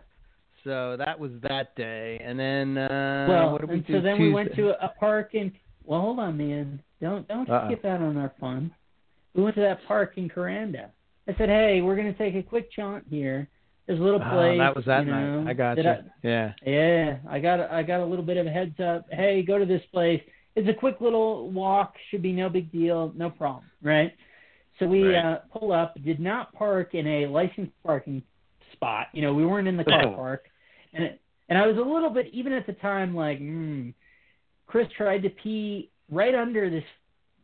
So that was that day, and then uh, well, what did we and do? so then we went to a park in. Well, hold on, man. Don't don't Uh-uh. skip out on our fun. We went to that park in Kuranda. I said, hey, we're gonna take a quick jaunt here. There's a little Oh, place. that was that you know, night. I got you. I- yeah. yeah, I got I got a little bit of a heads up. Hey, go to this place. It's a quick little walk. Should be no big deal. No problem, right? So we Right. uh, pull up. Did not park in a licensed parking spot. You know, we weren't in the car park, and it, and I was a little bit even at the time like, mm, Chris tried to pee right under this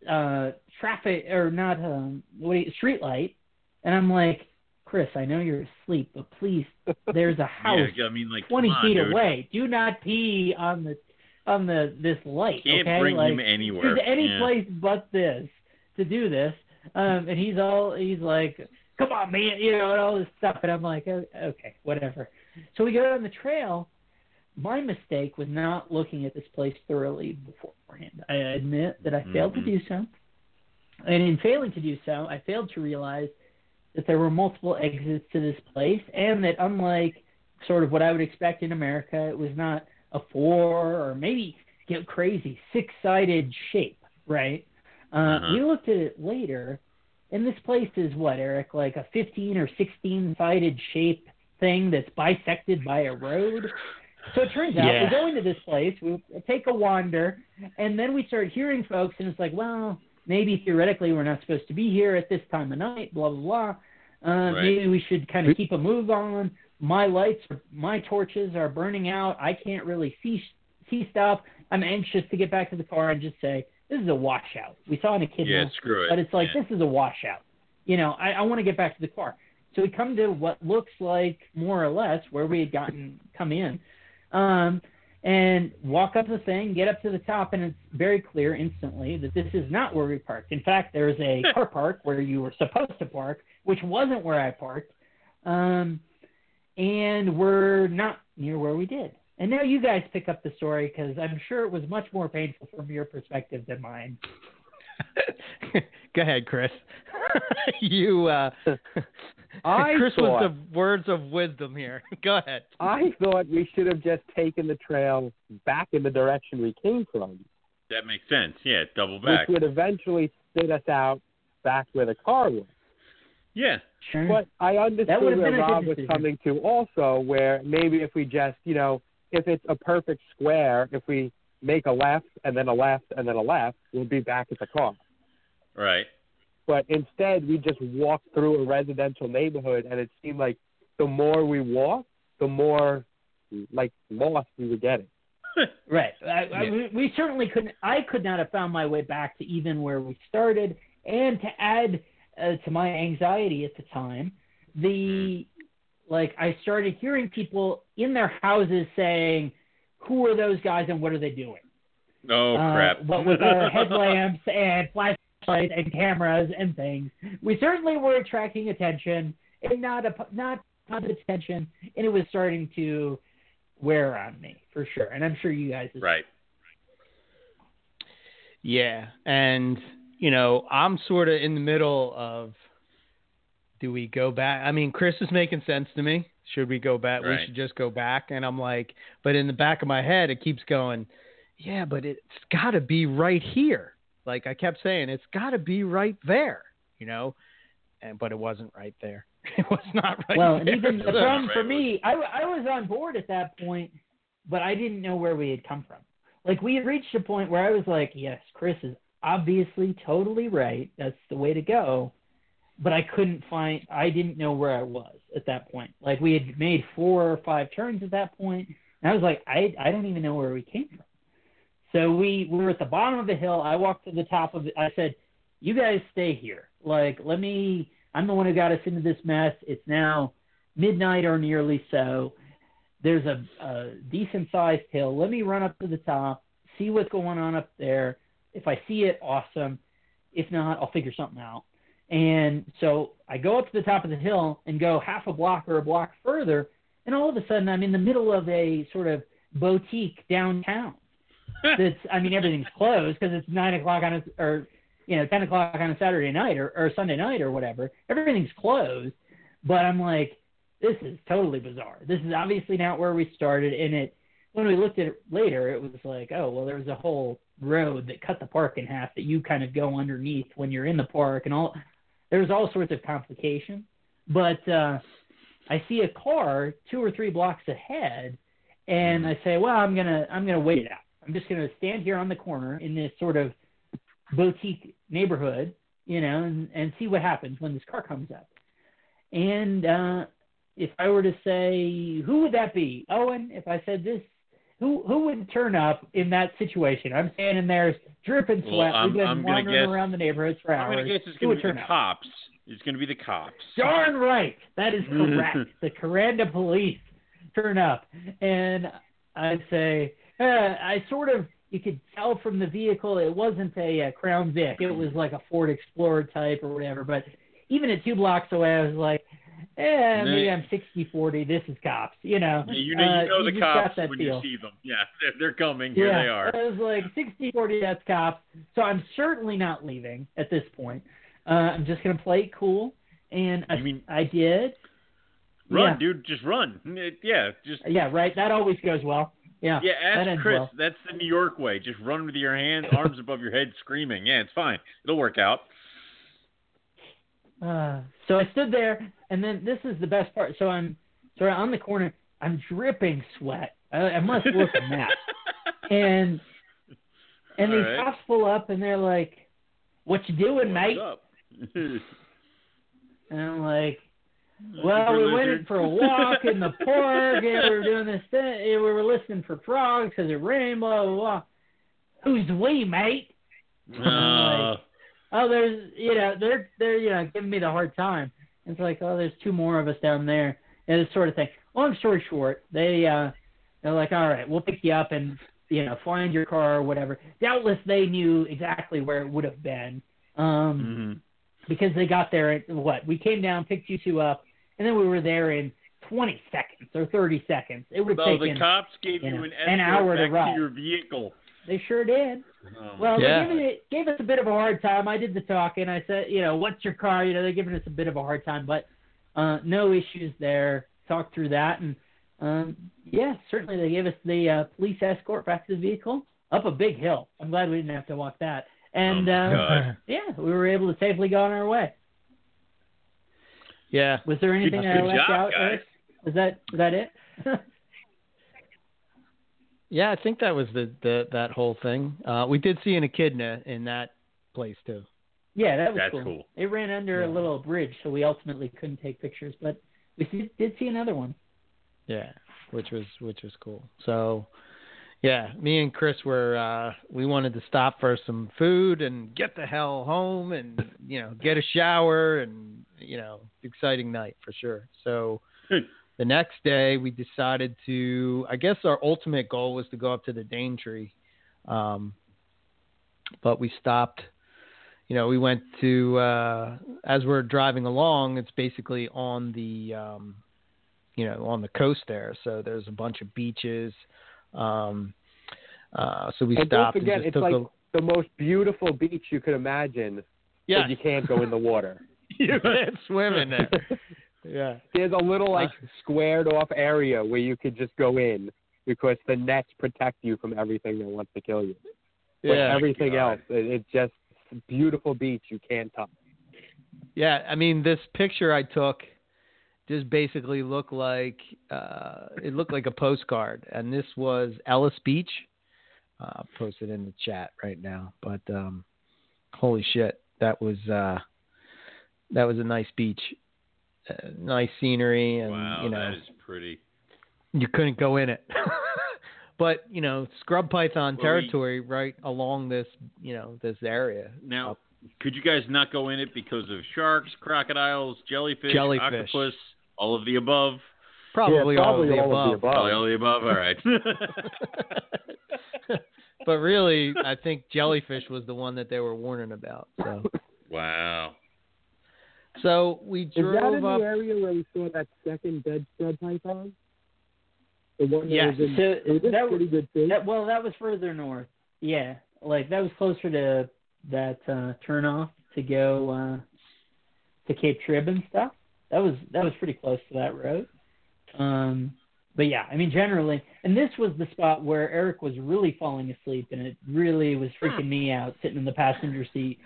uh traffic or not um what you, street light, and I'm like, Chris, I know you're asleep, but please, there's a house Yeah. I mean, like, 20 on, feet dude. away. Do not pee on the on the this light. Can't okay? bring like, him anywhere. Choose any Yeah. place but this to do this. Um, and he's all he's like, "Come on, man," you know, and all this stuff. And I'm like, "Oh, "Okay, whatever." So we go on the trail. My mistake was not looking at this place thoroughly beforehand. I admit that I failed Mhm. to do so. And in failing to do so, I failed to realize that there were multiple exits to this place, and that unlike sort of what I would expect in America, it was not a four or maybe get crazy six-sided shape, right? Uh, Uh-huh. We looked at it later, and this place is what, Eric, like a 15 or 16-sided shape thing that's bisected by a road. So it turns out Yeah. we go into this place, we take a wander, and then we start hearing folks, and it's like, well, maybe theoretically we're not supposed to be here at this time of night, blah blah blah. Uh, Right. Maybe we should kind of keep a move on. My lights, my torches are burning out. I can't really see see stuff. I'm anxious to get back to the car and just say this is a washout. We saw an echidna, Yeah, screw it. but it's like yeah. this is a washout. You know, I, I want to get back to the car. So we come to what looks like more or less where we had gotten come in, um, and walk up the thing, get up to the top, and it's very clear instantly that this is not where we parked. In fact, there's a car park where you were supposed to park, which wasn't where I parked, um, and we're not near where we did. And now you guys pick up the story because I'm sure it was much more painful from your perspective than mine. Go ahead, Chris. you, uh, I Chris thought- was the words of wisdom here. Go ahead. I thought we should have just taken the trail back in the direction we came from, That makes sense. Yeah, double back. which would eventually spit us out back where the car was. Yeah. Sure. But I understood would've where been a good Rob was coming to also, where maybe if we just, you know, if it's a perfect square, if we make a left and then a left and then a left, we'll be back at the car. Right. But instead, we just walked through a residential neighborhood, and it seemed like the more we walked, the more like lost we were getting. Right. I, I, we- we certainly couldn't. I could not have found my way back to even where we started. And to add uh, to my anxiety at the time, the like I started hearing people in their houses saying, "Who are those guys and what are they doing?" Oh Uh, crap. What with our headlamps and flashlights and cameras and things, we certainly were attracting attention, and not a not positive attention, and it was starting to wear on me for sure. And I'm sure you guys. as right. Yeah, and you know, I'm sort of in the middle of do we go back? I mean, Chris is making sense to me. Should we go back? We should just go back. And I'm like, but in the back of my head, it keeps going, yeah, but it's got to be right here. Like I kept saying, it's got to be right there, you know, and but it wasn't right there. It was not right well, and there. even the So- problem for me, I, I was on board at that point, but I didn't know where we had come from. Like we had reached a point where I was like, yes, Chris is obviously totally right. That's the way to go. But I couldn't find. I didn't know where I was at that point. Like we had made four or five turns at that point, and I was like, I I don't even know where we came from. So we we were at the bottom of the hill. I walked to the top of it. I said, "You guys stay here. Like, let me. I'm the one who got us into this mess. It's now midnight or nearly so. There's a, a decent sized hill. Let me run up to the top, see what's going on up there. If I see it, awesome. If not, I'll figure something out." And so I go up to the top of the hill and go half a block or a block further, and all of a sudden I'm in the middle of a sort of boutique downtown that's I mean everything's closed because it's nine o'clock on a or you know ten o'clock on a Saturday night or, or Sunday night or whatever. Everything's closed, but I'm like, this is totally bizarre. This is obviously not where we started. And it when we looked at it later, it was like, oh well, there was a whole road that cut the park in half that you kind of go underneath when you're in the park and all. There's all sorts of complications, but uh, I see a car two or three blocks ahead, and I say, well, I'm gonna I'm gonna wait it out. I'm just going to stand here on the corner in this sort of boutique neighborhood, you know, and, and see what happens when this car comes up. And uh, if I were to say, who would that be? Owen, if I said this, who who would turn up in that situation? I'm standing there dripping sweat. Well, I'm- We've been I'm wandering guess- around the neighborhoods for I'm hours. gonna guess it's who gonna would be turn the up? cops. It's gonna be the cops. Darn right. That is correct. the Kuranda police turn up. And I'd say, uh, I sort of, you could tell from the vehicle, it wasn't a, uh Crown Vic. It was like a Ford Explorer type or whatever. But even at two blocks away, I was like, eh, maybe I'm 60 40. This is cops. You know, Yeah, you know, Uh, you know the got cops when feel. you see them. Yeah, they're, they're coming. Here yeah, they are. I was like 60 40, that's cops. So I'm certainly not leaving at this point. Uh, I'm just going to play it cool. And I, mean- I did. Run, yeah. dude. Just run. It- yeah, just Yeah, right. That always goes well. Yeah. yeah. Ask ends Chris. well. That's the New York way. Just run with your hands, arms above your head, screaming. Yeah, it's fine. It'll work out. Uh, so I stood there, and then this is the best part. So I'm sort of on the corner. I'm dripping sweat. I, I must look a mess. And and All these right. cops pull up, and they're like, "What you doing, mate?" And I'm like, Well, we went for a walk in the park, and we were doing this thing. and We were listening for frogs because it rained. Blah blah blah. Who's we, mate? Uh, Oh, there's, you know, they're they're you know giving me the hard time, It's like, oh, there's two more of us down there, and this sort of thing. Long story short, they uh, they're like, all right, we'll pick you up and you know find your car or whatever. Doubtless they knew exactly where it would have been, um, Mhm. because they got there at what? We came down, picked you two up, and then we were there in 20 seconds or 30 seconds. It would have the taken. cops gave you you, know, an an hour to ride. your vehicle. They sure did. Oh, Well, Yeah. they gave, it, gave us a bit of a hard time. I did the talking. I said, you know, what's your car? You know, they're giving us a bit of a hard time, but uh, no issues there. Talked through that, and um, yeah, certainly they gave us the uh, police escort back to the vehicle up a big hill. I'm glad we didn't have to walk that. And Oh, uh, yeah, we were able to safely go on our way. Yeah. Was there anything Good that I left job, out? guys. Eric? Was that was that it? Yeah, I think that was the, the that whole thing. Uh, we did see an echidna in that place too. yeah, that was That's cool. cool. It ran under a little bridge, so we ultimately couldn't take pictures, but we see, did see another one. Yeah, which was which was cool. So, yeah, me and Chris were uh, we wanted to stop for some food and get the hell home and you know get a shower and you know exciting night for sure. So the next day we decided to. I guess our ultimate goal was to go up to the Daintree, um, but we stopped. You know, we went to uh, as we're driving along. It's basically on the um, you know, on the coast there. So there's a bunch of beaches. Um, uh, so we and don't forget, it's like a the most beautiful beach you could imagine, yeah. you can't go in the water. you can't swim in there. Yeah, There's a little like squared off area where you could just go in because the nets protect you from everything that wants to kill you. But yeah, everything God. else, it, it's just beautiful beach you can't touch. yeah. I mean, this picture I took just basically looked like uh, it looked like a postcard, and this was Ellis Beach. Uh, I'll post it in the chat right now, but um, holy shit, that was uh, that was a nice beach, uh, nice scenery, and wow, you know that is pretty. you couldn't go in it. but you know, scrub python Well, we- territory right along this, you know, this area. Now, Up- could you guys not go in it because of sharks, crocodiles, jellyfish, Jellyfish. octopus, all of the above? probably, yeah, all probably of the above. Probably all of the above. All right. but really, I think jellyfish was the one that they were warning about. So, wow. So we Is that in up. the area where we saw that second dead scrub python? The one that Yes. was in, So was that- pretty good shape. That, well, that was further north. Yeah, like that was closer to that uh, turnoff to go uh, to Cape Trib and stuff. That was that was pretty close to that road. Um, but yeah, I mean generally, and this was the spot where Eric was really falling asleep, and it really was freaking me out sitting in the passenger seat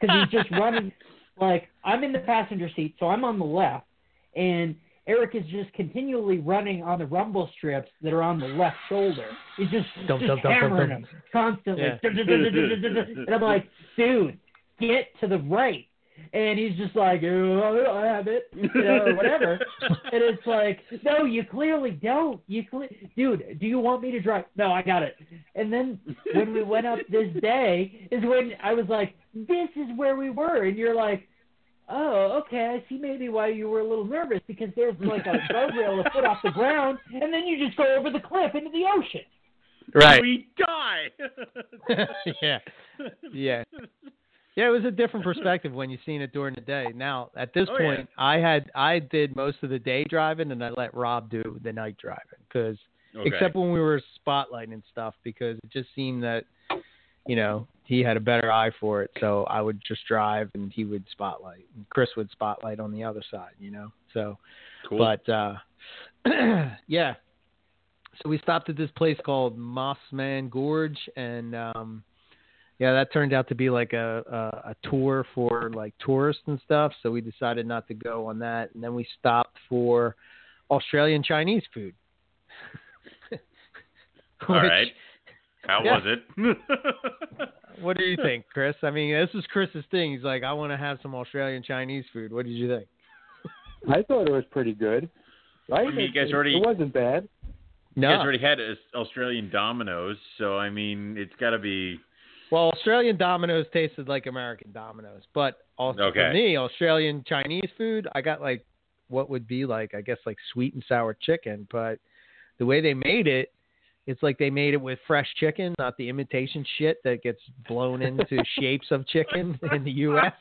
because he's just running. Like I'm in the passenger seat, so I'm on the left, and Eric is just continually running on the rumble strips that are on the left shoulder. He's just, Dum, just dum, dum, dum, hammering dum. them constantly. Yeah. and I'm like, dude, get to the right. And he's just like, oh, I have it, you know, or whatever. and it's like, no, you clearly don't. You cle- dude, do you want me to drive? No, I got it. And then when we went up this day is when I was like, this is where we were, and you're like, oh, okay, I see maybe why you were a little nervous because there's like a guardrail a foot off the ground, and then you just go over the cliff into the ocean. Right. We die. yeah. Yeah. Yeah, it was a different perspective when you seen it during the day. Now, at this Oh, yeah. point, I had I did most of the day driving, and I let Rob do the night driving because Okay. except when we were spotlighting and stuff, because it just seemed that you know he had a better eye for it. So I would just drive, and he would spotlight, and Chris would spotlight on the other side. You know, so cool. but uh, yeah, so we stopped at this place called Mossman Gorge, and um, yeah, that turned out to be like a, a a tour for like tourists and stuff. So we decided not to go on that, and then we stopped for Australian Chinese food. all Which- right. How Yeah. was it? What do you think, Chris? I mean, this is Chris's thing. He's like, I want to have some Australian Chinese food. What did you think? I thought it was pretty good. Right? I mean, you guys it, already- it wasn't bad. You No. guys already had Australian Domino's, so I mean, it's got to be. Well, Australian Domino's tasted like American Domino's, but Also, Okay. for me, Australian Chinese food, I got like what would be like, I guess, like sweet and sour chicken. But the way they made it, it's like they made it with fresh chicken, not the imitation shit that gets blown into shapes of chicken in the U.S.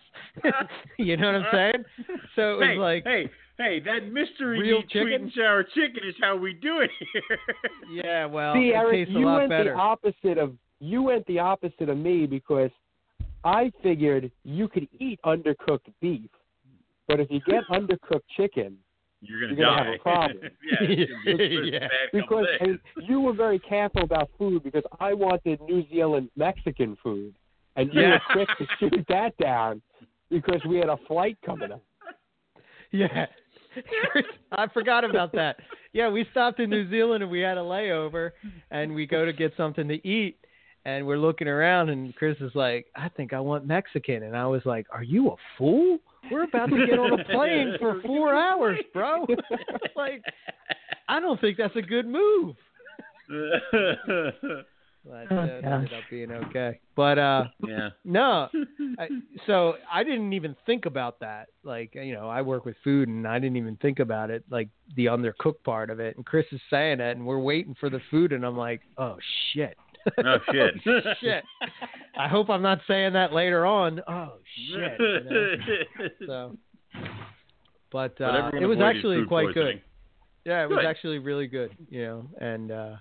you know what I'm saying? So it was hey, like, hey, hey, that mystery Real meat, sweet and sour chicken is how we do it here. yeah, well, See, it Eric, tastes a you lot went better. the opposite of you went the opposite of me because I figured you could eat undercooked beef, but if you get undercooked chicken, You're gonna You're gonna die. have a problem. yeah, it's gonna be a Yeah. because and you were very careful about food because I wanted New Zealand Mexican food, and you Yeah. were quick to shoot that down because we had a flight coming up. Yeah. I forgot about that. Yeah, we stopped in New Zealand and we had a layover and we go to get something to eat and we're looking around and Chris is like, I think I want Mexican and I was like, Are you a fool? We're about to get on a plane for four hours, bro. like I don't think that's a good move. But Oh, uh, it ended gosh. up being okay. But uh yeah. no. I, so I didn't even think about that. Like, you know, I work with food and I didn't even think about it, like the undercooked part of it. And Chris is saying it and we're waiting for the food and I'm like, oh shit. Oh shit. shit. I hope I'm not saying that later on. Oh shit. you know? So, but, uh, it was actually quite poisoning. good. Yeah, it was Good. actually really good, you know, and uh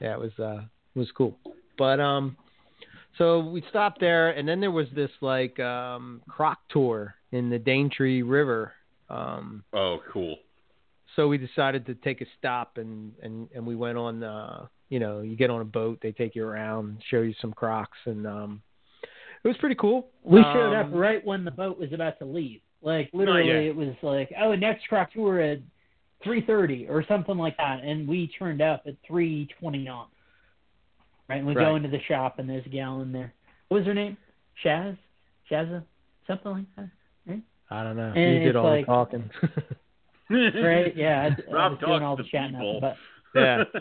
yeah, it was uh it was cool. But um so we stopped there and then there was this like um croc tour in the Daintree River. Um Oh, cool. so we decided to take a stop and and and we went on uh you know, you get on a boat, they take you around, show you some crocs and um it was pretty cool. We showed up Um, right when the boat was about to leave. Like literally, it was like, oh, next croc tour at three thirty or something like that, and we turned up at three twenty nine. Right, and we go into the shop, and there's a gal in there. What was her name? Shaz, Shazza, something like that. Right? I don't know. And you did it's all like- the talking. Right? Yeah, I, I Rob was doing all the to chatting people. up, but he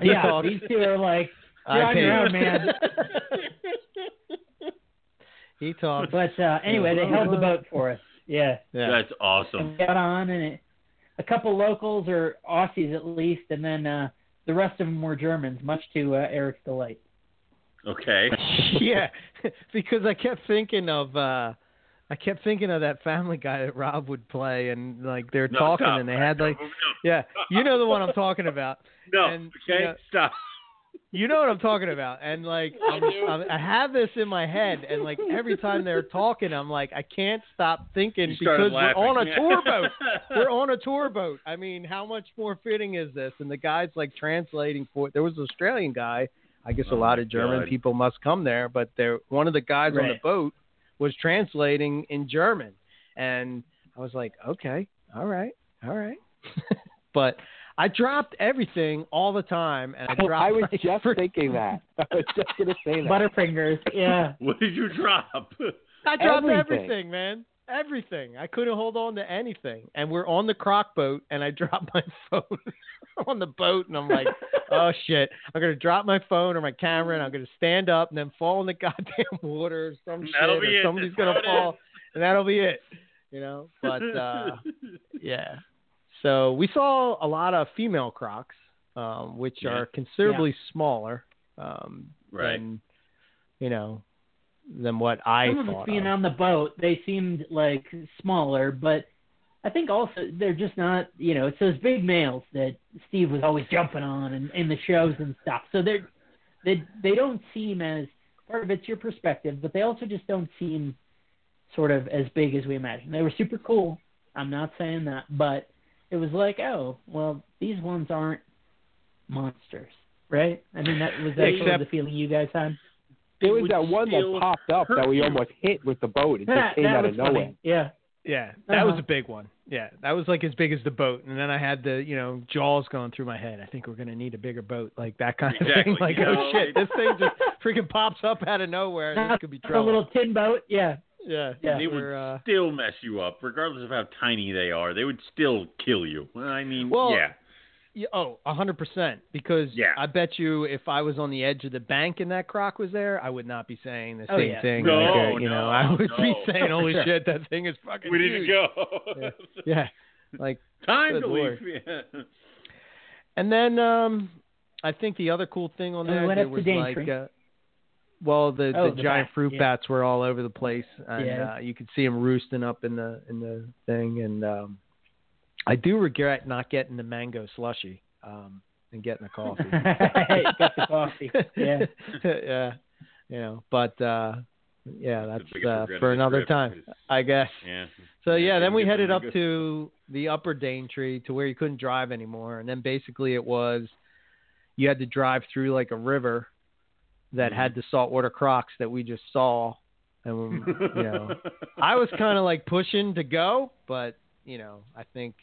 yeah, talks. these two are like, I you're on your own, man. he talks. But uh anyway, they held the boat for us. Yeah. Yeah. That's and awesome. we got on and it, a couple locals or Aussies at least, and then uh, the rest of them were Germans, much to uh, Eric's delight. Okay. yeah, because I kept thinking of uh I kept thinking of that Family Guy that Rob would play, and like they're No, talking, stop. and they had like, no, yeah, you know the one I'm talking about. No. and, okay, you know- stop. You know what I'm talking about, and like I'm, I'm, I have this in my head, and like every time they're talking, I'm like I can't stop thinking You because laughing. we're on a Yeah. tour boat. we're on a tour boat. I mean, how much more fitting is this? And the guy's like translating for. There was an Australian guy. I guess Oh a lot of German God. people must come there, but there one of the guys on the boat was translating in German, and I was like, okay, all right, all right, but. I dropped everything all the time, and I dropped. I was my just freaking- thinking that. I was just going to say that. Butterfingers, yeah. What did you drop? I dropped Everything. everything. man. Everything. I couldn't hold on to anything. And we're on the croc boat, and I dropped my phone on the boat, and I'm like, oh shit, I'm gonna drop my phone or my camera, and I'm gonna stand up and then fall in the goddamn water or some That'll shit, be or it. somebody's That's gonna how it fall, and that'll be it. You know. But uh, yeah. So we saw a lot of female crocs, um, which Yeah. are considerably smaller um, Right. than you know than what I Some of us being of. on the boat, they seemed like smaller, but I think also they're just not, you know, it's those big males that Steve was always jumping on and in the shows and stuff. So they're they they don't seem as part of it's your perspective, but they also just don't seem sort of as big as we imagine. They were super cool. I'm not saying that, but it was like, oh, well, these ones aren't monsters, right? I mean, that was that sort of the feeling you guys had. there was that one that popped up that we almost hit with the boat. It just came out of nowhere. funny. Yeah. Yeah, that was Uh-huh. a big one. Yeah, that was like as big as the boat, and then I had the you know jaws going through my head. I think we're gonna need a bigger boat, like that kind of Exactly, thing. Like you oh know, shit, this thing just freaking pops up out of nowhere. This could be trouble. a little tin boat. Yeah. Yeah, Yeah. They would we're, uh, still mess you up, regardless of how tiny they are. They would still kill you. I mean, Well, yeah. Yeah, oh, a hundred percent. Because Yeah. I bet you, if I was on the edge of the bank and that croc was there, I would not be saying the Oh, same yeah. thing. No, like, uh, you know, I would be saying, "Holy Sure. shit, that thing is fucking We need to go. Yeah. Yeah, like, Time to lord. leave. Yeah. and then um, I think the other cool thing on And we that there was like, uh, well, the Oh, the the giant bat, fruit yeah. bats were all over the place, and Yeah. uh, you could see them roosting up in the in the thing. And um, I do regret not getting the mango slushy um, and getting a coffee. Got the coffee. Yeah. yeah. You know, but uh yeah, That's that's the biggest uh, for another time, is- I guess. Yeah. So yeah, then we headed up to the upper Daintree to where you couldn't drive anymore, and then basically it was you had to drive through like a river that Mm-hmm. had the saltwater crocs that we just saw, and you know, I was kind of like pushing to go, but you know, I think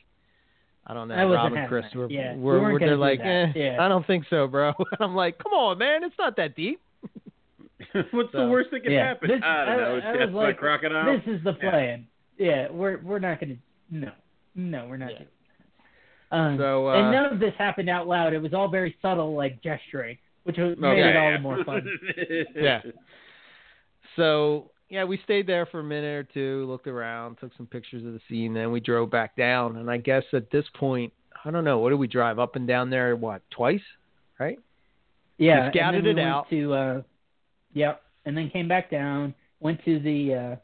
I don't know. I wasn't Rob and Chris were, Yeah, were, weren't were they're like, eh, Yeah. I don't think so, bro. I'm like, come on, man, it's not that deep. What's the worst that can Yeah. happen? This- I don't I- know. It's I was like, crocodile. This is the plan. Yeah, we're we're not gonna. No, no, we're not. Yeah. Um, So, uh, and none of this happened out loud. It was all very subtle, like gesturing, which was, made Okay. it all the more fun. Yeah. So yeah, we stayed there for a minute or two, looked around, took some pictures of the scene, then we drove back down. And I guess at this point, I don't know, what did we drive up and down there? What twice, right? Yeah, We scouted and then we it went out. To uh, yep, and then came back down. Went to the uh,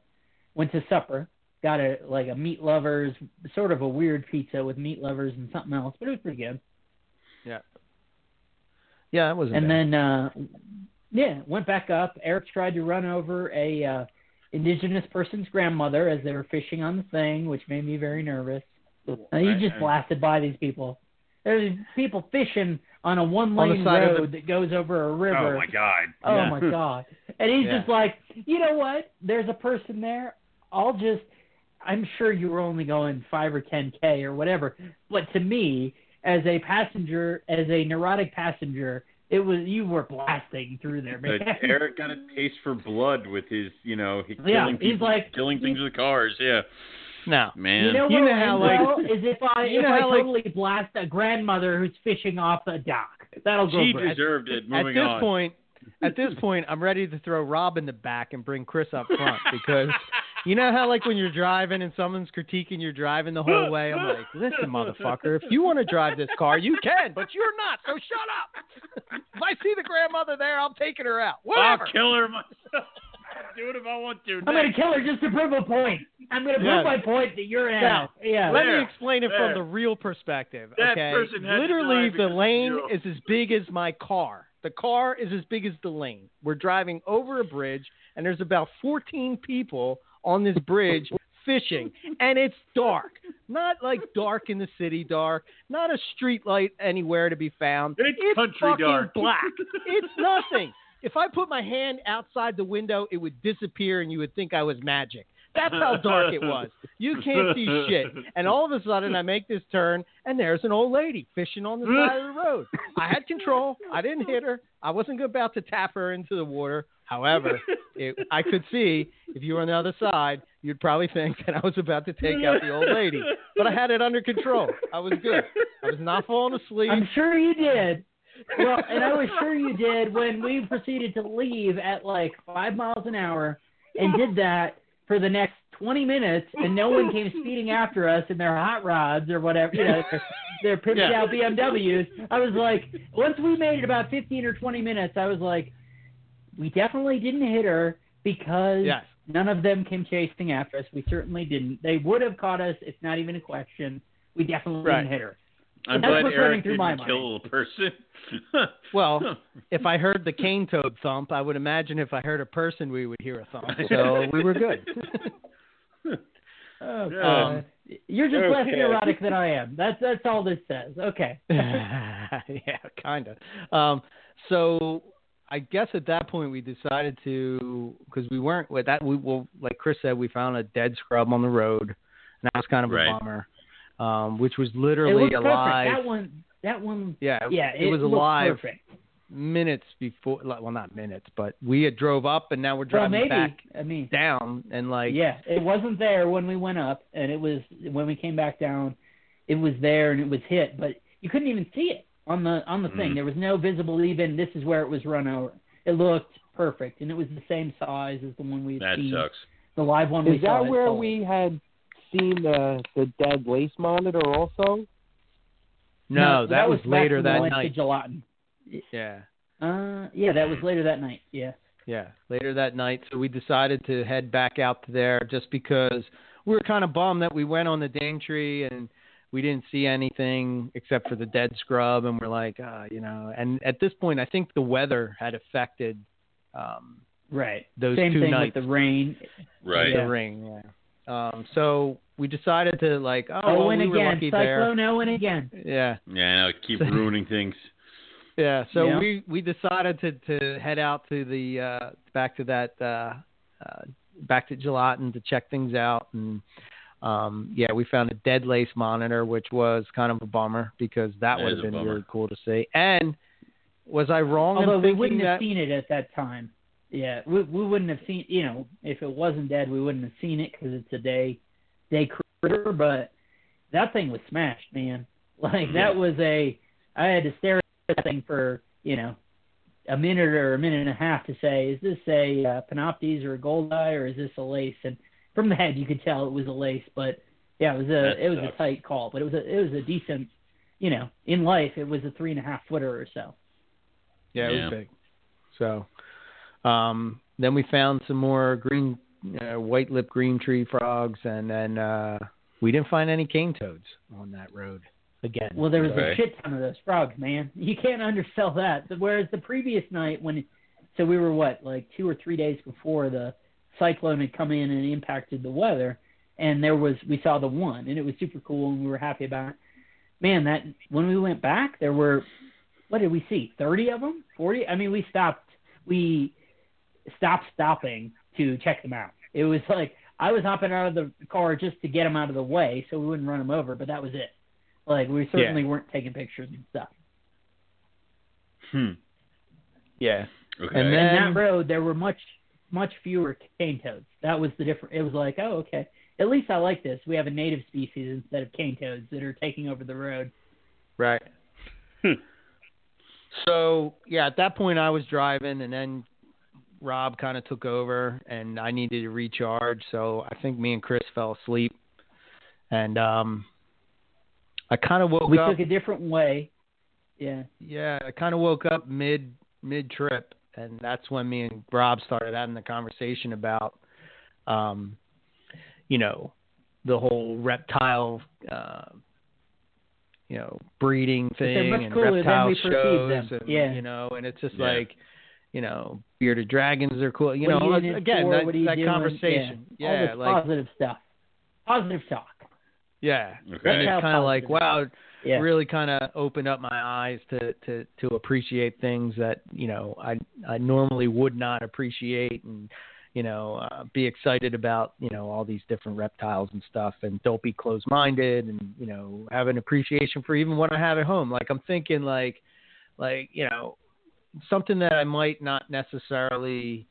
went to supper. Got a like a meat lovers, sort of a weird pizza with meat lovers and something else, but it was pretty good. Yeah, that wasn't and bad. then uh yeah went back up eric tried to run over a uh indigenous person's grandmother as they were fishing on the thing which made me very nervous uh, he just blasted by these people there's people fishing on a one lane side of road the- that goes over a river. Oh my god. Oh, Yeah. my god and he's Yeah. just like you know what there's a person there i'll just i'm sure you were only going five or ten k or whatever but to me as a passenger as a neurotic passenger it was you were blasting through there man But Eric got a taste for blood with his, you know, he Yeah, killing he's people, like- killing things with cars. Yeah, no. man. You know You what know how, like- well is if I you if know I how, like- totally blast a grandmother who's fishing off a dock. That'll go she great. deserved it. Moving At this on. point, at this point, I'm ready to throw Rob in the back and bring Chris up front because you know how like when you're driving and someone's critiquing your driving the whole way. I'm like, listen, motherfucker, if you want to drive this car, you can, but you're not. So shut up. if I see the grandmother there, I'm taking her out. Whatever. I'll kill her myself. Do it if I want to. I'm gonna kill her just to prove a point. I'm gonna prove Yeah. my point that you're an Now. Yeah. Let There. me explain it There. from the real perspective. That okay, person had to literally the lane you. is as big as my car. The car is as big as the lane. We're driving over a bridge, and there's about 14 people on this bridge fishing, and it's dark. Not like dark in the city, dark. Not a street light anywhere to be found. It's country fucking dark. black. It's nothing. If I put my hand outside the window, it would disappear, and you would think I was magic. That's how dark it was. You can't see shit. And all of a sudden, I make this turn, and there's an old lady fishing on the side of the road. I had control. I didn't hit her. I wasn't about to tap her into the water. However, it, I could see if you were on the other side, you'd probably think that I was about to take out the old lady. But I had it under control. I was good. I was not falling asleep. I'm sure you did. Well, and I was sure you did when we proceeded to leave at like five miles an hour and did that for the next 20 minutes, and no one came speeding after us in their hot rods or whatever, you know, their, their pimped Yeah. out BMWs. I was like, once we made it about 15 or 20 minutes, I was like, we definitely didn't hit her because Yes. none of them came chasing after us. We certainly didn't. They would have caught us. It's not even a question. We definitely Right. didn't hit her. I'm That's glad what's running Eric through didn't my mind. kill a person. Well, if I heard the cane toad thump, I would imagine if I heard a person, we would hear a thump. So we were good. Oh, Yeah. God. You're just less Okay. neurotic than I am. That's that's all this says. Okay. yeah, kind of. Um, so I guess at that point we decided to because we weren't with that. We well, like Chris said, we found a dead scrub on the road, and that was kind of Right. a bummer. Um, which was it literally was perfect. alive. That one. That one. yeah, Yeah. it, was looked alive Perfect. minutes before. Well, not minutes, but we had drove up, and now we're Well, driving maybe. back I mean. down, and like yeah, it wasn't there when we went up, and it was when we came back down. It was there and it was hit, but you couldn't even see it on the on the thing. Mhm. There was no visible even. This is where it was run over. It looked perfect, and it was the same size as the one we had That seen. sucks. The live one we Is saw. that at where Seoul. we had seen the the dead lace monitor also? No, that, was, back later that went night. Julatten. Yeah. Uh, yeah, that was later that night. Yeah. Yeah, later that night. So we decided to head back out to there just because we were kind of bummed that we went on the Daintree and we didn't see anything except for the dead scrub, and we're like, uh, you know. And at this point, I think the weather had affected um, Right. those Same two thing nights. with the rain. Right. The ring, yeah. Um, so we decided to like, oh, Oh, well, and we were again, lucky there. Cyclone Owen again. Yeah, Yeah, I know. Keep ruining things. Yeah, so Yeah. we we decided to to head out to the uh back to that uh uh back to Julatten to check things out and um yeah, we found a dead lace monitor which was kind of a bummer because that That would have been really cool to see. And was I wrong Although in we thinking wouldn't that have seen it at that time. Yeah, we we wouldn't have seen. You know, if it wasn't dead, we wouldn't have seen it because it's a day day critter. But that thing was smashed, man. Like that was a. I had to stare at that thing for you know a minute or a minute and a half to say, is this a uh, Panoptes or a Gold Eye or is this a lace? And from the head, you could tell it was a lace. But yeah, it was a That it was sucks. a tight call, but it was a it was a decent. You know, in life, it was a three and a half footer or so. Yeah, it Yeah. was big. So, um, then we found some more green, uh, white lip green tree frogs, and then uh, we didn't find any cane toads on that road again. Well, there was Okay. a shit ton of those frogs, man. You can't undersell that. Whereas the previous night, when so we were what like two or three days before the cyclone had come in and impacted the weather, and there was we saw the one, and it was super cool, and we were happy about it. Man, that when we went back, there were what did we see? Thirty of them? Forty? I mean, we stopped. We stopped stopping to check them out. It was like I was hopping out of the car just to get them out of the way so we wouldn't run them over, but that was it. Like we certainly weren't taking pictures and stuff. Hmm. yeah. Okay. And And then- that road, there were much, much fewer cane toads. That was the different. It was like, oh, okay. At least I like this. We have a native species instead of cane toads that are taking over the road. Right. Hmm. So yeah, at that point I was driving, and then Rob kind of took over, and I needed to recharge. So I think me and Chris fell asleep, and um, I kind of woke we up. We took a different way. Yeah. Yeah, I kind of woke up mid mid trip, and that's when me and Rob started having the conversation about, um, you know, the whole reptile, uh, you know, breeding thing and reptile shows, them. and Yeah. you know, and it's just Yeah. like, you know, bearded dragons are cool. You What know, in it again, for? that, what you that conversation, Yeah. All yeah, this like, positive stuff. Positive talk. yeah, Okay. and it's kind of like, positive. wow, Yeah. really kind of opened up my eyes to, to, to appreciate things that you know I I normally would not appreciate and you know uh, be excited about you know all these different reptiles and stuff and don't be closed minded and you know have an appreciation for even what I have at home like I'm thinking like like you know something that I might not necessarily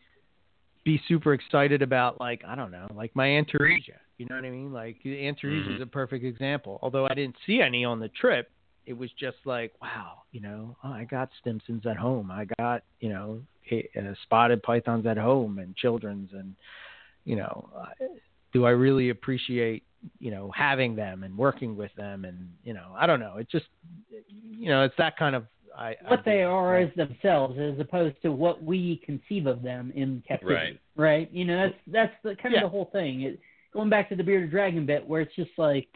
be super excited about like I don't know like my Antaresia you know what I mean? Like Antaresia is Mhm. a perfect example. Although I didn't see any on the trip it was just like wow you know oh, I got Stimsons at home. I got you know uh, spotted pythons at home and children's and you know do I really appreciate you know having them and working with them and you know I don't know. It just you know it's that kind of I, I what they do, are right? as themselves as opposed to what we conceive of them in captivity. Right. Right? You know, that's that's the kind of the whole thing. It, going back to the bearded dragon bit where it's just like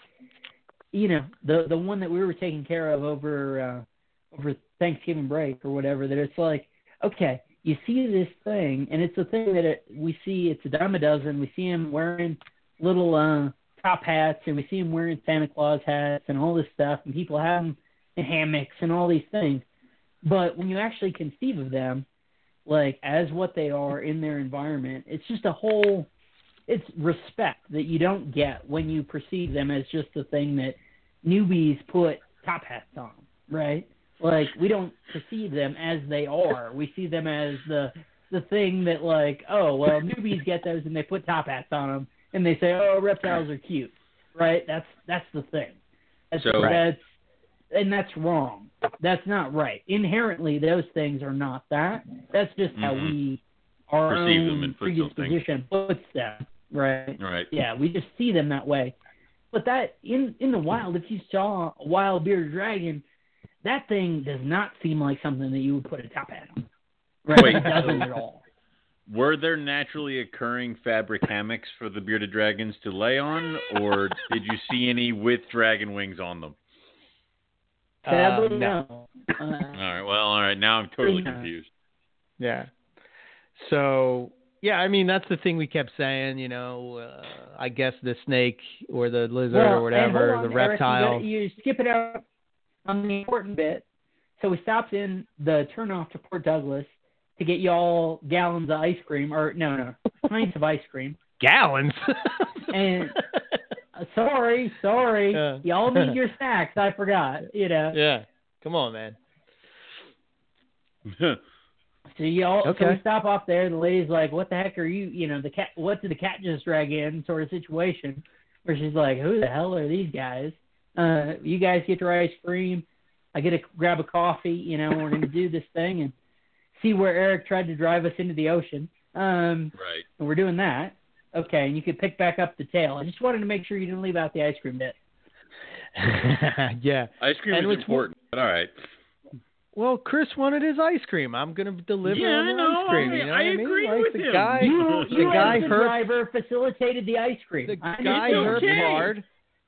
you know, the the one that we were taking care of over uh over Thanksgiving break or whatever, that it's like, okay, you see this thing and it's a thing that it, we see it's a dime a dozen. We see him wearing little uh top hats and we see him wearing Santa Claus hats and all this stuff and people have them in hammocks and all these things. But when you actually conceive of them, like as what they are in their environment, it's just a whole it's respect that you don't get when you perceive them as just the thing that newbies put top hats on, right? Like we don't perceive them as they are. We see them as the the thing that like, oh well, newbies get those and they put top hats on them and they say, oh, reptiles are cute, right? That's that's the thing. That's So- that's and that's wrong. That's not right. Inherently, those things are not that. That's just how Mhm. we our Perceive them and put something. predisposition puts them. Right. Right. Yeah, we just see them that way. But that in in the wild, if you saw a wild bearded dragon, that thing does not seem like something that you would put a top hat on. Right? Wait, it doesn't at all. Were there naturally occurring fabric hammocks for the bearded dragons to lay on, or did you see any with dragon wings on them? Sadly, Uh, no. Uh, All right. Well, all right. Now I'm totally Yeah. confused. Yeah. So yeah, I mean that's the thing we kept saying. You know, uh, I guess the snake or the lizard well, or whatever, on, the Eric, reptile. You, gotta- you skip it out on the important bit. So we stopped in the turnoff to Port Douglas to get y'all gallons of ice cream, or no, no, pints of ice cream. Gallons. And- sorry, sorry, Yeah. y'all need your snacks. I forgot. You know. yeah. Come on, man. So y'all, so we stop off there, and the lady's like, "What the heck are you? You know, the cat. What did the cat just drag in?" Sort of situation, where she's like, "Who the hell are these guys? Uh, you guys get your ice cream. I get to grab a coffee. You know, we're gonna do this thing and see where Eric tried to drive us into the ocean. Um, right. and we're doing that. Okay, and you could pick back up the tail. I just wanted to make sure you didn't leave out the ice cream bit. yeah. Ice cream And is important, but all right. Well, Chris wanted his ice cream. I'm gonna deliver Yeah, him the ice cream. I- You know I what I mean? agree like with the him. guy, You, the you guy the hurt, driver facilitated the ice cream. the I guy understand. hurt okay. hard.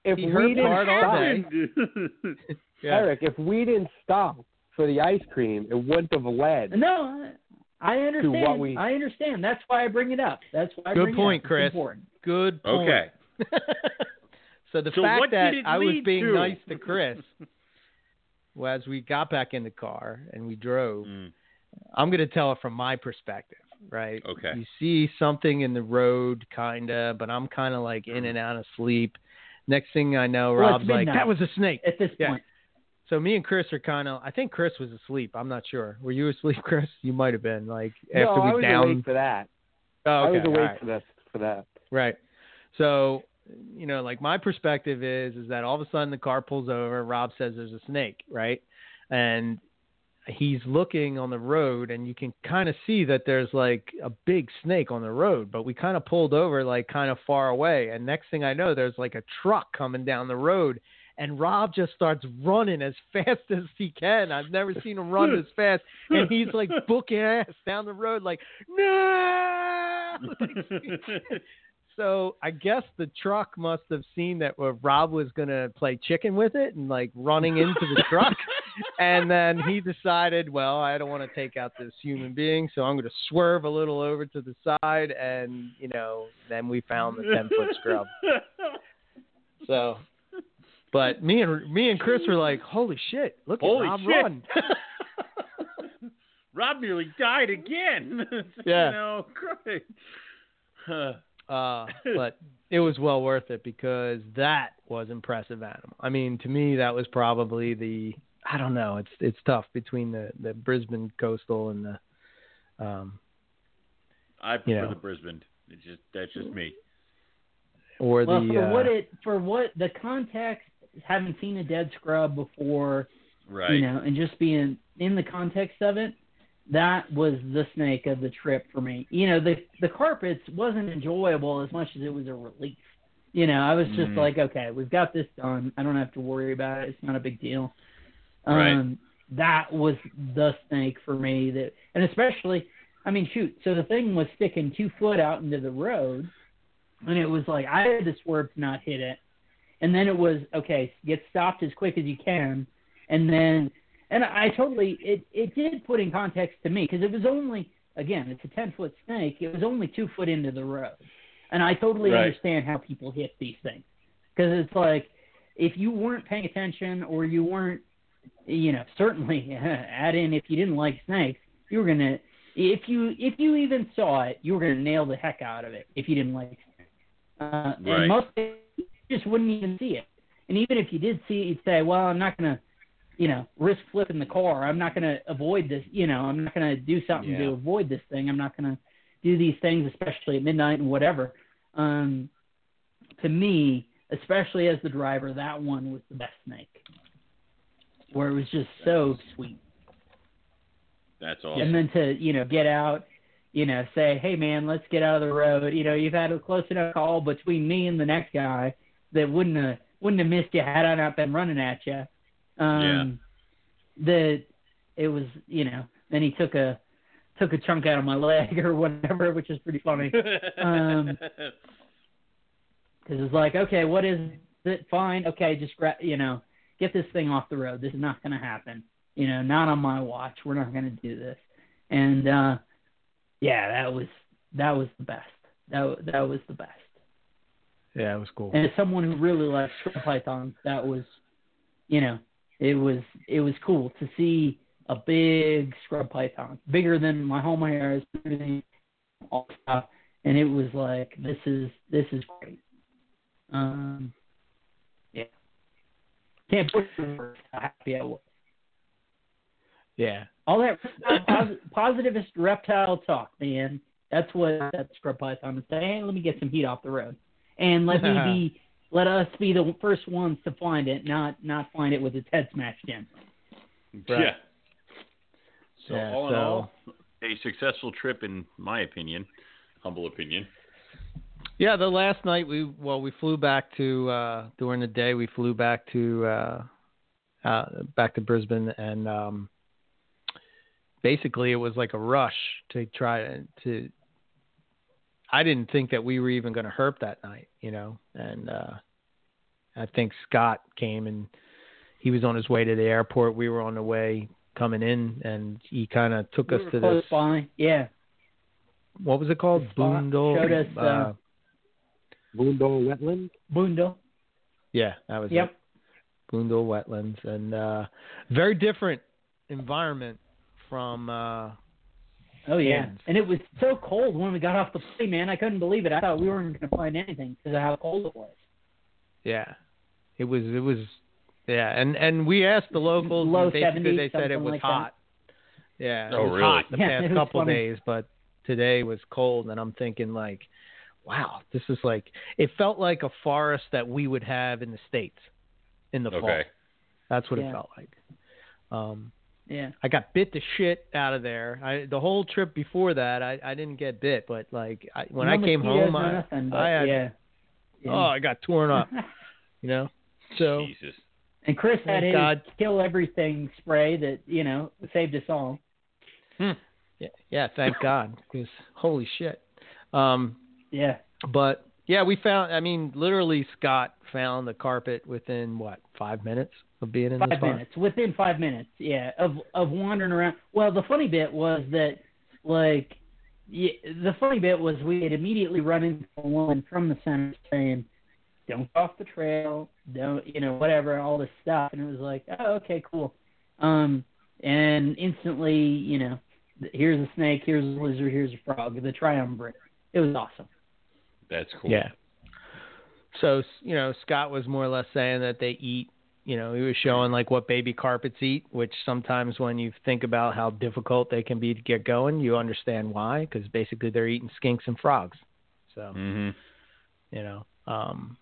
If He we didn't hard all stop, day. Yeah. Eric, if we didn't stop for the ice cream, it wouldn't have led. No, I I understand. what we- I understand. That's why I bring it up. That's why I Good bring point, it up. Chris. It's important. Good point. Okay. so the So fact that I was being to? nice to Chris, well, as we got back in the car and we drove, Mm, I'm going to tell it from my perspective, right? Okay. You see something in the road, kind of, but I'm kind of like in and out of sleep. Next thing I know, Well, Rob's like, "That was a snake." At this Yeah. point, So me and Chris are kind of. I think Chris was asleep. I'm not sure. Were you asleep, Chris? You might have been. Like after no, we I was down. awake for that. Oh, I was awake right. for that. For that. Right. So, you know, like my perspective is is that all of a sudden the car pulls over, Rob says there's a snake, right? And he's looking on the road and you can kind of see that there's like a big snake on the road, but we kind of pulled over like kind of far away and next thing I know there's like a truck coming down the road and Rob just starts running as fast as he can. I've never seen him run this fast and he's like booking ass down the road like no so I guess the truck must have seen that uh, Rob was gonna play chicken with it and like running into the truck, and then he decided, well, I don't want to take out this human being, so I'm gonna swerve a little over to the side, and you know, then we found the ten foot scrub. So, but me and me and Chris were like, holy shit, look Holy at Rob shit. run. Rob nearly died again. Yeah. You know, great. Uh, Uh, but it was well worth it because that was impressive animal. I mean, to me, that was probably the I don't know. It's it's tough between the the Brisbane coastal and the um I prefer You know. the Brisbane. It's just that's just me. or well, the for uh, what it for what the context, having seen a dead scrub before, Right. you know, and just being in the context of it, that was the snake of the trip for me. You know, the the carpets wasn't enjoyable as much as it was a relief. You know, I was just Mhm. like, okay, we've got this done. I don't have to worry about it. It's not a big deal. Right. Um, that was the snake for me. That, and especially, I mean, shoot. So the thing was sticking two foot out into the road, and it was like I had to swerve to not hit it, and then it was okay, get stopped as quick as you can, and then, and I totally it it did put in context to me because it was only again it's a ten foot snake. It was only two foot into the road, and I totally Right. understand how people hit these things because it's like if you weren't paying attention or you weren't you know certainly add in if you didn't like snakes you were gonna if you if you even saw it you were gonna nail the heck out of it if you didn't like snakes uh, Right. and most just wouldn't even see it and even if you did see it you'd say well i'm not gonna you know risk flipping the car i'm not gonna avoid this you know i'm not gonna do something Yeah. to avoid this thing i'm not gonna do these things especially at midnight and whatever um to me especially as the driver that one was the best snake where it was just so sweet. That's awesome. And then to you know get out, you know, say, hey man, let's get out of the road. You know, you've had a close enough call between me and the next guy that wouldn't have wouldn't have missed you had I not been running at you. Um, That it was, you know, then he took a took a chunk out of my leg or whatever, which is pretty funny. um, Because it's like, okay, what is it? Fine, okay, just gra- you know, get this thing off the road. This is not going to happen. You know, not on my watch. We're not going to do this. And uh yeah, that was that was the best. That that was the best. Yeah, it was cool. And as someone who really likes scrub pythons, that was, you know, it was it was cool to see a big scrub python, bigger than my home hair is, all stuff, and it was like this is this is great. Um, yeah, can't put words how happy I was. Yeah. All that pos- positivist reptile talk, man. That's what that scrub python is saying. Hey, let me get some heat off the road, and let me be, let us be the first ones to find it, not not find it with its head smashed in. Yeah. So Yeah, all in so- all, a successful trip in my opinion, humble opinion. Yeah, the last night we well we flew back to uh during the day we flew back to uh uh back to Brisbane and um basically it was like a rush to try to, to I didn't think that we were even going to herp that night, you know. And uh I think Scott came and he was on his way to the airport. We were on the way coming in and he kind of took We us to close this by. Yeah, what was it called? spot Boondall. showed us, uh, Boondall Wetland. Boondall. yeah, that was it. Yep. Boondall Wetlands, and uh, very different environment from. Oh yeah, Hands. and it was so cold when we got off the plane, man. I couldn't believe it. I thought we weren't going to find anything because of how cold it was. yeah, it was. It was. Yeah, and and we asked the locals, Low and basically 70s, they said it something was like that. hot. Yeah, it Oh, was really? hot the Yeah, past couple funny. days, but today was cold, and I'm thinking like, wow, this is like. It felt like a forest that we would have in the states in the fall. Okay. That's what Yeah. it felt like. Um, Yeah. I got bit the shit out of there. I the whole trip before that, I I didn't get bit, but like I, when No I came home, I, nothing, I had yeah. yeah. oh I got torn up, you know. So Jesus. and Chris had Thank his God. kill everything spray that you know saved us all. yeah, yeah, thank God, because holy shit. Um, Yeah. but yeah, we found. I mean, literally, Scott found the carpet within what five minutes of being in the Five spot. minutes. Within five minutes, yeah, of of wandering around. Well, the funny bit was that, like, yeah, the funny bit was we had immediately run into a woman from the center saying, "Don't go off the trail, don't you know whatever, all this stuff," and it was like, "Oh, okay, cool." Um, and instantly, you know, here's a snake, here's a lizard, here's a frog, the triumvirate. It was awesome. That's cool. Yeah. So you know, Scott was more or less saying that they eat. You know, he was showing like what baby carpets eat, which sometimes when you think about how difficult they can be to get going, you understand why, because basically they're eating skinks and frogs. So hmm you know, um,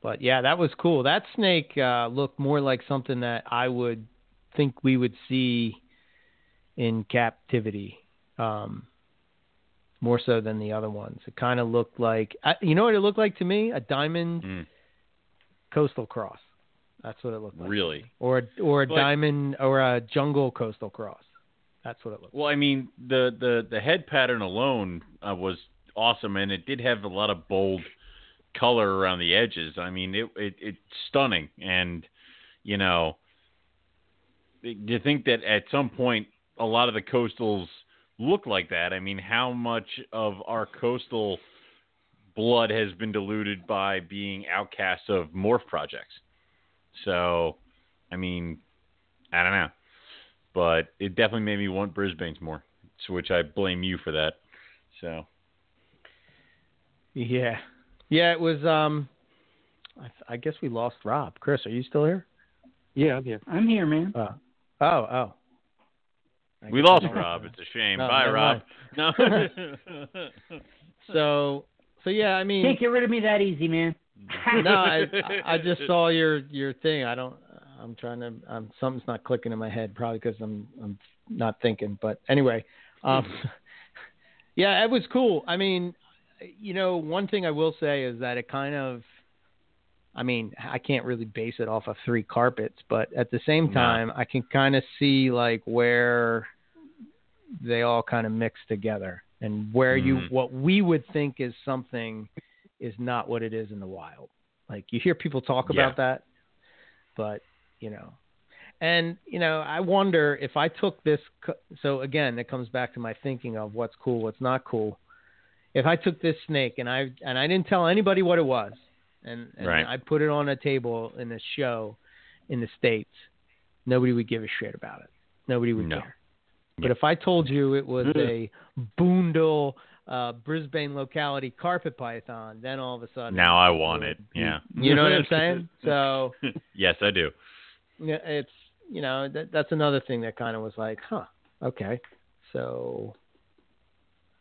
but yeah, that was cool. That snake uh, looked more like something that I would think we would see in captivity. Um, more so than the other ones. It kind of looked like, you know what it looked like to me? A diamond Mm. coastal cross. That's what it looked like. Really. Or or a Like- diamond or a jungle coastal cross. That's what it looked. Like. Well, I mean, the the the head pattern alone uh, was awesome, and it did have a lot of bold color around the edges. I mean, it it it's stunning, and you know, do you think that at some point a lot of the coastals look like that? I mean, how much of our coastal blood has been diluted by being outcasts of morph projects? So, I mean, I don't know but it definitely made me want Brisbane's more, so which I blame you for that. So Yeah, yeah. It was. Um, I, I guess we lost Rob. Chris, are you still here? Yeah, I'm here. I'm here, man. Oh, oh, oh. I we lost I don't- Rob. It's a shame. No, Bye, never Rob. No. So, so yeah. I mean, Can't get rid of me that easy, man. no, I, I just saw your your thing. I don't. I'm I'm trying to. Um, something's not clicking in my head, probably because I'm I'm not thinking. But anyway, um, yeah, it was cool. I mean, you know, one thing I will say is that it kind of. I mean, I can't really base it off of three carpets, but at the same No. time, I can kind of see like where they all kind of mix together and where you Mhm. what we would think is something is not what it is in the wild. Like you hear people talk Yeah. about that, but you know, and you know, I wonder if I took this. So again, it comes back to my thinking of what's cool, what's not cool. If I took this snake and I and I didn't tell anybody what it was, and, and Right. I put it on a table in a show in the states, nobody would give a shit about it. Nobody would No. care. But if I told you it was mm. a Boondall uh, Brisbane locality carpet python, then all of a sudden Now I want it. Yeah. You know what I'm saying? So yes, I do. it's you know that that's another thing that kind of was like, huh, okay, so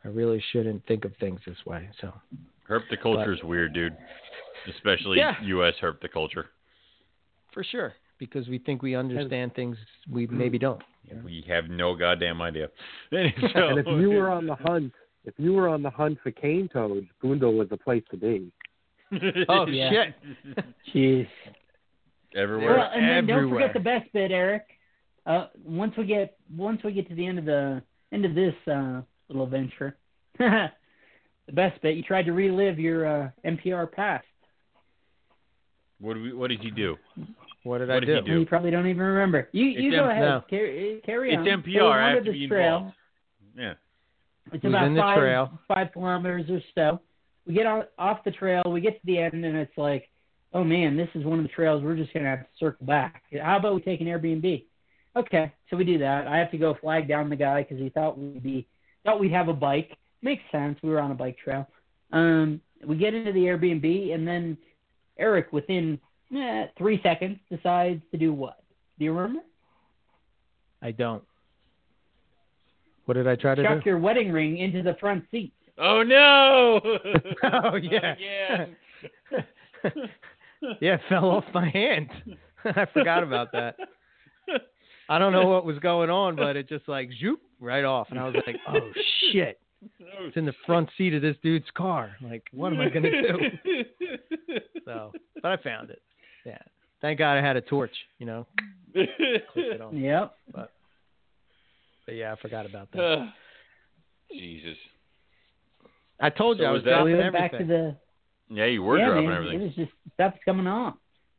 I really shouldn't think of things this way. So Herpetoculture is weird, dude. Especially Yeah. U.S. herpetoculture. for sure, because we think we understand things we maybe don't. You know? We have no goddamn idea. And if you were on the hunt, if you were on the hunt for cane toads, Boondall was the place to be. Oh Yeah. shit! Jeez. everywhere. Well, and then don't forget the best bit, Eric. Uh, once we get once we get to the end of the end of this uh, little adventure, the best bit. You tried to relive your uh, NPR past. what, do we, what did you do? What did What I did do? do? You probably don't even remember. You you go M- ahead. no. Carry, carry It's on. NPR. I have to be trail. involved. Yeah. It's Who's about five trail? five kilometers or so. We get on, off the trail. We get to the end, and it's like, oh man, this is one of the trails. We're just gonna have to circle back. How about we take an Airbnb? Okay, so we do that. I have to go flag down the guy because he thought we'd be thought we'd have a bike. Makes sense. We were on a bike trail. Um, we get into the Airbnb, and then Eric, within eh, three seconds, decides to do what? Do you remember? I don't. What did I try to Chuck do? your wedding ring into the front seat. Oh no! Oh yeah. Again. yeah, it fell off my hand. I forgot about that. I don't know what was going on, but it just like zoop right off, and I was like, "Oh shit!" Oh, it's in the front seat of this dude's car. Like, what am I gonna do? So, but I found it. Yeah, thank God I had a torch. You know, clicked it on. Yep. But yeah, I forgot about that. Jesus. I told you So I was was that- dropping we went back to everything. the Yeah, you were yeah, dropping man, everything. It was just stuff's coming on.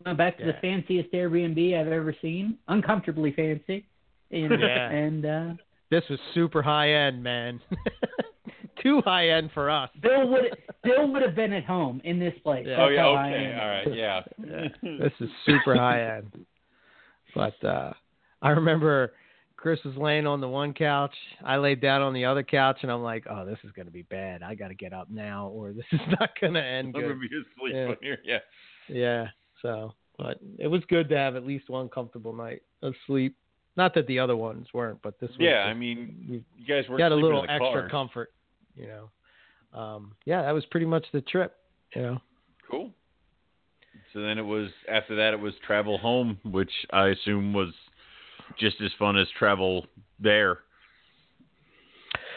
Went back to the fanciest Airbnb I've ever seen, uncomfortably fancy, and, Yeah. and uh, This was super high end, man. Too high end for us. Bill would Bill would have been at home in this place. Yeah. oh yeah, okay, all right, yeah. Yeah, this is super high end. But uh I remember Chris was laying on the one couch. I laid down on the other couch, and I'm like, "Oh, this is gonna be bad. I got to get up now, or this is not gonna end I'm gonna good." be asleep Yeah. on here. Yeah. Yeah. So, but it was good to have at least one comfortable night of sleep. Not that the other ones weren't, but this was Yeah, just- I mean, you guys were got a little extra car. comfort, you know. Um, yeah, that was pretty much the trip. You know. Cool. So then it was after that it was travel home, which I assume was just as fun as travel there.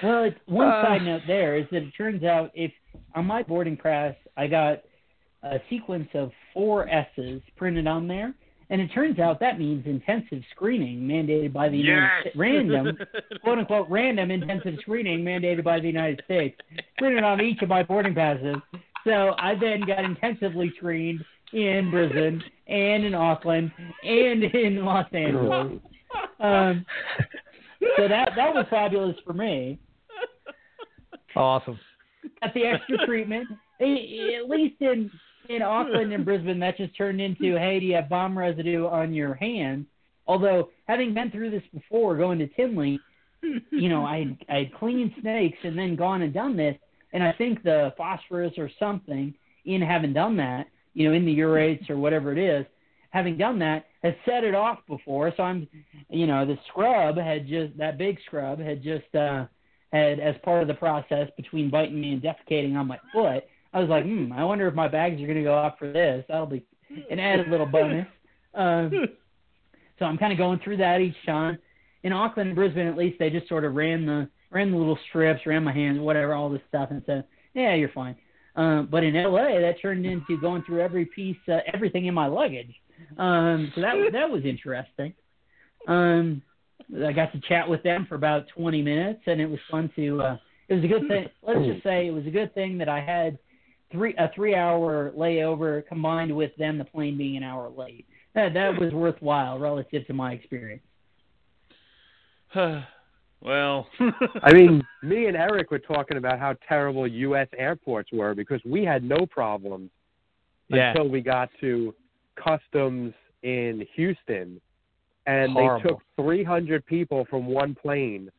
Well, it's, one Uh, side note there is that it turns out if on my boarding pass I got a sequence of four S's printed on there, and it turns out that means intensive screening mandated by the United States. Random, quote unquote, random intensive screening mandated by the United States, printed on each of my boarding passes. So I then got intensively screened in Brisbane and in Auckland and in Los Angeles. Um, so that that was fabulous for me. Awesome. Got the extra treatment. At least in in Auckland and Brisbane, that just turned into, hey, do you have bomb residue on your hands? Although having been through this before, going to Tinley, you know, I I had cleaned snakes and then gone and done this, and I think the phosphorus or something in having done that, you know, in the urates or whatever it is, having done that has set it off before. So I'm, you know, the scrub had just that big scrub had just uh had as part of the process between biting me and defecating on my foot. I was like, hmm, I wonder if my bags are going to go off for this. That'll be an added little bonus. Um, so I'm kind of going through that each time. In Auckland and Brisbane, at least they just sort of ran the ran the little strips, ran my hands, whatever, all this stuff, and said, "Yeah, you're fine." Um, but in LA, that turned into going through every piece, uh, everything in my luggage. Um, so that that was interesting. Um, I got to chat with them for about 20 minutes, and it was fun to. Uh, it was a good thing. Let's just say it was a good thing that I had three a three hour layover combined with them the plane being an hour late. That that was worthwhile relative to my experience. well, I mean, me and Eric were talking about how terrible U.S. airports were because we had no problems Yeah. until we got to customs in Houston, and they took 300 people from one plane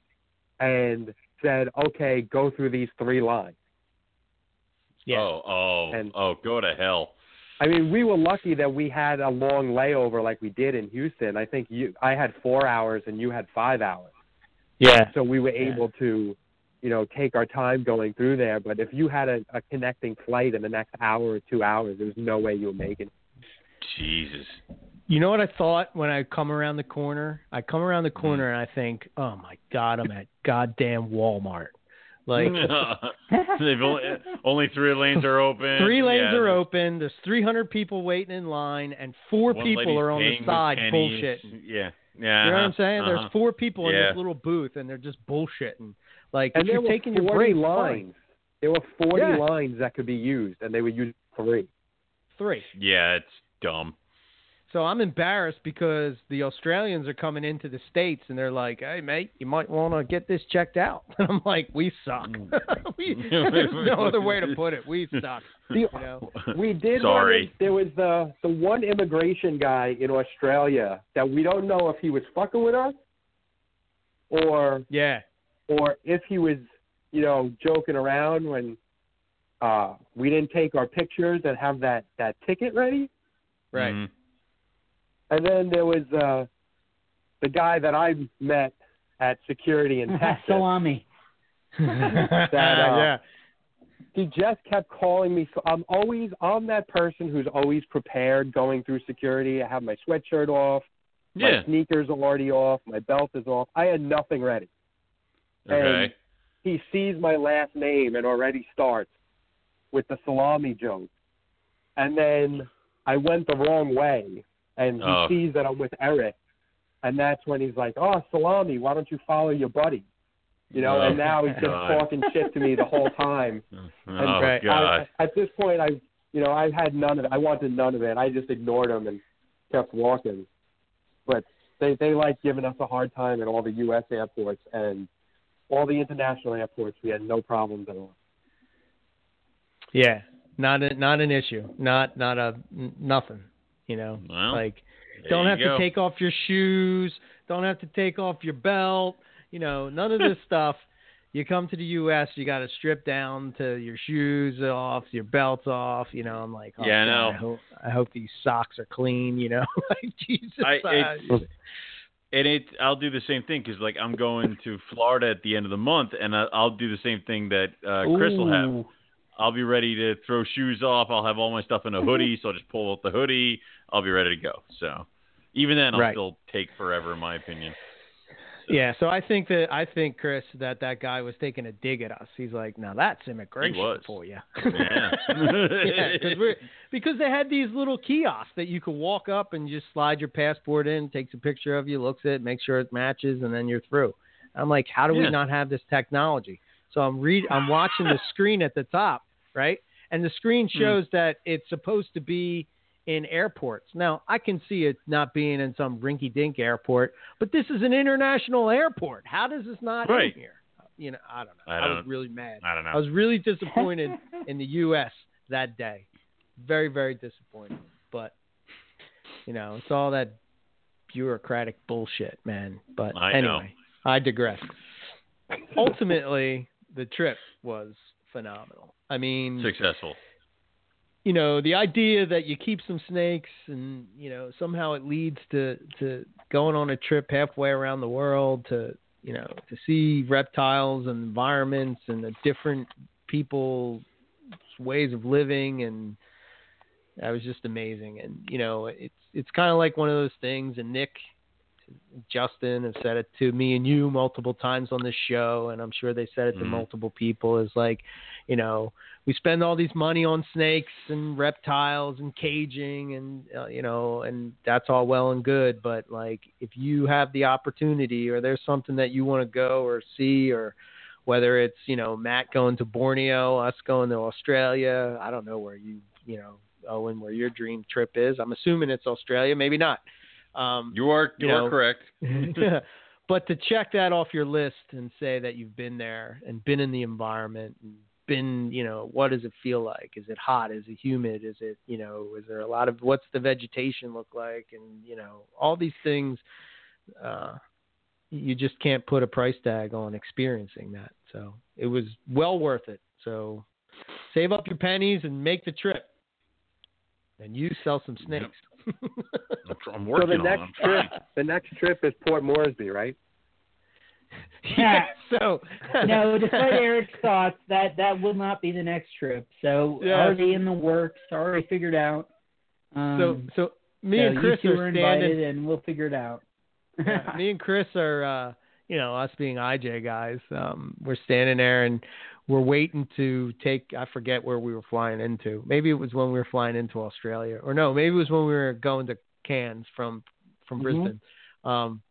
and said, "Okay, go through these three lines." Yeah. oh, oh, And- oh, go to hell. I mean, we were lucky that we had a long layover like we did in Houston. I think you, I had four hours and you had five hours, Yeah. so we were Yeah. able to, you know, take our time going through there. But if you had a, a connecting flight in the next hour or two hours, there was no way you were making. it. Jesus. You know what I thought when I come around the corner? I come around the corner and I think, oh my god, I'm at goddamn Walmart. Like They've only, only three lanes are open. three lanes Yeah, are the- open. There's 300 people waiting in line, and four one people are on the side pennies. bullshitting. Yeah, yeah. You know what I'm uh-huh, saying? uh-huh. There's four people in this little booth, and they're just bullshitting. Like And if there you're taking your 40 break, lines. There were 40 Yeah. lines that could be used, and they would use three. three. Yeah, it's dumb. So I'm embarrassed because the Australians are coming into the states and they're like, "Hey, mate, you might want to get this checked out." And I'm like, "We suck. we, there's no other way to put it. We suck." The, You know? We did. Sorry. Run there was the the one immigration guy in Australia that we don't know if he was fucking with us, or Yeah. or if he was, you know, joking around when uh we didn't take our pictures and have that that ticket ready. Right. Mhm. And then there was uh the guy that I met at security in Texas. Salami. uh, yeah. he just kept calling me. So I'm always I'm that person who's always prepared going through security. I have my sweatshirt off, Yeah. my sneakers are already off, my belt is off. I had nothing ready. Okay. He sees my last name and already starts with the salami joke. And then I went the wrong way, and he Oh. sees that I'm with Eric, and that's when he's like, "Oh, salami, why don't you follow your buddy?" You know, Oh, and now he's just God. talking shit to me the whole time. Oh Right. God. I, at this point, I, you know, I had none of it. I wanted none of it. I just ignored him and kept walking. But they they like giving us a hard time at all the U.S. airports and all the international airports. We had no problems at all. Yeah. Not a, not an issue. Not not a n- nothing. You know, Well, like don't have go. to take off your shoes. Don't have to take off your belt. You know, none of this stuff. You come to the U.S., you got to strip down to your shoes off, your belts off. You know, I'm like, oh, Yeah, I God. I hope, I hope these socks are clean. You know, like Jesus. I- uh, and it I'll do the same thing because like I'm going to Florida at the end of the month, and I, I'll do the same thing that uh, Chris will have. I'll be ready to throw shoes off. I'll have all my stuff in a hoodie, so I'll just pull out the hoodie. I'll be ready to go. So even then, I'll Right. still take forever, in my opinion. Yeah, so I think that I think Chris that that guy was taking a dig at us. He's like, "Now that's immigration for you." Oh, yeah. yeah, we're, because they had these little kiosks that you could walk up and just slide your passport in, takes a picture of you, looks at it, makes sure it matches, and then you're through. I'm like, how do Yeah. we not have this technology? So I'm read, I'm watching the screen at the top, right, and the screen Hmm. shows that it's supposed to be in airports. Now I can see it not being in some rinky-dink airport, but this is an international airport. How does this not Right. in here? You know, I don't know. I I, was really mad. I don't know. I was really disappointed in the U.S. that day. Very, very disappointed. But you know, it's all that bureaucratic bullshit, man. But I know. anyway, I digress. Ultimately, the trip was phenomenal. I mean, Successful. you know, the idea that you keep some snakes and, you know, somehow it leads to, to going on a trip halfway around the world to, you know, to see reptiles and environments and the different people's ways of living and that was just amazing. And, you know, it's, it's kind of like one of those things and Nick, Justin has said it to me and you multiple times on this show, and I'm sure they said it to Mhm. multiple people. Is like, you know, we spend all these money on snakes and reptiles and caging, and uh, you know, and that's all well and good. But like, if you have the opportunity, or there's something that you want to go or see, or whether it's you know Matt going to Borneo, us going to Australia, I don't know where you you know Owen where your dream trip is. I'm assuming it's Australia, maybe not. Um, You are you, You are know, correct. but to check that off your list and say that you've been there and been in the environment and been, you know, what does it feel like? Is it hot? Is it humid? Is it, you know, is there a lot of what's the vegetation look like? And you know, all these things. Uh, you just can't put a price tag on experiencing that. So it was well worth it. So save up your pennies and make the trip. And you sell some snakes. I'm, tr- I'm So the on. next I'm trip, the next trip is Port Moresby, right? yeah. So no, despite Eric's thoughts, that that will not be the next trip. So Yes. already in the works, already figured out. Um, so so me so and Chris you two are are standing. invited, and we'll figure it out. yeah, me and Chris are, uh, you know, us being IJ guys. Um, we're standing there and we're waiting to take. I forget where we were flying into. Maybe it was when we were flying into Australia, or no, maybe it was when we were going to Cairns from from Mhm. Brisbane. Um,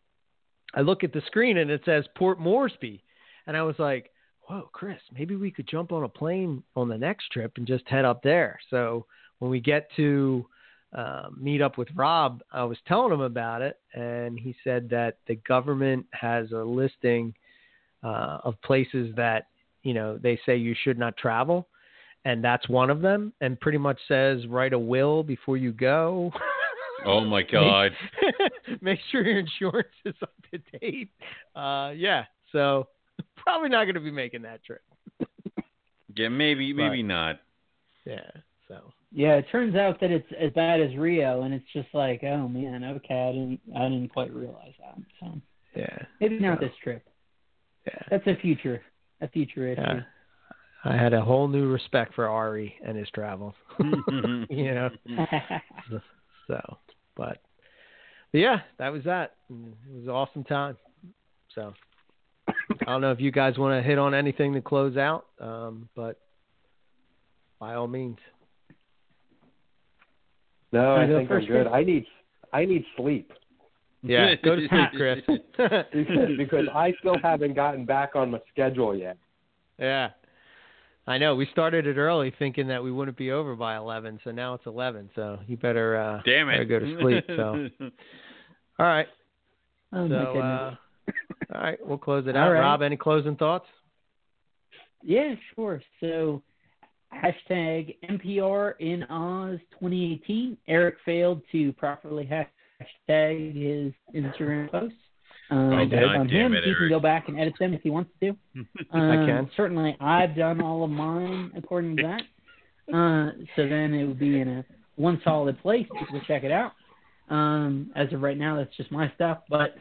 I look at the screen and it says Port Moresby, and I was like, "Whoa, Chris, maybe we could jump on a plane on the next trip and just head up there." So when we get to uh, meet up with Rob, I was telling him about it, and he said that the government has a listing uh, of places that you know they say you should not travel, and that's one of them, and pretty much says write a will before you go. Oh my God. Make sure your insurance is up to date. Uh, yeah, so probably not going to be making that trip. Yeah, maybe maybe But- not. Yeah, so Yeah, it turns out that it's as bad as Rio, and it's just like, oh man, okay, I didn't, I didn't quite realize that. So yeah, maybe not So- this trip. yeah. That's a future, a future issue. Yeah. I had a whole new respect for Ari and his travels. you know, so but, but yeah, that was that. It was an awesome time. So I don't know if you guys want to hit on anything to close out, um, but by all means. No, I think I'm good. Chris? I need I need sleep Yeah, go to sleep, Chris. because, because I still haven't gotten back on my schedule yet. yeah. I know. We started it early thinking that we wouldn't be over by 11, so now it's 11. So you better uh Damn better it. go to sleep. So all right. oh so my goodness. uh all right, we'll close it All out. right. Rob, any closing thoughts? Yeah, sure. So hashtag MPR in Oz 2018. Eric failed to properly hashtag his Instagram posts. Um, that's God on him. it, he can go back and edit them if he wants to. I Um, can. Certainly, I've done all of mine according to that. Uh, so then it would be in a one solid place. People check it out. Um, as of right now, that's just my stuff. But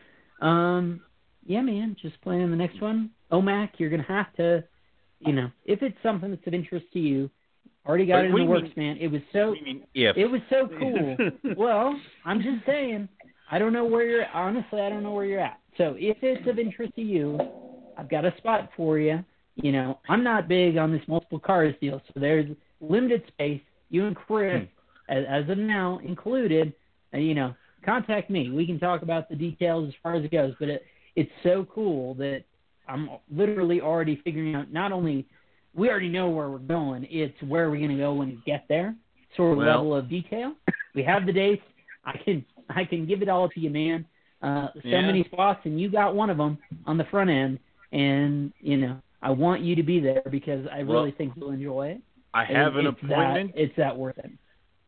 um, yeah, man, just planning the next one. OMAC, you're gonna have to, you know, if it's something that's of interest to you, already got it in the works, man. It was so mean, it was so cool. well, I'm just saying. I don't know where you're. Honestly, I don't know where you're at. So if it's of interest to you, I've got a spot for you. You know, I'm not big on this multiple cars deal, so there's limited space. You and Chris, as, as of now, included. Uh, you know, contact me. We can talk about the details as far as it goes. But it, it's so cool that I'm literally already figuring out. Not only we already know where we're going, it's where are we going to go when we get there. Sort of Well- level of detail. We have the dates. I can I can give it all to you, man. Uh, so Yeah. many spots, and you got one of them on the front end. And you know, I want you to be there because I Well, really think you'll enjoy it. I have an it's appointment. That, it's that worth it.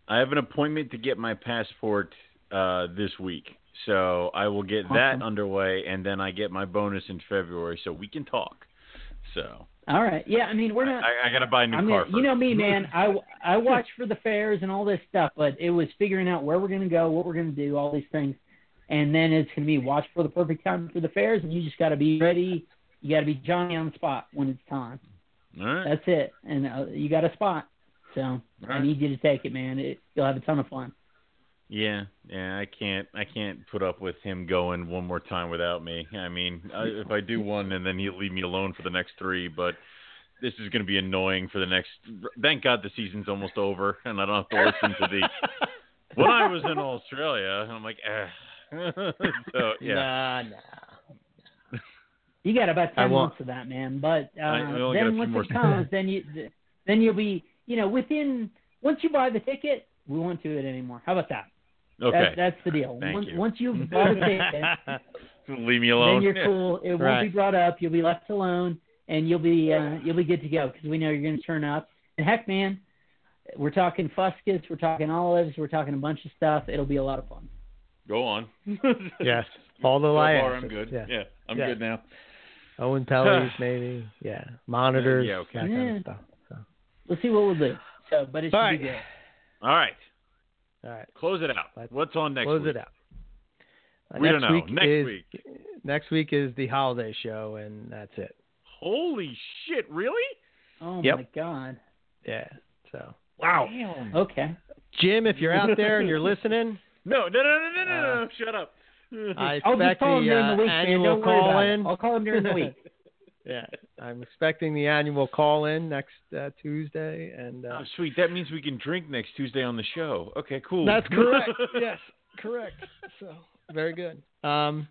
I have an appointment to get my passport uh, this week, so I will get that underway, and then I get my bonus in February, so we can talk. So All right. Yeah, I mean, we're not. I, I got to buy a new I mean, car. you know me, man. I I watch for the fares and all this stuff, but it was figuring out where we're gonna go, what we're gonna do, all these things, and then it's gonna be watch for the perfect time for the fares, and you just got to be ready. You got to be Johnny on the spot when it's time. All right. That's it, and uh, you got a spot. So I need you to take it, man. It, you'll have a ton of fun. Yeah, yeah, I can't, I can't put up with him going one more time without me. I mean, I, if I do one and then he'll leave me alone for the next three, but this is going to be annoying for the next. Thank God the season's almost over and I don't have to listen to the. when I was in Australia, I'm like, eh. so yeah, Nah, nah. You got about I ten won't- months of that, man. But uh, I- I only got a then once more it comes, then you then you'll be you know within once you buy the ticket, we won't do it anymore. How about that? Okay, That, that's the deal. Thank once, you. once you've bought a ticket, leave me alone. then you're cool. It won't Right. be brought up. You'll be left alone, and you'll be uh, you'll be good to go because we know you're going to turn up. And heck, man, we're talking Fuscus, we're talking olives, we're talking a bunch of stuff. It'll be a lot of fun. Go on. Yes. All the So light. far, I'm good. Yeah. Yeah, I'm Yeah. good now. Oenpelli's maybe. Yeah. Monitors. Yeah, okay. That kind of stuff. So. We'll see what we'll do. So, but it should All right. be good. All right, All right. close it out. Let's What's on next week? Close week? it out. Uh, We next don't know. Week Next is, week. Next week is the holiday show, and that's it. Holy shit! Really? Oh Yep. my god. Yeah. So, Wow. Okay. Jim, if you're out there and you're listening, No, no, no, no, no, no, Uh, no. Shut up. I I'll just expect call him the during uh, the week, man. annual Don't call in. I'll call him during the week. yeah, I'm expecting the annual call in next uh, Tuesday, and uh, Oh, sweet. That means we can drink next Tuesday on the show. Okay, cool. That's correct. yes, correct. So very good. Um.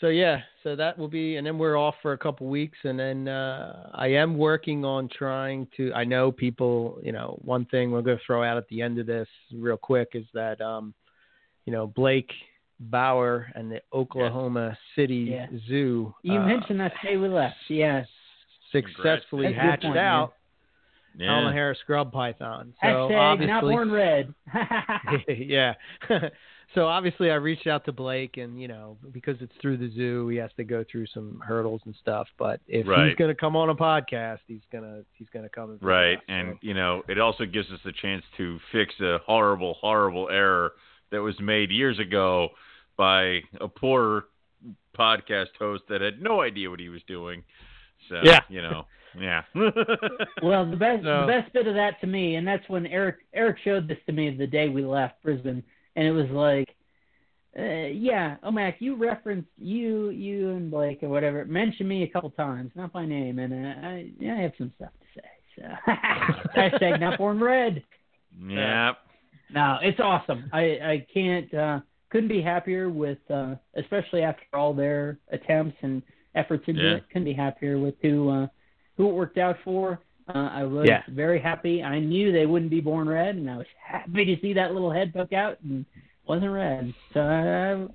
So yeah, so that will be, and then we're off for a couple weeks, and then uh, I am working on trying to. I know people, you know, one thing we're going to throw out at the end of this real quick is that, um, you know, Blake Bauer and the Oklahoma City Yeah. Zoo. You uh, mentioned that today we left. Yeah. successfully That's a good hatched point, out Yeah. Halmahera scrub python. So Hashtag obviously, not born red. yeah. so obviously, I reached out to Blake, and you know, because it's through the zoo, he has to go through some hurdles and stuff. But if Right. he's going to come on a podcast, he's gonna he's gonna come. Right, us. and So, you know, it also gives us a chance to fix a horrible, horrible error that was made years ago by a poor podcast host that had no idea what he was doing. So, Yeah. you know, yeah. well, the best So- the best bit of that to me, and that's when Eric Eric showed this to me the day we left Brisbane, and it was like, uh, yeah, Omac, you referenced you you and Blake or whatever mentioned me a couple times, not by name, and uh, I I have some stuff to say. So hashtag not born red. yeah. No, it's awesome. I I can't uh couldn't be happier with uh especially after all their attempts and efforts into Yeah. it. Couldn't be happier with who uh who it worked out for. Uh I was Yeah. very happy. I knew they wouldn't be born red and I was happy to see that little head poke out and wasn't red. So I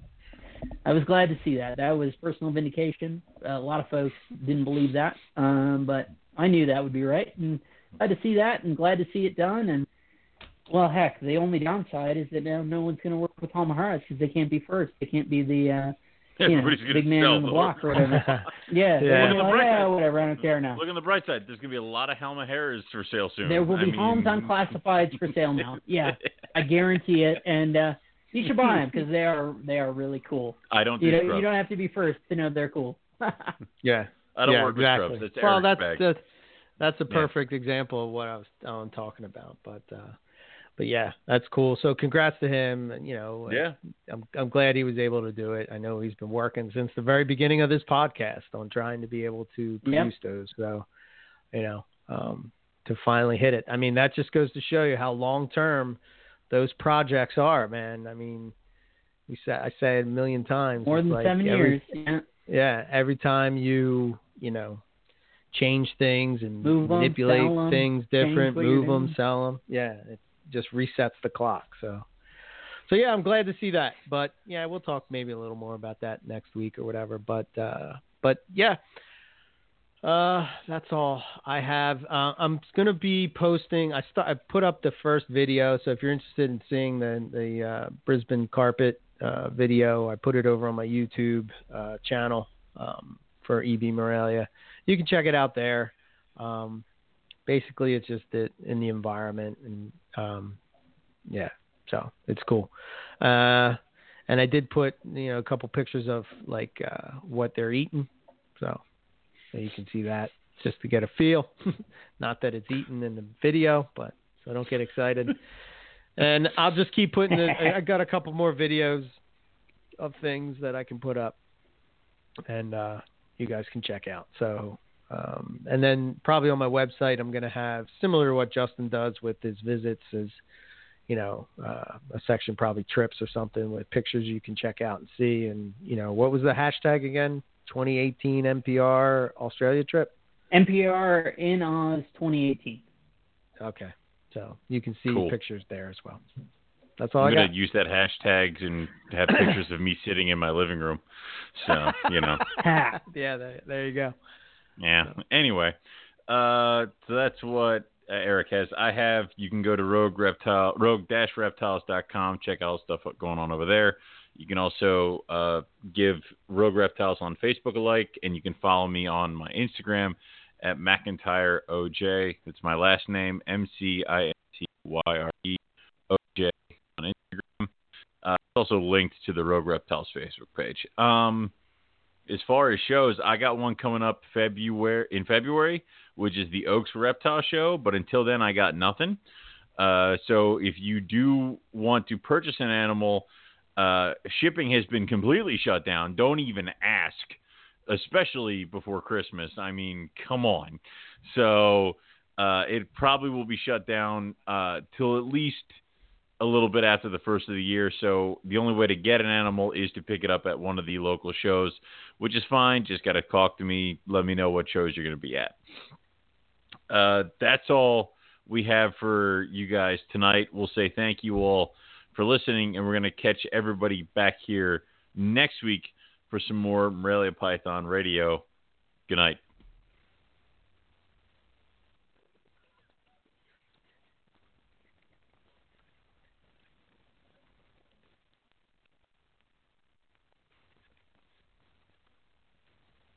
I was glad to see that. That was personal vindication. a lot of folks didn't believe that. Um but I knew that would be right and glad to see that and glad to see it done and well, heck, the only downside is that now no one's going to work with Halmaheras because they can't be first. They can't be the uh, you know, big man on the block or whatever. Yeah, Yeah. Look at the like, bright yeah, side. whatever. I don't care now. Look on the bright side. There's gonna be a lot of Halmaheras for sale soon. There will I be mean- homes on classifieds for sale now. Yeah, I guarantee it. And uh, you should buy them because they are they are really cool. I don't do You know, you don't have to be first to know they're cool. yeah. I don't yeah, work exactly. with scrubs. That's well, Eric's that's bag. that's that's a Yeah. perfect example of what I was um, talking about. But uh, but yeah, that's cool. So congrats to him. You know, yeah. I'm I'm glad he was able to do it. I know he's been working since the very beginning of this podcast on trying to be able to Yep. produce those. So, you know, um, to finally hit it. I mean, that just goes to show you how long term those projects are, man. I mean, we say I say it a million times. More it's than like seven every- years. Yeah. Yeah, every time you you know change things and Move 'em, manipulate sell 'em, things different, move them, sell them. Yeah, it just resets the clock. So, so yeah, I'm glad to see that. But yeah, we'll talk maybe a little more about that next week or whatever. But uh, but yeah, uh, that's all I have. Uh, I'm gonna be posting. I st- I put up the first video. So if you're interested in seeing the the uh, Brisbane carpet uh, video, I put it over on my YouTube uh, channel um, for EB Morelia. You can check it out there. Um, basically, it's just it in the environment, and um, yeah, so it's cool. Uh, and I did put you know a couple pictures of like uh, what they're eating, so so you can see that just to get a feel. Not that it's eaten in the video, but so don't get excited. and I'll just keep putting it. I I got a couple more videos of things that I can put up, and uh, you guys can check out. So, um, and then probably on my website, I'm going to have similar to what Justin does with his visits, is you know uh, a section probably trips or something with pictures you can check out and see. And you know what was the hashtag again? 2018 MPR Australia trip. MPR in Oz 2018. Okay, so you can see Cool. pictures there as well. That's all I'm I gonna got. use that hashtags and have pictures of me sitting in my living room. So you know, yeah, there, there you go. Yeah. Anyway, uh, so that's what uh, Eric has. I have. You can go to Rogue Reptile, Rogue-Reptiles.com. Check out all the stuff going on over there. You can also uh, give Rogue Reptiles on Facebook a like, and you can follow me on my Instagram at McIntyre OJ. That's my last name, M C I N T Y R E O J on Instagram. Uh, it's also linked to the Rogue Reptiles Facebook page. Um, as far as shows, I got one coming up February in February, which is the Oaks Reptile Show. But until then, I got nothing. Uh, so if you do want to purchase an animal, uh, shipping has been completely shut down. Don't even ask, especially before Christmas. I mean, come on. So uh, it probably will be shut down uh, till at least a little bit after the first of the year. So the only way to get an animal is to pick it up at one of the local shows, which is fine. Just got to talk to me, let me know what shows you're going to be at. Uh, that's all we have for you guys tonight. We'll say thank you all for listening, and we're going to catch everybody back here next week for some more Morelia Python Radio. Good night.